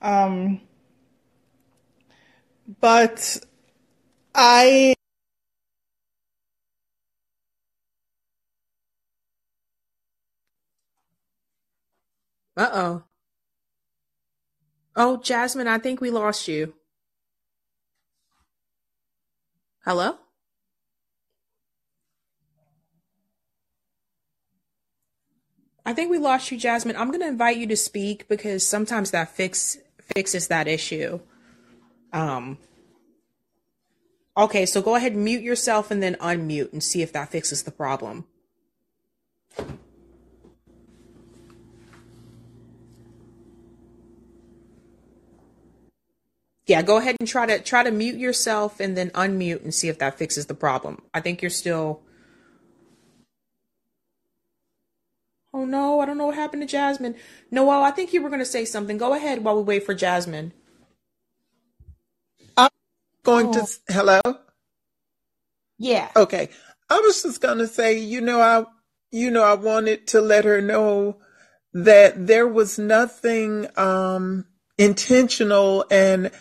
Um, but I Uh oh. Oh, Jasmine, I think we lost you. Hello? I think we lost you, Jasmine. I'm gonna invite you to speak because sometimes that fix fixes that issue. Um okay, so go ahead mute yourself and then unmute and see if that fixes the problem. Yeah, go ahead and try to try to mute yourself and then unmute and see if that fixes the problem. I think you're still Oh no, I don't know what happened to Jasmine. Noel, I think you were going to say something. Go ahead while we wait for Jasmine. I'm going Oh, to hello. yeah. Okay. I was just going to say, you know, I, you know, I wanted to let her know that there was nothing, um, intentional. And,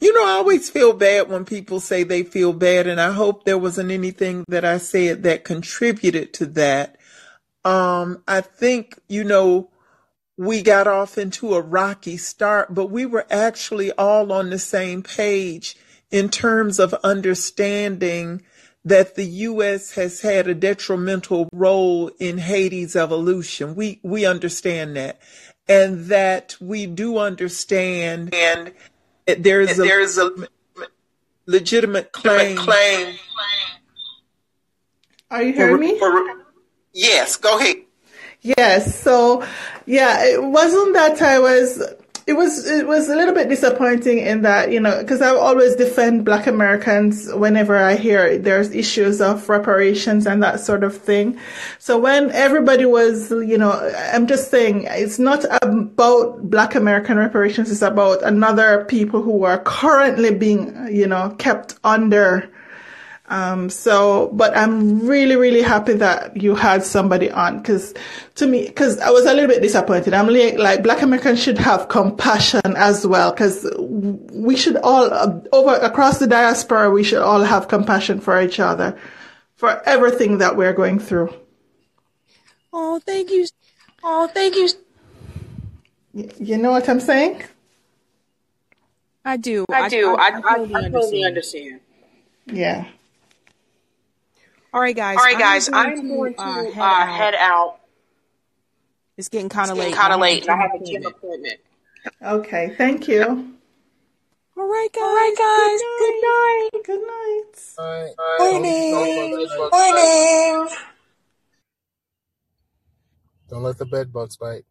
you know, I always feel bad when people say they feel bad. And I hope there wasn't anything that I said that contributed to that. Um, I think, you know, we got off into a rocky start, but we were actually all on the same page in terms of understanding that the U.S. has had a detrimental role in Haiti's evolution. We, we understand that. And that we do understand and that there's a There's a legitimate legitimate claim. claim. Are you For, hearing me? for, yes, go ahead. Yes. So, yeah, it wasn't that I was. It was it was a little bit disappointing in that you know because I always defend Black Americans whenever I hear there's issues of reparations and that sort of thing. So when everybody was you know I'm just saying it's not about Black American reparations. It's about another people who are currently being you know kept under um, so, but I'm really, really happy that you had somebody on because to me, because I was a little bit disappointed. I'm like, like Black Americans should have compassion as well because we should all uh, over across the diaspora we should all have compassion for each other for everything that we're going through Oh, thank you. Oh, thank you. Y- you know what i'm saying I do. I do. I, I, totally I totally understand. understand. yeah All right, guys. All right, I'm guys, going I'm to, going to uh, head uh, out. head out. It's getting kind of late. kind of late, I have have a a gym gym appointment. appointment. okay thank you All right, guys. All right, guys. Good night. good night Bye. Morning. Don't let the bed bugs bite. Morning. Don't let the bed bugs bite.